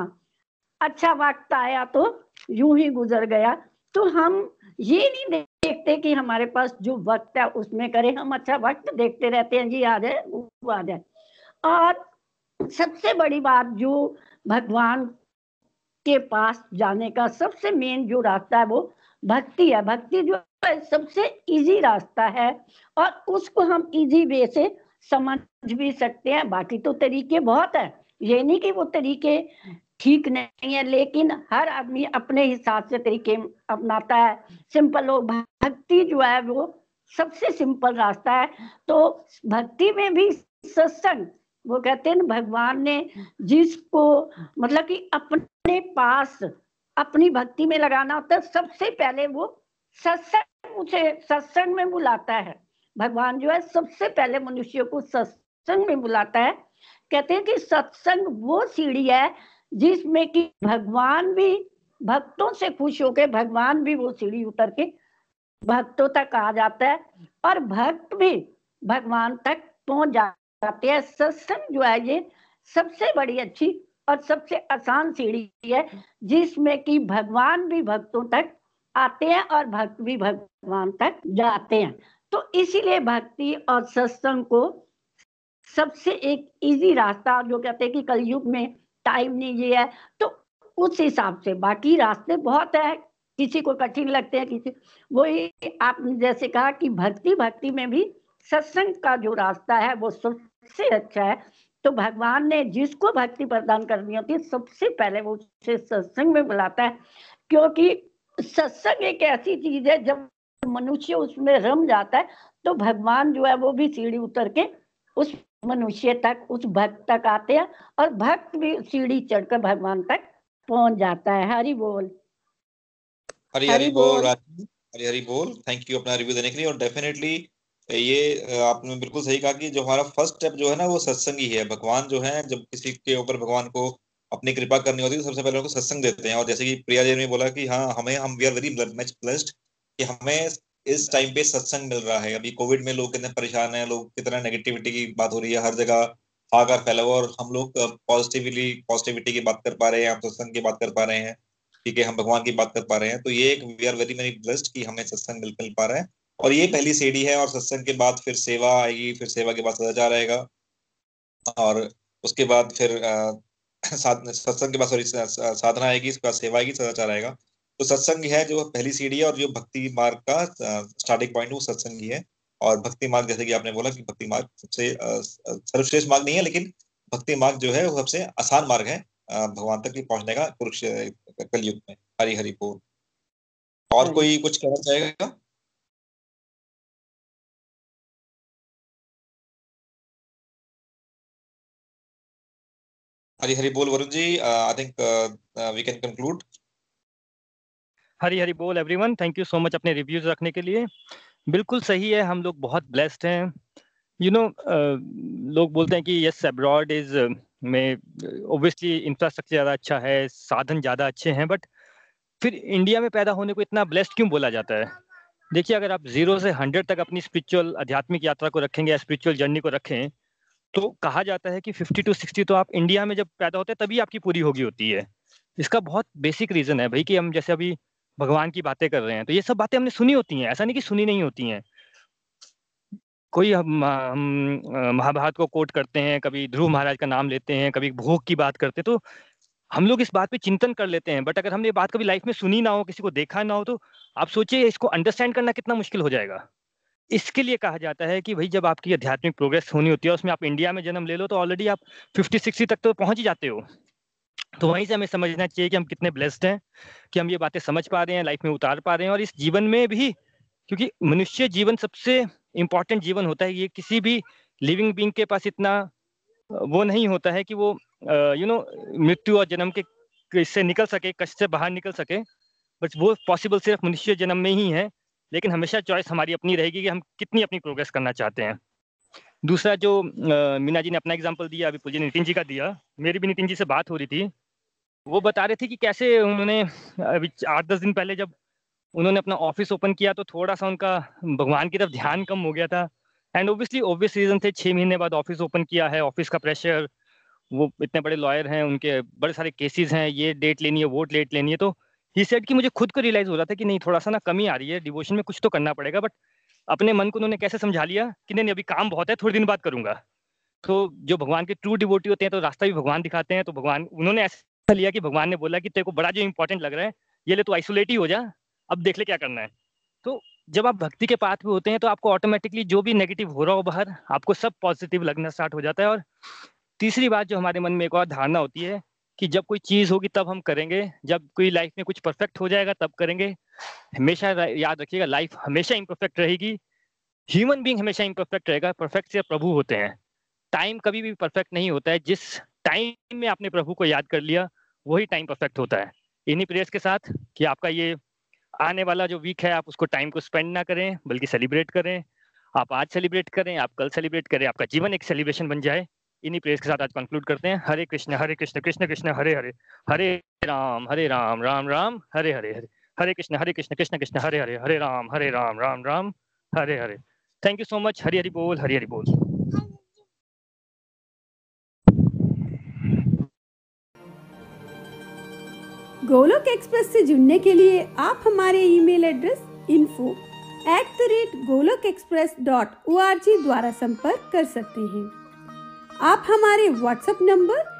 अच्छा वक्त आया तो यूँ ही गुजर गया। तो हम ये नहीं देखते कि हमारे पास जो वक्त है, उसमें करें। हम अच्छा वक्त देखते रहते हैं। जी आ जाए वो आ जाए और सबसे बड़ी बात जो भगवान के पास जाने का सबसे मेन जो रास्ता है, वो भक्ति है। भक्ति जो है, सबसे इजी रास्ता है और उसको हम इजी वे से समझ भी सकते हैं। बाकी तो तरीके बहुत है। ये नहीं कि वो तरीके ठीक नहीं है, लेकिन हर आदमी अपने हिसाब से तरीके अपनाता है। सिंपल लोग भक्ति जो है वो सबसे सिंपल रास्ता है। तो भक्ति में भी सत्संग, वो कहते हैं भगवान ने जिसको मतलब कि अपने पास अपनी भक्ति में लगाना होता है, सबसे पहले वो सत्संग उसे, सत्संग में बुलाता है। भगवान जो है सबसे पहले मनुष्य को सत्संग में बुलाता है। कहते हैं कि सत्संग वो सीढ़ी है जिसमें कि भगवान भी भक्तों से खुश होकर भगवान भी वो सीढ़ी उतर के भक्तों तक आ जाता है और भक्त भी भगवान तक पहुँच जाते हैं। सत्संग जो है ये सबसे बड़ी अच्छी और सबसे आसान सीढ़ी है, जिसमें कि भगवान भी भक्तों तक आते हैं और भक्त भी भगवान तक जाते हैं। तो इसीलिए भक्ति और सत्संग को सबसे एक इजी रास्ता जो कहते हैं कि कलयुग में टाइम नहीं ये है। तो उस हिसाब से बाकी रास्ते बहुत है। किसी को कठिन लगते हैं, किसी वही आपने जैसे कहा कि भक्ति भक्ति में भी सत्संग का जो रास्ता है, वो सबसे अच्छा है। तो भगवान ने जिसको भक्ति प्रदान करनी होती है, सबसे पहले वो उसे सत्संग में बुलाता है। क्योंकि सत्संग एक ऐसी चीज़ है, जब मनुष्य उसमें रम जाता है तो भगवान जो है वो भी सीढ़ी उतर के उस मनुष्य तक उस भक्त तक आते हैं और भक्त भी सीढ़ी चढ़कर भगवान तक पहुँच जाता है। हरि बोल। हरी हरी बोल हरी हरी बोल। थैंक यू अपना रिव्यू देने के लिए। और डेफिनेटली ये आपने बिल्कुल सही कहा कि जो हमारा फ़र्स्ट स्टेप जो है ना वो सत्संग ही। है भगवान जो है जब किसी के ऊपर भगवान को अपनी कृपा करनी होती है तो सबसे पहले उनको सत्संग देते हैं। और जैसे कि प्रिया जी ने बोला कि हाँ हमें हम we are very much blessed कि हमें इस टाइम पे सत्संग मिल रहा है। अभी कोविड में लोग कितने परेशान हैं, लोग कितना नेगेटिविटी की बात हो रही है, हर जगह हाकार फैला हुआ और हम लोग पॉजिटिवली पॉजिटिविटी की बात कर पा रहे हैं, हम सत्संग की बात कर पा रहे हैं, ठीक है, हम भगवान की बात कर पा रहे हैं। तो ये एक we are very very blessed कि हमें सत्संग मिल मिल पा रहा है। और ये पहली सीढ़ी है और सत्संग के बाद फिर सेवा आएगी, फिर सेवा के बाद सदाचार आएगा और उसके बाद फिर सत्संग के बाद सॉरी साधना आएगी, उसके बाद सेवा आएगी सदाचार आएगा तो सत्संग है जो पहली सीढ़ी है और जो भक्ति मार्ग का स्टार्टिंग पॉइंट वो सत्संग ही है। और भक्ति मार्ग जैसे कि आपने बोला कि भक्ति मार्ग सबसे सर्वश्रेष्ठ मार्ग नहीं है लेकिन भक्ति मार्ग जो है वो सबसे आसान मार्ग है भगवान तक पहुँचने का कुरुक्षेत्र कलयुग में हरी हरि बोल और हाँ कोई कुछ कहना चाहेगा? हरी हरी बोल Varun ji I think we can conclude Hari Hari बोल everyone thank you so much अपने रिव्यूज़ रखने के लिए। बिल्कुल सही है, हम लोग बहुत ब्लेस्ड हैं। यू नो लोग बोलते हैं कि यस अब्रॉड इज़ में ओब्वियसली इंफ्रास्ट्रक्चर ज़्यादा अच्छा है, साधन ज़्यादा अच्छे हैं बट फिर इंडिया में पैदा होने को इतना ब्लेस्ड क्यों बोला जाता है? देखिए, अगर आप ज़ीरो से हंड्रेड तक अपनी स्पिरिचुअल आध्यात्मिक यात्रा को रखेंगे या स्पिरिचुअल जर्नी को रखें तो कहा जाता है कि 50 टू 60 तो आप इंडिया में जब पैदा होते हैं, तभी आपकी पूरी होगी, होती है। इसका बहुत बेसिक रीजन है भाई कि हम जैसे अभी भगवान की बातें कर रहे हैं। तो ये सब बातें हमने सुनी होती हैं, ऐसा नहीं कि सुनी नहीं होती हैं। कोई हम हम महाभारत को कोट करते हैं, कभी ध्रुव महाराज का नाम लेते हैं, कभी भोग की बात करते हैं तो हम लोग इस बात पे चिंतन कर लेते हैं। बट अगर हमने ये बात कभी लाइफ में सुनी ना हो, किसी को देखा ना हो तो आप सोचिए, इसको अंडरस्टैंड करना कितना मुश्किल हो जाएगा। इसके लिए कहा जाता है कि भाई, जब आपकी आध्यात्मिक प्रोग्रेस होनी होती है उसमें आप इंडिया में जन्म ले लो तो ऑलरेडी आप फिफ्टी सिक्सटी तक तो पहुँच ही जाते हो। तो वहीं से हमें समझना चाहिए कि हम कितने ब्लेस्ड हैं, कि हम ये बातें समझ पा रहे हैं लाइफ में उतार पा रहे हैं और इस जीवन में भी, क्योंकि मनुष्य जीवन सबसे इम्पोर्टेंट जीवन होता है, ये किसी भी लिविंग बींग के पास इतना, वो नहीं होता है कि वो यू नो मृत्यु और जन्म के इससे निकल सके, कष्ट से बाहर निकल सके बट वो पॉसिबल सिर्फ़ मनुष्य जन्म में ही है, लेकिन हमेशा चॉइस हमारी अपनी रहेगी कि हम कितनी अपनी प्रोग्रेस करना चाहते हैं। दूसरा जो मीना जी ने अपना एग्ज़ाम्पल दिया, अभी पूज्य नितिन जी का दिया, मेरी भी नितिन जी से बात हो रही थी। वो बता रहे थे कि कैसे उन्होंने, अभी आठ दस दिन पहले जब उन्होंने अपना ऑफ़िस ओपन किया तो थोड़ा सा उनका भगवान की तरफ़ ध्यान कम हो गया था। एंड ओबियसली ओबियस रीजन थे छः महीने बाद ऑफ़िस ओपन किया है ऑफ़िस का प्रेशर वो इतने बड़े लॉयर हैं, उनके बड़े सारे केसेस हैं, ये डेट लेनी है, वो डेट लेनी है तो ही सेट कि मुझे खुद को रियलाइज़ हो रहा था कि नहीं, थोड़ा सा ना कमी आ रही है डिवोशन में कुछ तो करना पड़ेगा बट अपने मन को उन्होंने कैसे समझा लिया कि नहीं अभी काम बहुत है, थोड़ी दिन बाद करूँगा। तो जो भगवान के ट्रू डिवोटी होते हैं तो रास्ता भी भगवान दिखाते हैं तो भगवान, उन्होंने ऐसा लिया कि भगवान ने बोला कि तेरे को बड़ा जो इंपॉर्टेंट लग रहा है, ये ले तो आइसोलेट ही हो जा, अब देख ले क्या करना है। तो जब आप भक्ति के पाथ पे होते हैं तो आपको ऑटोमेटिकली जो भी नेगेटिव हो रहा हो बाहर, आपको सब पॉजिटिव लगना स्टार्ट हो जाता है। और तीसरी बात जो हमारे मन में एक और धारणा होती है कि जब कोई चीज़ होगी, तब हम करेंगे, जब कोई लाइफ में कुछ परफेक्ट हो जाएगा, तब करेंगे। हमेशा याद रखिएगा लाइफ हमेशा इम्परफेक्ट रहेगी। ह्यूमन बींग हमेशा इम्परफेक्ट रहेगा परफेक्ट से प्रभु होते हैं। टाइम कभी भी परफेक्ट नहीं होता है। जिस टाइम में आपने प्रभु को याद कर लिया, वही टाइम परफेक्ट होता है। इन्हीं प्रेयर्स के साथ कि आपका ये आने वाला जो वीक है, आप उसको टाइम को स्पेंड ना करें, बल्कि सेलिब्रेट करें। आप आज सेलिब्रेट करें, आप कल सेलिब्रेट करें, आपका जीवन एक सेलिब्रेशन बन जाए। इन्हीं प्रेयर्स के साथ आज कंक्लूड करते हैं। Hare Krishna Hare Krishna Krishna Krishna, Hare Hare. Hare Ram Hare Ram Ram Ram, Hare Hare Hare. Hare Krishna Hare Krishna Krishna Krishna Hare Hare Hare Ram Hare Ram Ram Ram Hare Hare thank you so much Hari Hari बोल हरी हरी बोल Golok express से जुड़ने के लिए आप हमारे email address info at the rate Golok express dot O द्वारा संपर्क कर सकते हैं। आप हमारे व्हाट्सएप नंबर